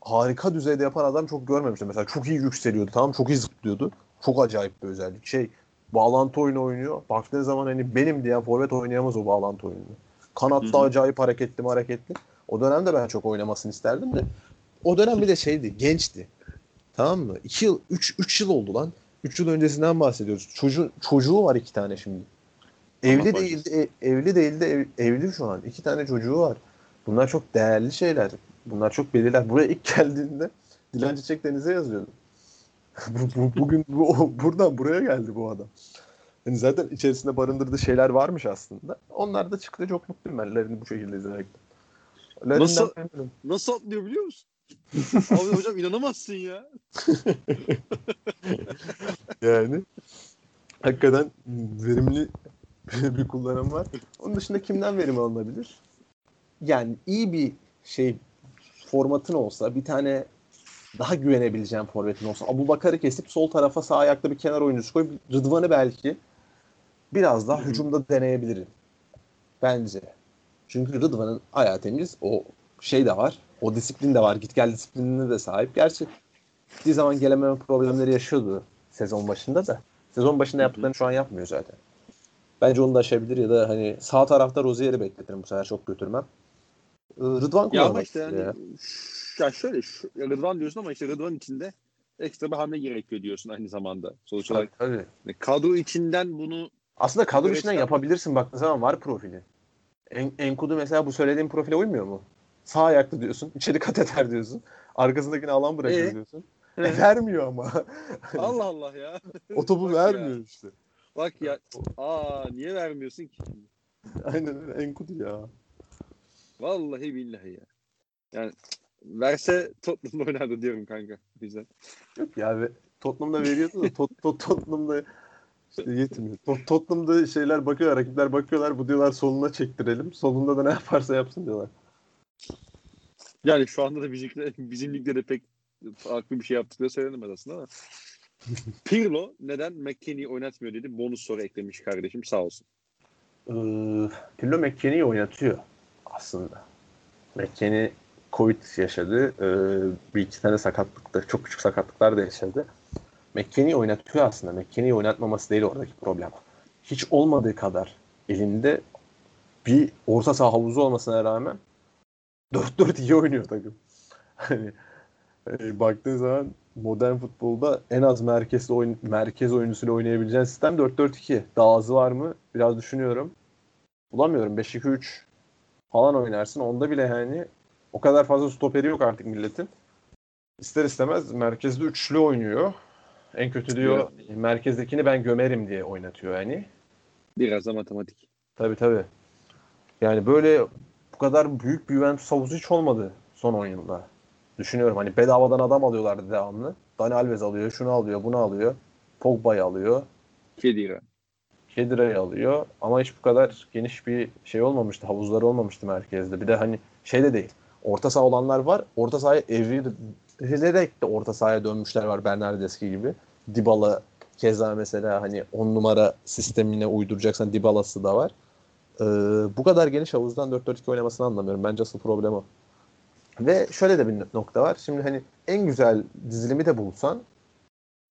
harika düzeyde yapan adam çok görmemiştim. Mesela çok iyi yükseliyordu tamam çok iyi zıplıyordu. Çok acayip bir özellik. Şey bağlantı oyunu oynuyor. Baktığın zaman hani benim diyen forvet oynayamaz o bağlantı oyununu. Kanatta acayip hareketli hareketli. O dönemde ben çok oynamasını isterdim de. O dönem bir de şeydi, gençti. Tamam mı? 2 yıl, 3 3 yıl oldu lan. 3 yıl öncesinden bahsediyoruz. Çocuğu, çocuğu var iki tane şimdi. Evli Allah değildi, e- evli değildi, ev- evli şu an. İki tane çocuğu var. Bunlar çok değerli şeyler. Bunlar çok belirler. Buraya ilk <laughs> geldiğinde Dilan Çiçek Deniz'e yazıyordu. <laughs> bu, bu, bugün bu, buradan buraya geldi bu adam. Yani zaten içerisinde barındırdığı şeyler varmış aslında. Onlar da çıktı çok mutluyum ben Larry'ni bu şekilde. Larry'nden Nasıl-. Nasıl atlıyor biliyor musun? <laughs> Abi hocam inanamazsın ya. <laughs> Yani hakikaten verimli <laughs> bir kullanım var. Onun dışında kimden verim alınabilir? Yani iyi bir şey formatın olsa bir tane daha güvenebileceğim forvetin olsa Abu Bakar'ı kesip sol tarafa sağ ayakta bir kenar oyuncusu koyup Rıdvan'ı belki biraz daha hücumda deneyebilirim. Bence. Çünkü Rıdvan'ın ayağı temiz. O şey de var. O disiplin de var. Git gel disiplinine de sahip. Gerçi gittiği zaman gelememe problemleri yaşıyordu sezon başında da. Sezon başında yaptıklarını şu an yapmıyor zaten. Bence onu da aşabilir ya da hani sağ tarafta Rozier'i bekletirim bu sefer çok götürmem. Ee, Rıdvan Ya ama işte yani ya. ya şöyle şu, ya Rıdvan diyorsun ama işte Rıdvan içinde ekstra bir hamle gerekiyor diyorsun aynı zamanda. Sonuç Tabii, olarak tabii. hani kadro içinden bunu Aslında kadro içinden yapabilirsin baktığın zaman var profili. En, Enkudu mesela bu söylediğim profile uymuyor mu? Sağ ayaklı diyorsun, içeri kat eder diyorsun. Arkasındakini alan bırakır Ee? diyorsun. E, vermiyor ama. <laughs> Allah Allah ya. o topu vermiyor ya. işte. Bak ya. Aa niye vermiyorsun ki? Aynen Enkudu ya. Vallahi billahi ya. Yani verse Tottenham'da oynardı diyorum kanka. Güzel. Yok ya ve Tottenham'da veriyordu da tot, tot, Tottenham'da işte yetmiyor. Tot, Tottenham'da şeyler bakıyor, rakipler bakıyorlar. Bu diyorlar soluna çektirelim. Solunda da ne yaparsa yapsın diyorlar. Yani şu anda da bizim, <laughs> bizim ligde de pek farklı bir şey yaptıkları söylenemez aslında ama. <laughs> Pirlo neden McKennie'yi oynatmıyor dedi. Bonus soru eklemiş kardeşim sağ olsun. Ee, Pirlo McKennie'yi oynatıyor aslında. McKennie Covid yaşadı. Ee, bir iki tane sakatlıkta, çok küçük sakatlıklar da yaşadı. McKennie'yi oynatıyor aslında. McKennie'yi oynatmaması değil oradaki problem. Hiç olmadığı kadar elinde bir orta saha havuzu olmasına rağmen 4-4 iyi oynuyor takım. Hani e, baktığın zaman modern futbolda en az merkezli oyun, merkez oyuncusuyla oynayabileceğin sistem 4-4-2. Daha azı var mı? Biraz düşünüyorum. Bulamıyorum. 5-2-3 falan oynarsın. Onda bile yani o kadar fazla stoperi yok artık milletin. İster istemez merkezde üçlü oynuyor. En kötü diyor merkezdekini ben gömerim diye oynatıyor yani. Biraz da matematik. Tabii tabii. Yani böyle kadar büyük bir Juventus havuzu hiç olmadı son 10 yılda. Düşünüyorum hani bedavadan adam alıyorlardı devamlı. Dani Alves alıyor, şunu alıyor, bunu alıyor. Pogba'yı alıyor. Kedira. Kedira'yı alıyor. Ama hiç bu kadar geniş bir şey olmamıştı. Havuzları olmamıştı merkezde. Bir de hani şey de değil. Orta saha olanlar var. Orta sahaya evrilerek de orta sahaya dönmüşler var Bernardeschi gibi. Dybala keza mesela hani 10 numara sistemine uyduracaksan Dybala'sı da var. Ee, bu kadar geniş havuzdan 4-4-2 oynamasını anlamıyorum. Bence asıl problem o. Ve şöyle de bir nokta var. Şimdi hani en güzel dizilimi de bulsan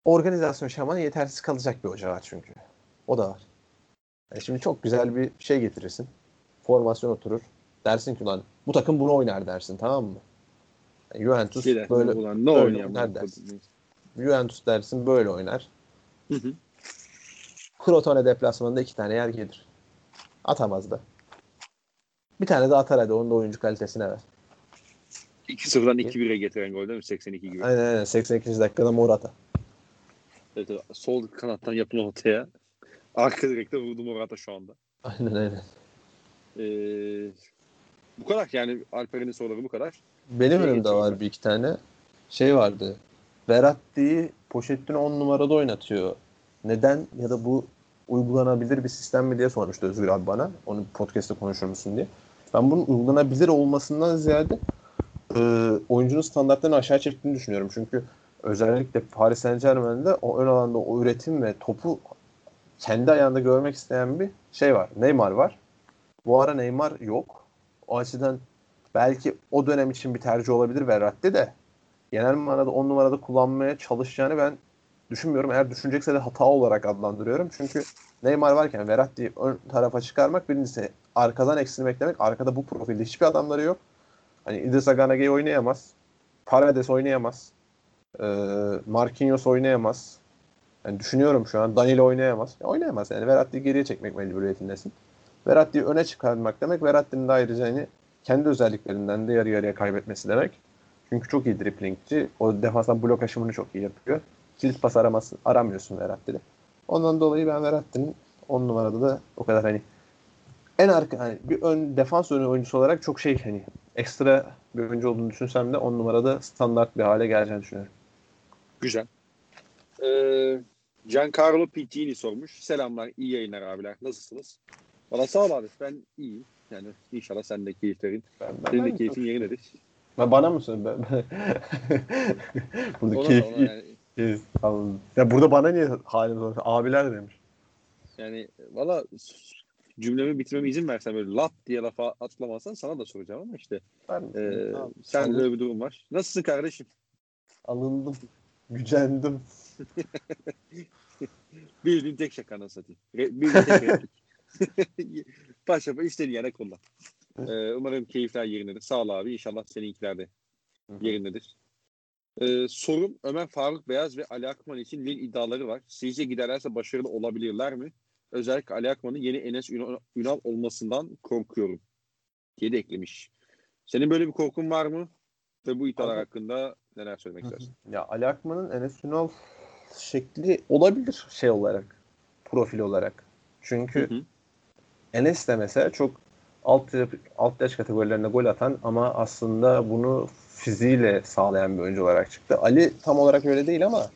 organizasyon şamanı yetersiz kalacak bir hoca var çünkü. O da var. Yani şimdi çok güzel bir şey getirirsin. Formasyon oturur. Dersin ki lan bu takım bunu oynar dersin tamam mı? Yani Juventus Şey dersin, böyle ulan ne böyle oynar dersin. Juventus dersin böyle oynar. Hı hı. Crotone deplasmanında iki tane yer gelir. Atamaz da. Bir tane de atar hadi onun da oyuncu kalitesine ver. 2-0'dan 2-1'e getiren gol değil mi? 82 gibi. Aynen aynen 82. dakikada Morata. Evet, evet. sol kanattan yapılan ortaya. Arka direkte vurdu Morata şu anda. Aynen aynen. Ee, bu kadar yani Alperen'in soruları bu kadar. Benim önümde var bir iki tane. Şey vardı. Verratti'yi Pochettino 10 numarada oynatıyor. Neden ya da bu uygulanabilir bir sistem mi diye sormuştu Özgür abi bana. Onu podcast'te konuşur musun diye. Ben bunun uygulanabilir olmasından ziyade e, oyuncunun standartlarını aşağı çektiğini düşünüyorum. Çünkü özellikle Paris Saint Germain'de o ön alanda o üretim ve topu kendi ayağında görmek isteyen bir şey var. Neymar var. Bu ara Neymar yok. O açıdan belki o dönem için bir tercih olabilir Verratti de genel manada 10 numarada kullanmaya çalışacağını ben düşünmüyorum. Eğer düşünecekse de hata olarak adlandırıyorum. Çünkü Neymar varken Verratti'yi ön tarafa çıkarmak birincisi arkadan eksilmek demek. Arkada bu profilde hiçbir adamları yok. Hani İdrissa Ganage'yi oynayamaz. Paredes oynayamaz. Ee, Marquinhos oynayamaz. Yani düşünüyorum şu an Danilo oynayamaz. Ya oynayamaz yani. Verratti'yi geriye çekmek mecburiyetindesin. Verratti'yi öne çıkarmak demek. Verratti'nin de ayrıca hani kendi özelliklerinden de yarı yarıya kaybetmesi demek. Çünkü çok iyi driplingçi. O defanstan blok aşımını çok iyi yapıyor. Kilit pas araması, aramıyorsun Verratti'de. Ondan dolayı ben Verratti'nin 10 numarada da o kadar hani en arka hani bir ön defans önü oyuncusu olarak çok şey hani ekstra bir oyuncu olduğunu düşünsem de 10 numarada standart bir hale geleceğini düşünüyorum. Güzel. Ee, Giancarlo Pittini sormuş. Selamlar, iyi yayınlar abiler. Nasılsınız? Valla sağ ol abi. Ben iyiyim. Yani inşallah sen de keyiflerin. Ben, ben, Senin de keyfin yerindedir. Ben- bana mı söylüyorsun? <laughs> Ben, ben... burada Ona, keyif, ona yani, Anladım. Ya burada bana niye halimiz olmuş? Abiler demiş. yani valla cümlemi bitirmeme izin versen böyle lap diye lafa atlamazsan sana da soracağım ama işte Ben e, Tamam. sen de Anladım. öyle bir durum var. Nasılsın kardeşim? alındım. Gücendim. <laughs> Bildiğin tek şaka nasıl satayım. Re- Bildiğin tek replik. <laughs> Paşa istediğin yere kullan. Ee, umarım keyifler yerindedir. Sağ ol abi. İnşallah seninkiler de yerindedir. Ee, sorum Ömer Faruk Beyaz ve Ali Akman için Lille iddiaları var. Sizce giderlerse başarılı olabilirler mi? Özellikle Ali Akman'ın yeni Enes Ünal, olmasından korkuyorum diye de eklemiş. Senin böyle bir korkun var mı? Ve bu iddialar hakkında neler söylemek istersin? Ya Ali Akman'ın Enes Ünal şekli olabilir şey olarak. Profil olarak. Çünkü Hı hı. Enes de mesela çok alt, alt yaş kategorilerinde gol atan ama aslında bunu fiziğiyle sağlayan bir oyuncu olarak çıktı. Ali tam olarak öyle değil ama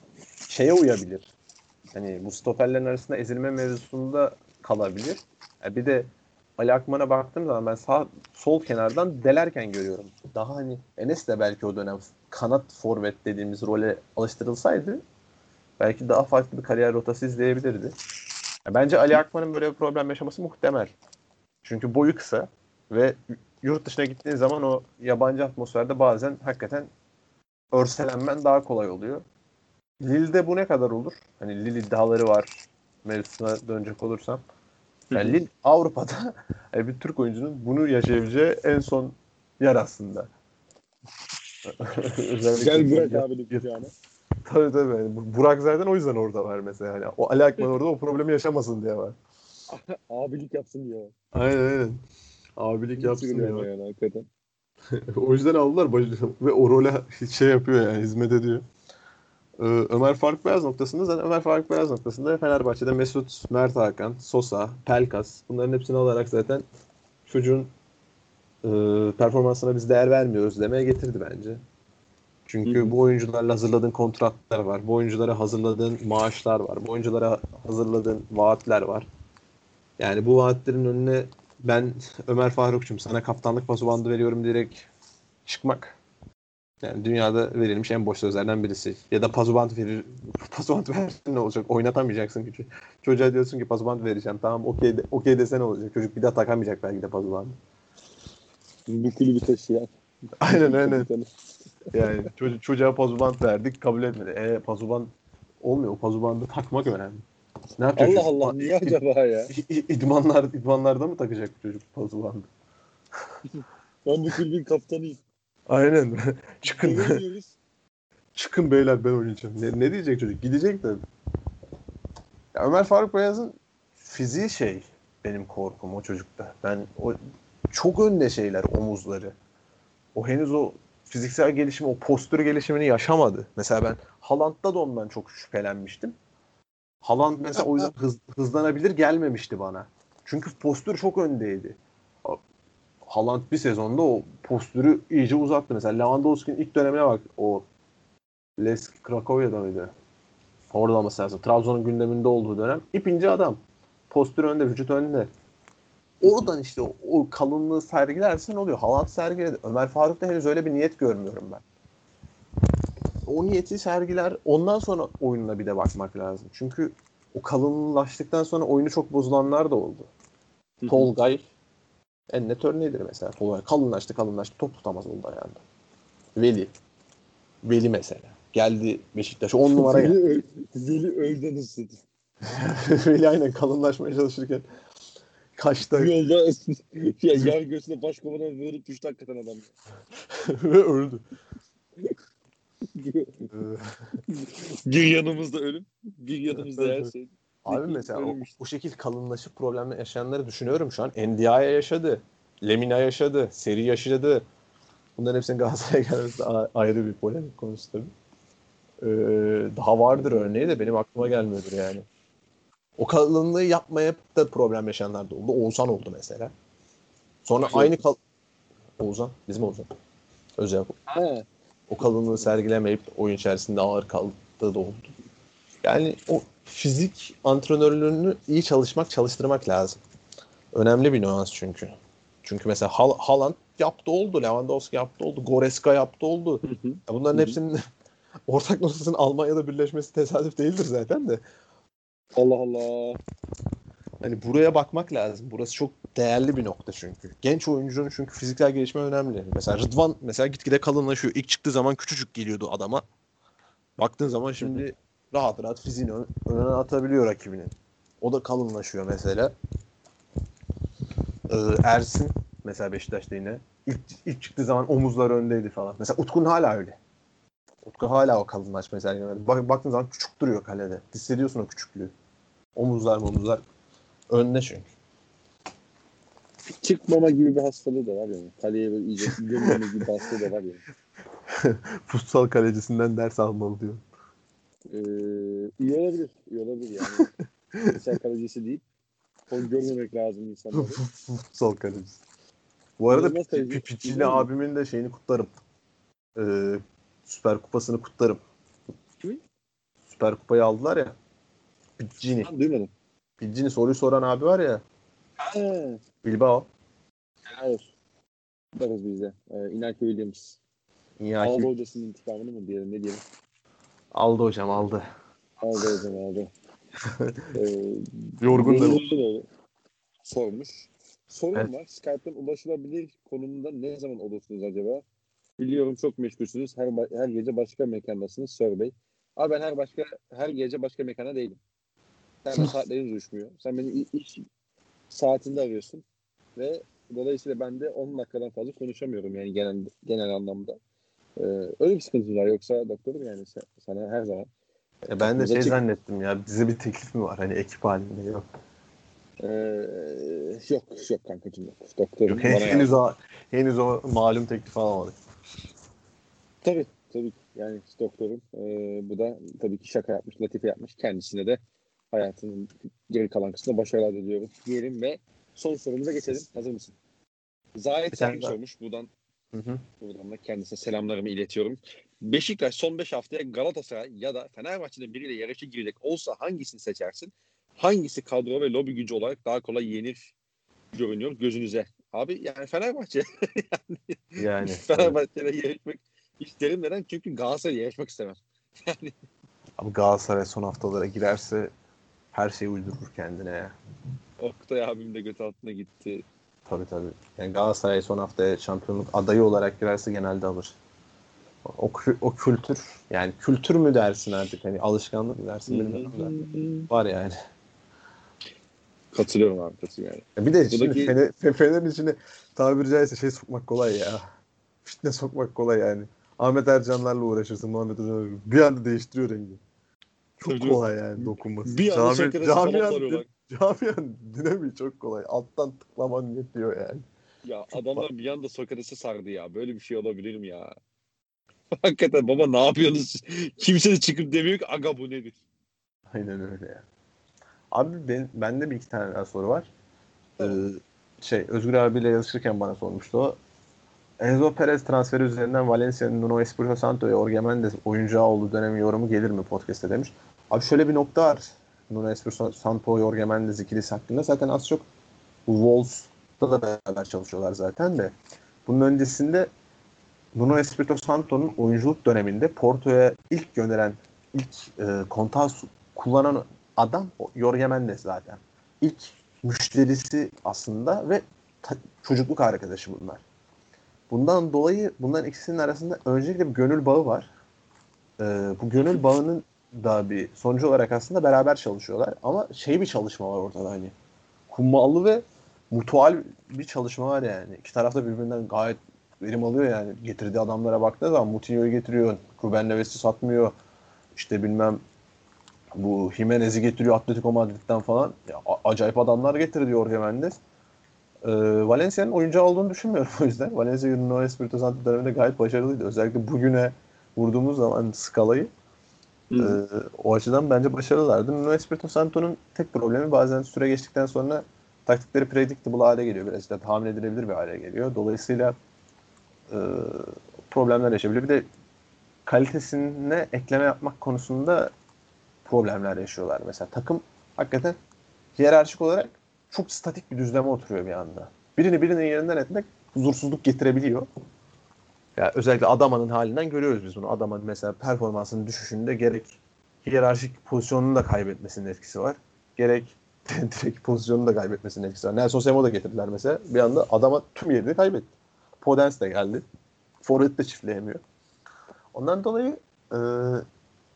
şeye uyabilir. Hani bu stoperlerin arasında ezilme mevzusunda kalabilir. Ya bir de Ali Akman'a baktığım zaman ben sağ sol kenardan delerken görüyorum. Daha hani Enes de belki o dönem kanat forvet dediğimiz role alıştırılsaydı belki daha farklı bir kariyer rotası izleyebilirdi. Ya bence Ali Akman'ın böyle bir problem yaşaması muhtemel. Çünkü boyu kısa ve yurt dışına gittiğin zaman o yabancı atmosferde bazen hakikaten örselenmen daha kolay oluyor. Lille'de bu ne kadar olur? Hani Lille iddiaları var mevzusuna dönecek olursam. Yani Lille Avrupa'da yani <laughs> bir Türk oyuncunun bunu yaşayabileceği en son yer aslında. <laughs> Özellikle Gel bırak Ya- abinin kucağına. Tabii tabii. Yani Bu- Burak zaten o yüzden orada var mesela. Yani o Ali Akman orada o problemi yaşamasın diye var. <laughs> Abilik yapsın diye. Aynen aynen. Abilik yapsın var. yani hakikaten. <laughs> o yüzden aldılar ve o role <laughs> şey yapıyor yani hizmet ediyor. Ee, Ömer Faruk Beyaz noktasında zaten Ömer Faruk Beyaz noktasında Fenerbahçe'de Mesut, Mert Hakan, Sosa, Pelkas bunların hepsini alarak zaten çocuğun e, performansına biz değer vermiyoruz demeye getirdi bence. Çünkü bu oyuncularla hazırladığın kontratlar var. Bu oyunculara hazırladığın maaşlar var. Bu oyunculara hazırladığın vaatler var. Yani bu vaatlerin önüne ben Ömer Faruk'cum sana kaptanlık pasu bandı veriyorum diyerek çıkmak. Yani dünyada verilmiş en boş sözlerden birisi. Ya da pazubant verir. <laughs> Pazubant ver ne olacak? Oynatamayacaksın ki. Çocuğa diyorsun ki pazubant vereceğim. Tamam okey de, okey desen olacak. Çocuk bir daha takamayacak belki de pazubandı. Bu kulübü taşıyan. Aynen aynen. <laughs> Yani çocuğa, pazubant verdik kabul etmedi. E pazubant olmuyor. O pazubandı takmak önemli. Ne yapacak Allah çocuk? Allah niye acaba ya? <laughs> İdmanlar, idmanlarda mı takacak çocuk pazubandı? <laughs> Ben bu kulübün kaptanıyım. Aynen. <laughs> Çıkın. Çıkın beyler ben oynayacağım. Ne, ne diyecek çocuk? Gidecek de. Ya Ömer Faruk Beyaz'ın fiziği şey benim korkum o çocukta. Ben o çok önde şeyler omuzları. O henüz o fiziksel gelişimi, o postür gelişimini yaşamadı. Mesela ben Haaland'da da ondan çok şüphelenmiştim. Haaland mesela o yüzden hız, hızlanabilir gelmemişti bana. Çünkü postür çok öndeydi. Haaland bir sezonda o postürü iyice uzattı. Mesela Lewandowski'nin ilk dönemine bak. O Lesk Krakow'da mıydı? Orada olması lazım. Trabzon'un gündeminde olduğu dönem. İpince adam. Postür önde, vücut önde. Oradan işte o, o kalınlığı sergilersen oluyor. Haaland sergiledi. Ömer Faruk'ta henüz öyle bir niyet görmüyorum ben. O niyeti sergiler. Ondan sonra oyununa bir de bakmak lazım. Çünkü o kalınlaştıktan sonra oyunu çok bozulanlar da oldu. Tolgay en net örneğidir mesela. Tolgay kalınlaştı kalınlaştı top tutamaz oldu ayağında. Veli. Veli mesela. Geldi Beşiktaş 10 numara geldi. Zeli, öl, Zeli öldü nasıl? Veli aynen kalınlaşmaya çalışırken kaçta yolda <laughs> ya, yer göğsüne baş kovana vurup düştü hakikaten adam. <laughs> ve öldü. <laughs> bir yanımızda ölüm, bir yanımızda her şey. Abi <laughs> mesela o, bu şekil kalınlaşıp problemle yaşayanları düşünüyorum şu an. Ndiaye yaşadı. Lemina yaşadı. Seri yaşadı. Bunların hepsinin Galatasaray'a gelmesi ayrı bir polemik konusu tabii. Ee, daha vardır örneği de benim aklıma gelmiyordur yani. O kalınlığı yapmayıp da problem yaşayanlar da oldu. Oğuzhan oldu mesela. Sonra aynı kal... Oğuzhan. Bizim Oğuzhan. Özel. Ha. O kalınlığı sergilemeyip oyun içerisinde ağır kaldığı da oldu. Yani o fizik antrenörlüğünü iyi çalışmak, çalıştırmak lazım. Önemli bir nüans çünkü. Çünkü mesela Hal- Haaland yaptı oldu, Lewandowski yaptı oldu, Goreska yaptı oldu. Hı hı. Ya bunların Hı hı. hepsinin <laughs> ortak noktasının Almanya'da birleşmesi tesadüf değildir zaten de. Allah Allah. Hani buraya bakmak lazım. Burası çok değerli bir nokta çünkü. Genç oyuncunun çünkü fiziksel gelişme önemli. Mesela Rıdvan mesela gitgide kalınlaşıyor. İlk çıktığı zaman küçücük geliyordu adama. Baktığın zaman şimdi rahat rahat fiziğini ön- önüne atabiliyor rakibinin. O da kalınlaşıyor mesela. Ee, Ersin mesela Beşiktaş'ta yine ilk, ilk çıktığı zaman omuzlar öndeydi falan. Mesela Utkun hala öyle. Utku hala o kalınlaşma sergilemedi. Bak, baktığın zaman küçük duruyor kalede. Hissediyorsun o küçüklüğü. Omuzlar omuzlar önde çünkü. Çıkmama gibi bir hastalığı da var yani. Kaleye böyle iyice gömmeme gibi bir hastalığı da var yani. <laughs> Futsal kalecisinden ders almalı diyor. Ee, iyi olabilir. iyi olabilir yani. Mesela kalecisi değil. Kon görmemek lazım insanları. <laughs> Futsal kalecisi. Bu arada İnanılmaz. abimin de şeyini kutlarım. Ee, Süper Kupasını kutlarım. Kimin? Süper Kupayı aldılar ya. Ben duymadım. Piccini soruyu soran abi var ya. Bilbao. olsun. Bakarız biz de. Ee, Inaki Williams. İnyaki. Aldı hocasının intikamını mı diyelim ne diyelim. Aldı hocam aldı. Aldı hocam aldı. <laughs> ee, Yorgun da. Sormuş. Sorun Evet. var. Skype'den ulaşılabilir konumunda ne zaman olursunuz acaba? Biliyorum çok meşgulsünüz. Her, her gece başka mekandasınız Sir Bey. Abi ben her başka her gece başka mekanda değilim. Sen de saatleriniz uyuşmuyor. Sen beni iş saatinde arıyorsun ve dolayısıyla ben de 10 dakikadan fazla konuşamıyorum yani genel genel anlamda. Ee, öyle bir sıkıntı var yoksa doktorum yani sen- sana her zaman. Ya ben de şey Açık- zannettim ya. Bize bir teklif mi var? Hani ekip halinde yok. Ee, yok yok kankacığım yok. Doktorum Yok bana henüz, yazdı. o, henüz o malum teklifi alamadık. Tabii tabii yani doktorum ee, bu da tabii ki şaka yapmış, latife yapmış. Kendisine de hayatının geri kalan kısmında başarılar diliyorum diyelim ve son sorumuza geçelim. Hazır mısın? Zahit daha. sormuş. Buradan Hı hı. buradan da kendisine selamlarımı iletiyorum. Beşiktaş son 5 haftaya Galatasaray ya da Fenerbahçe'nin biriyle yarışa girecek olsa hangisini seçersin? Hangisi kadro ve lobi gücü olarak daha kolay yenir görünüyor gözünüze? Abi yani Fenerbahçe. <laughs> Yani. Fenerbahçe'yle yarışmak isterim. Neden? Çünkü Galatasaray'la yarışmak istemem. Abi Galatasaray son haftalara girerse her şeyi uydurur kendine ya. Oktay abim de göt altına gitti. Tabii tabii. Yani Galatasaray son haftaya şampiyonluk adayı olarak girerse genelde alır. O, o kültür yani kültür mü dersin artık hani alışkanlık mı dersin bilmiyorum da <laughs> var yani. Katılıyorum abi katılıyorum. Ya bir de Buradaki- şimdi Fener, Fe- Fener'in içine tabiri caizse şey sokmak kolay ya. Fitne sokmak kolay yani. Ahmet Ercanlarla uğraşırsın Muhammed Hoca'yla. Bir anda değiştiriyor rengi. Çok Tabii. kolay yani dokunması. Bir anda Cami- Sokrates'i falan camian, sarıyorlar. camian dinamiği çok kolay. Alttan tıklaman yetiyor yani. Ya adamlar bir anda Sokrates'e sardı ya. Böyle bir şey olabilir mi ya? <laughs> Hakikaten baba ne yapıyorsunuz? <laughs> Kimse de çıkıp demiyor ki aga bu nedir? Aynen öyle ya. Abi ben, bende bir iki tane daha soru var. Ee, şey Özgür abiyle yazışırken bana sormuştu o. Enzo Perez transferi üzerinden Valencia'nın Nuno Espirito Santo ve Jorge Mendes oyuncağı olduğu dönemi yorumu gelir mi podcast'te demiş. Abi şöyle bir nokta var. Nuno Espirito Santo, Jorge Mendes ikilisi hakkında zaten az çok bu Wolves'ta da beraber çalışıyorlar zaten de. Bunun öncesinde Nuno Espirito Santo'nun oyunculuk döneminde Porto'ya ilk gönderen, ilk e, kontağı kullanan adam Jorge Mendes zaten. İlk müşterisi aslında ve ta- çocukluk arkadaşı bunlar. Bundan dolayı bunların ikisinin arasında öncelikle bir gönül bağı var. Ee, bu gönül bağının da bir sonucu olarak aslında beraber çalışıyorlar. Ama şey bir çalışma var ortada hani. Kummallı ve mutual bir çalışma var yani. İki taraf da birbirinden gayet verim alıyor yani. Getirdiği adamlara baktığı zaman Moutinho'yu getiriyor. Ruben Neves'i satmıyor. İşte bilmem bu Jimenez'i getiriyor Atletico Madrid'den falan. Ya, acayip adamlar getirdi Jorge Mendes. Ee, Valencia'nın oyuncu olduğunu düşünmüyorum <laughs> o yüzden. Valencia Nuno Espirito Santo döneminde gayet başarılıydı. Özellikle bugüne vurduğumuz zaman skalayı Ee, o açıdan bence başarılılardı. Nuno Espirito Santo'nun tek problemi bazen süre geçtikten sonra taktikleri predictable hale geliyor. Biraz da tahmin edilebilir bir hale geliyor. Dolayısıyla e, problemler yaşayabiliyor. Bir de kalitesine ekleme yapmak konusunda problemler yaşıyorlar. Mesela takım hakikaten hiyerarşik olarak çok statik bir düzleme oturuyor bir anda. Birini birinin yerinden etmek huzursuzluk getirebiliyor. Ya özellikle Adama'nın halinden görüyoruz biz bunu. Adama'nın mesela performansının düşüşünde gerek hiyerarşik pozisyonunu da kaybetmesinin etkisi var. Gerek <laughs> direkt pozisyonunu da kaybetmesinin etkisi var. Nelson Semo da getirdiler mesela. Bir anda Adama tüm yerini kaybetti. Podence de geldi. Forvet de çiftleyemiyor. Ondan dolayı e,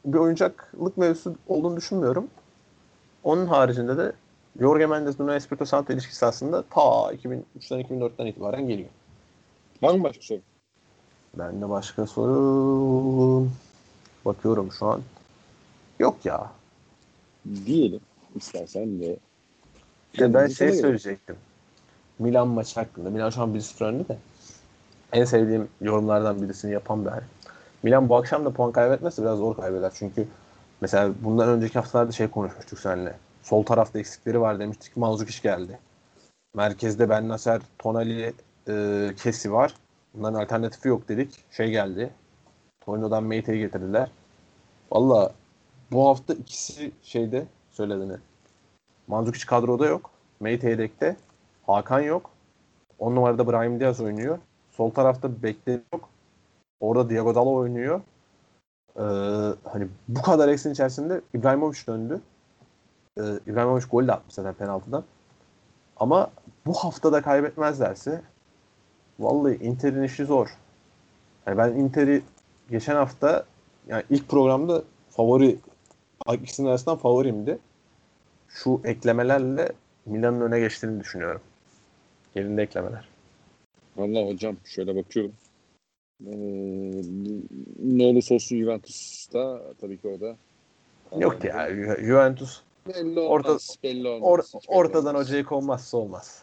bir oyuncaklık mevzusu olduğunu düşünmüyorum. Onun haricinde de Jorge Mendes Nuno Espirito Santo ilişkisi aslında ta 2003'ten 2004'ten itibaren geliyor. Var mı başka soru? Ben de başka soru bakıyorum şu an. Yok ya. Diyelim istersen de. Ya ben şey söyleyecektim. Milan maçı hakkında. Milan şu an 1-0 önde de. En sevdiğim yorumlardan birisini yapan bir. Milan bu akşam da puan kaybetmezse biraz zor kaybeder. Çünkü mesela bundan önceki haftalarda şey konuşmuştuk seninle. Sol tarafta eksikleri var demiştik. Manzukic geldi. Merkezde Ben Nasser, Tonali, e, Kesi var. Bunların alternatifi yok dedik. Şey geldi. Torino'dan Meite'yi getirdiler. Valla bu hafta ikisi şeyde söylediğini. Mandzukic kadroda yok. Meite yedekte. Hakan yok. 10 numarada Brahim Diaz oynuyor. Sol tarafta bekleri yok. Orada Diego Dalo oynuyor. Ee, hani bu kadar eksin içerisinde İbrahimovic döndü. Ee, İbrahimovic gol de atmış zaten penaltıdan. Ama bu haftada kaybetmezlerse vallahi Inter'in işi zor. Yani ben Inter'i geçen hafta yani ilk programda favori ikisinin arasından favorimdi. Şu eklemelerle Milan'ın öne geçtiğini düşünüyorum. Yerinde eklemeler. Vallahi hocam şöyle bakıyorum. Ee, ne olursa olsun Juventus'ta tabii ki orada. Yok ya Ju- Juventus Belli Orta- olmaz. belli olmaz. or- belli ortadan olmaz. hocayı kovmazsa olmaz.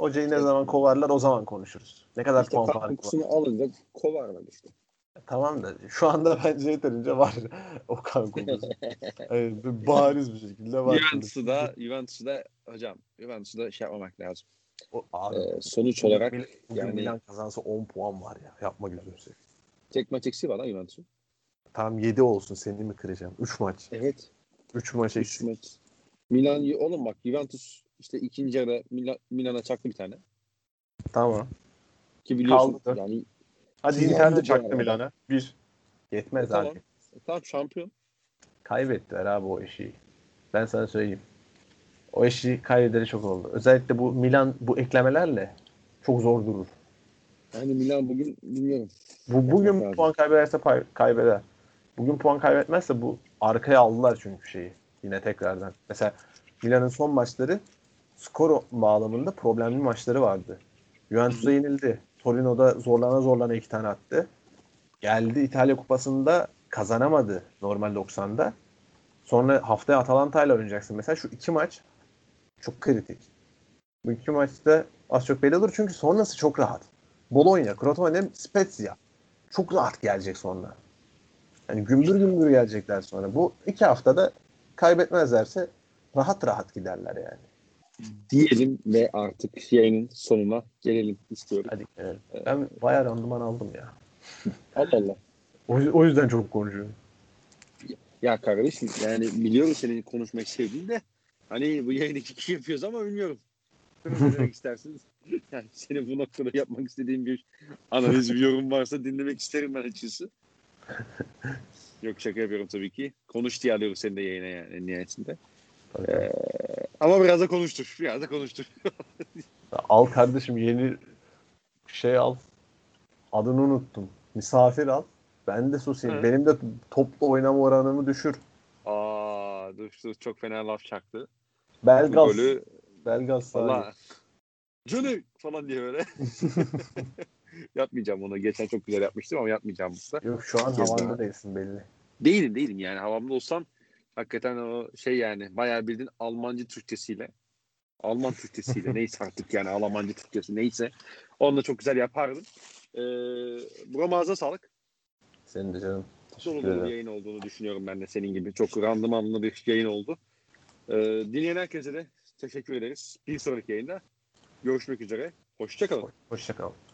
Hocayı ne zaman kovarlar o zaman konuşuruz. Ne kadar İşte puan farkı var. kokusunu alınca kovarlar işte. Tamam da şu anda bence yeterince var o kan kokusu. Evet, bariz bir şekilde var. Juventus'u da, Juventus'u da hocam Juventus'u da şey yapmamak lazım. O, abi, Ee, sonuç olarak Mil- bugün yani- Milan kazansa 10 puan var ya. Yapma gözünü seveyim. tek maç eksiği var lan Juventus'un. Tam 7 olsun seni mi kıracağım? 3 maç. Evet. 3 maç 3 eksik. maç. Milan oğlum bak Juventus işte ikinci yarıda Milan, Milan'a çaktı bir tane. Tamam. Ki biliyorsun Kaldı. yani Hadi Yandı Inter de çaktı. Milan'a. 1. Yetmez E, tamam. abi. e, tamam şampiyon. Kaybettiler abi o işi. Ben sana söyleyeyim. O işi kaybederi çok oldu. Özellikle bu Milan bu eklemelerle çok zor durur. Yani Milan bugün bilmiyorum. Bu bugün lazım. puan kaybederse pay- kaybeder. Bugün puan kaybetmezse bu arkaya aldılar çünkü şeyi. Yine tekrardan. Mesela Milan'ın son maçları skor bağlamında problemli maçları vardı. Juventus'a yenildi. Torino'da zorlana zorlana iki tane attı. Geldi İtalya Kupası'nda kazanamadı normal 90'da. Sonra haftaya Atalanta ile oynayacaksın. Mesela şu iki maç çok kritik. Bu iki maçta az çok belli olur çünkü sonrası çok rahat. Bologna, Crotone, Spezia. Çok rahat gelecek sonra. Yani gümbür gümbür gelecekler sonra. Bu iki haftada kaybetmezlerse rahat rahat giderler yani. Diyelim ve artık yayının sonuna gelelim istiyorum. Hadi gelelim. Ben bayağı randıman aldım ya. Allah Allah. O, o yüzden çok konuşuyorum. Ya kardeşim yani biliyorum senin konuşmak sevdiğini de hani bu yayını iki kişi yapıyoruz ama bilmiyorum. Ne demek istersiniz? <laughs> Yani senin bu noktada yapmak istediğin bir analiz, bir yorum varsa dinlemek isterim ben açıkçası. Yok şaka yapıyorum tabii ki. Konuş diye alıyoruz seni de yayına yani en nihayetinde. Ee, ama biraz da konuştur. Biraz da konuştur. <laughs> Al kardeşim yeni şey al. Adını unuttum. Misafir al. Ben de susayım. Hı. Benim de toplu oynama oranımı düşür. Aa, dur, dur çok fena laf çaktı. Bu Belgaz. golü sahibi. Johnny falan diye böyle. <laughs> <laughs> yapmayacağım onu. Geçen çok güzel yapmıştım ama yapmayacağım bu sefer. Yok şu an daha. değilsin belli. Değilim değilim yani havamda olsam hakikaten o şey yani bayağı bildiğin Almancı Türkçesiyle Alman Türkçesiyle <laughs> neyse artık yani Almancı Türkçesi neyse onu da çok güzel yapardım. Ee, buna mağaza sağlık. Senin de canım. dolu dolu bir yayın olduğunu düşünüyorum ben de senin gibi. Çok randımanlı bir yayın oldu. Ee, dinleyen herkese de teşekkür ederiz. Bir sonraki yayında görüşmek üzere. Hoşçakalın. Hoşçakalın.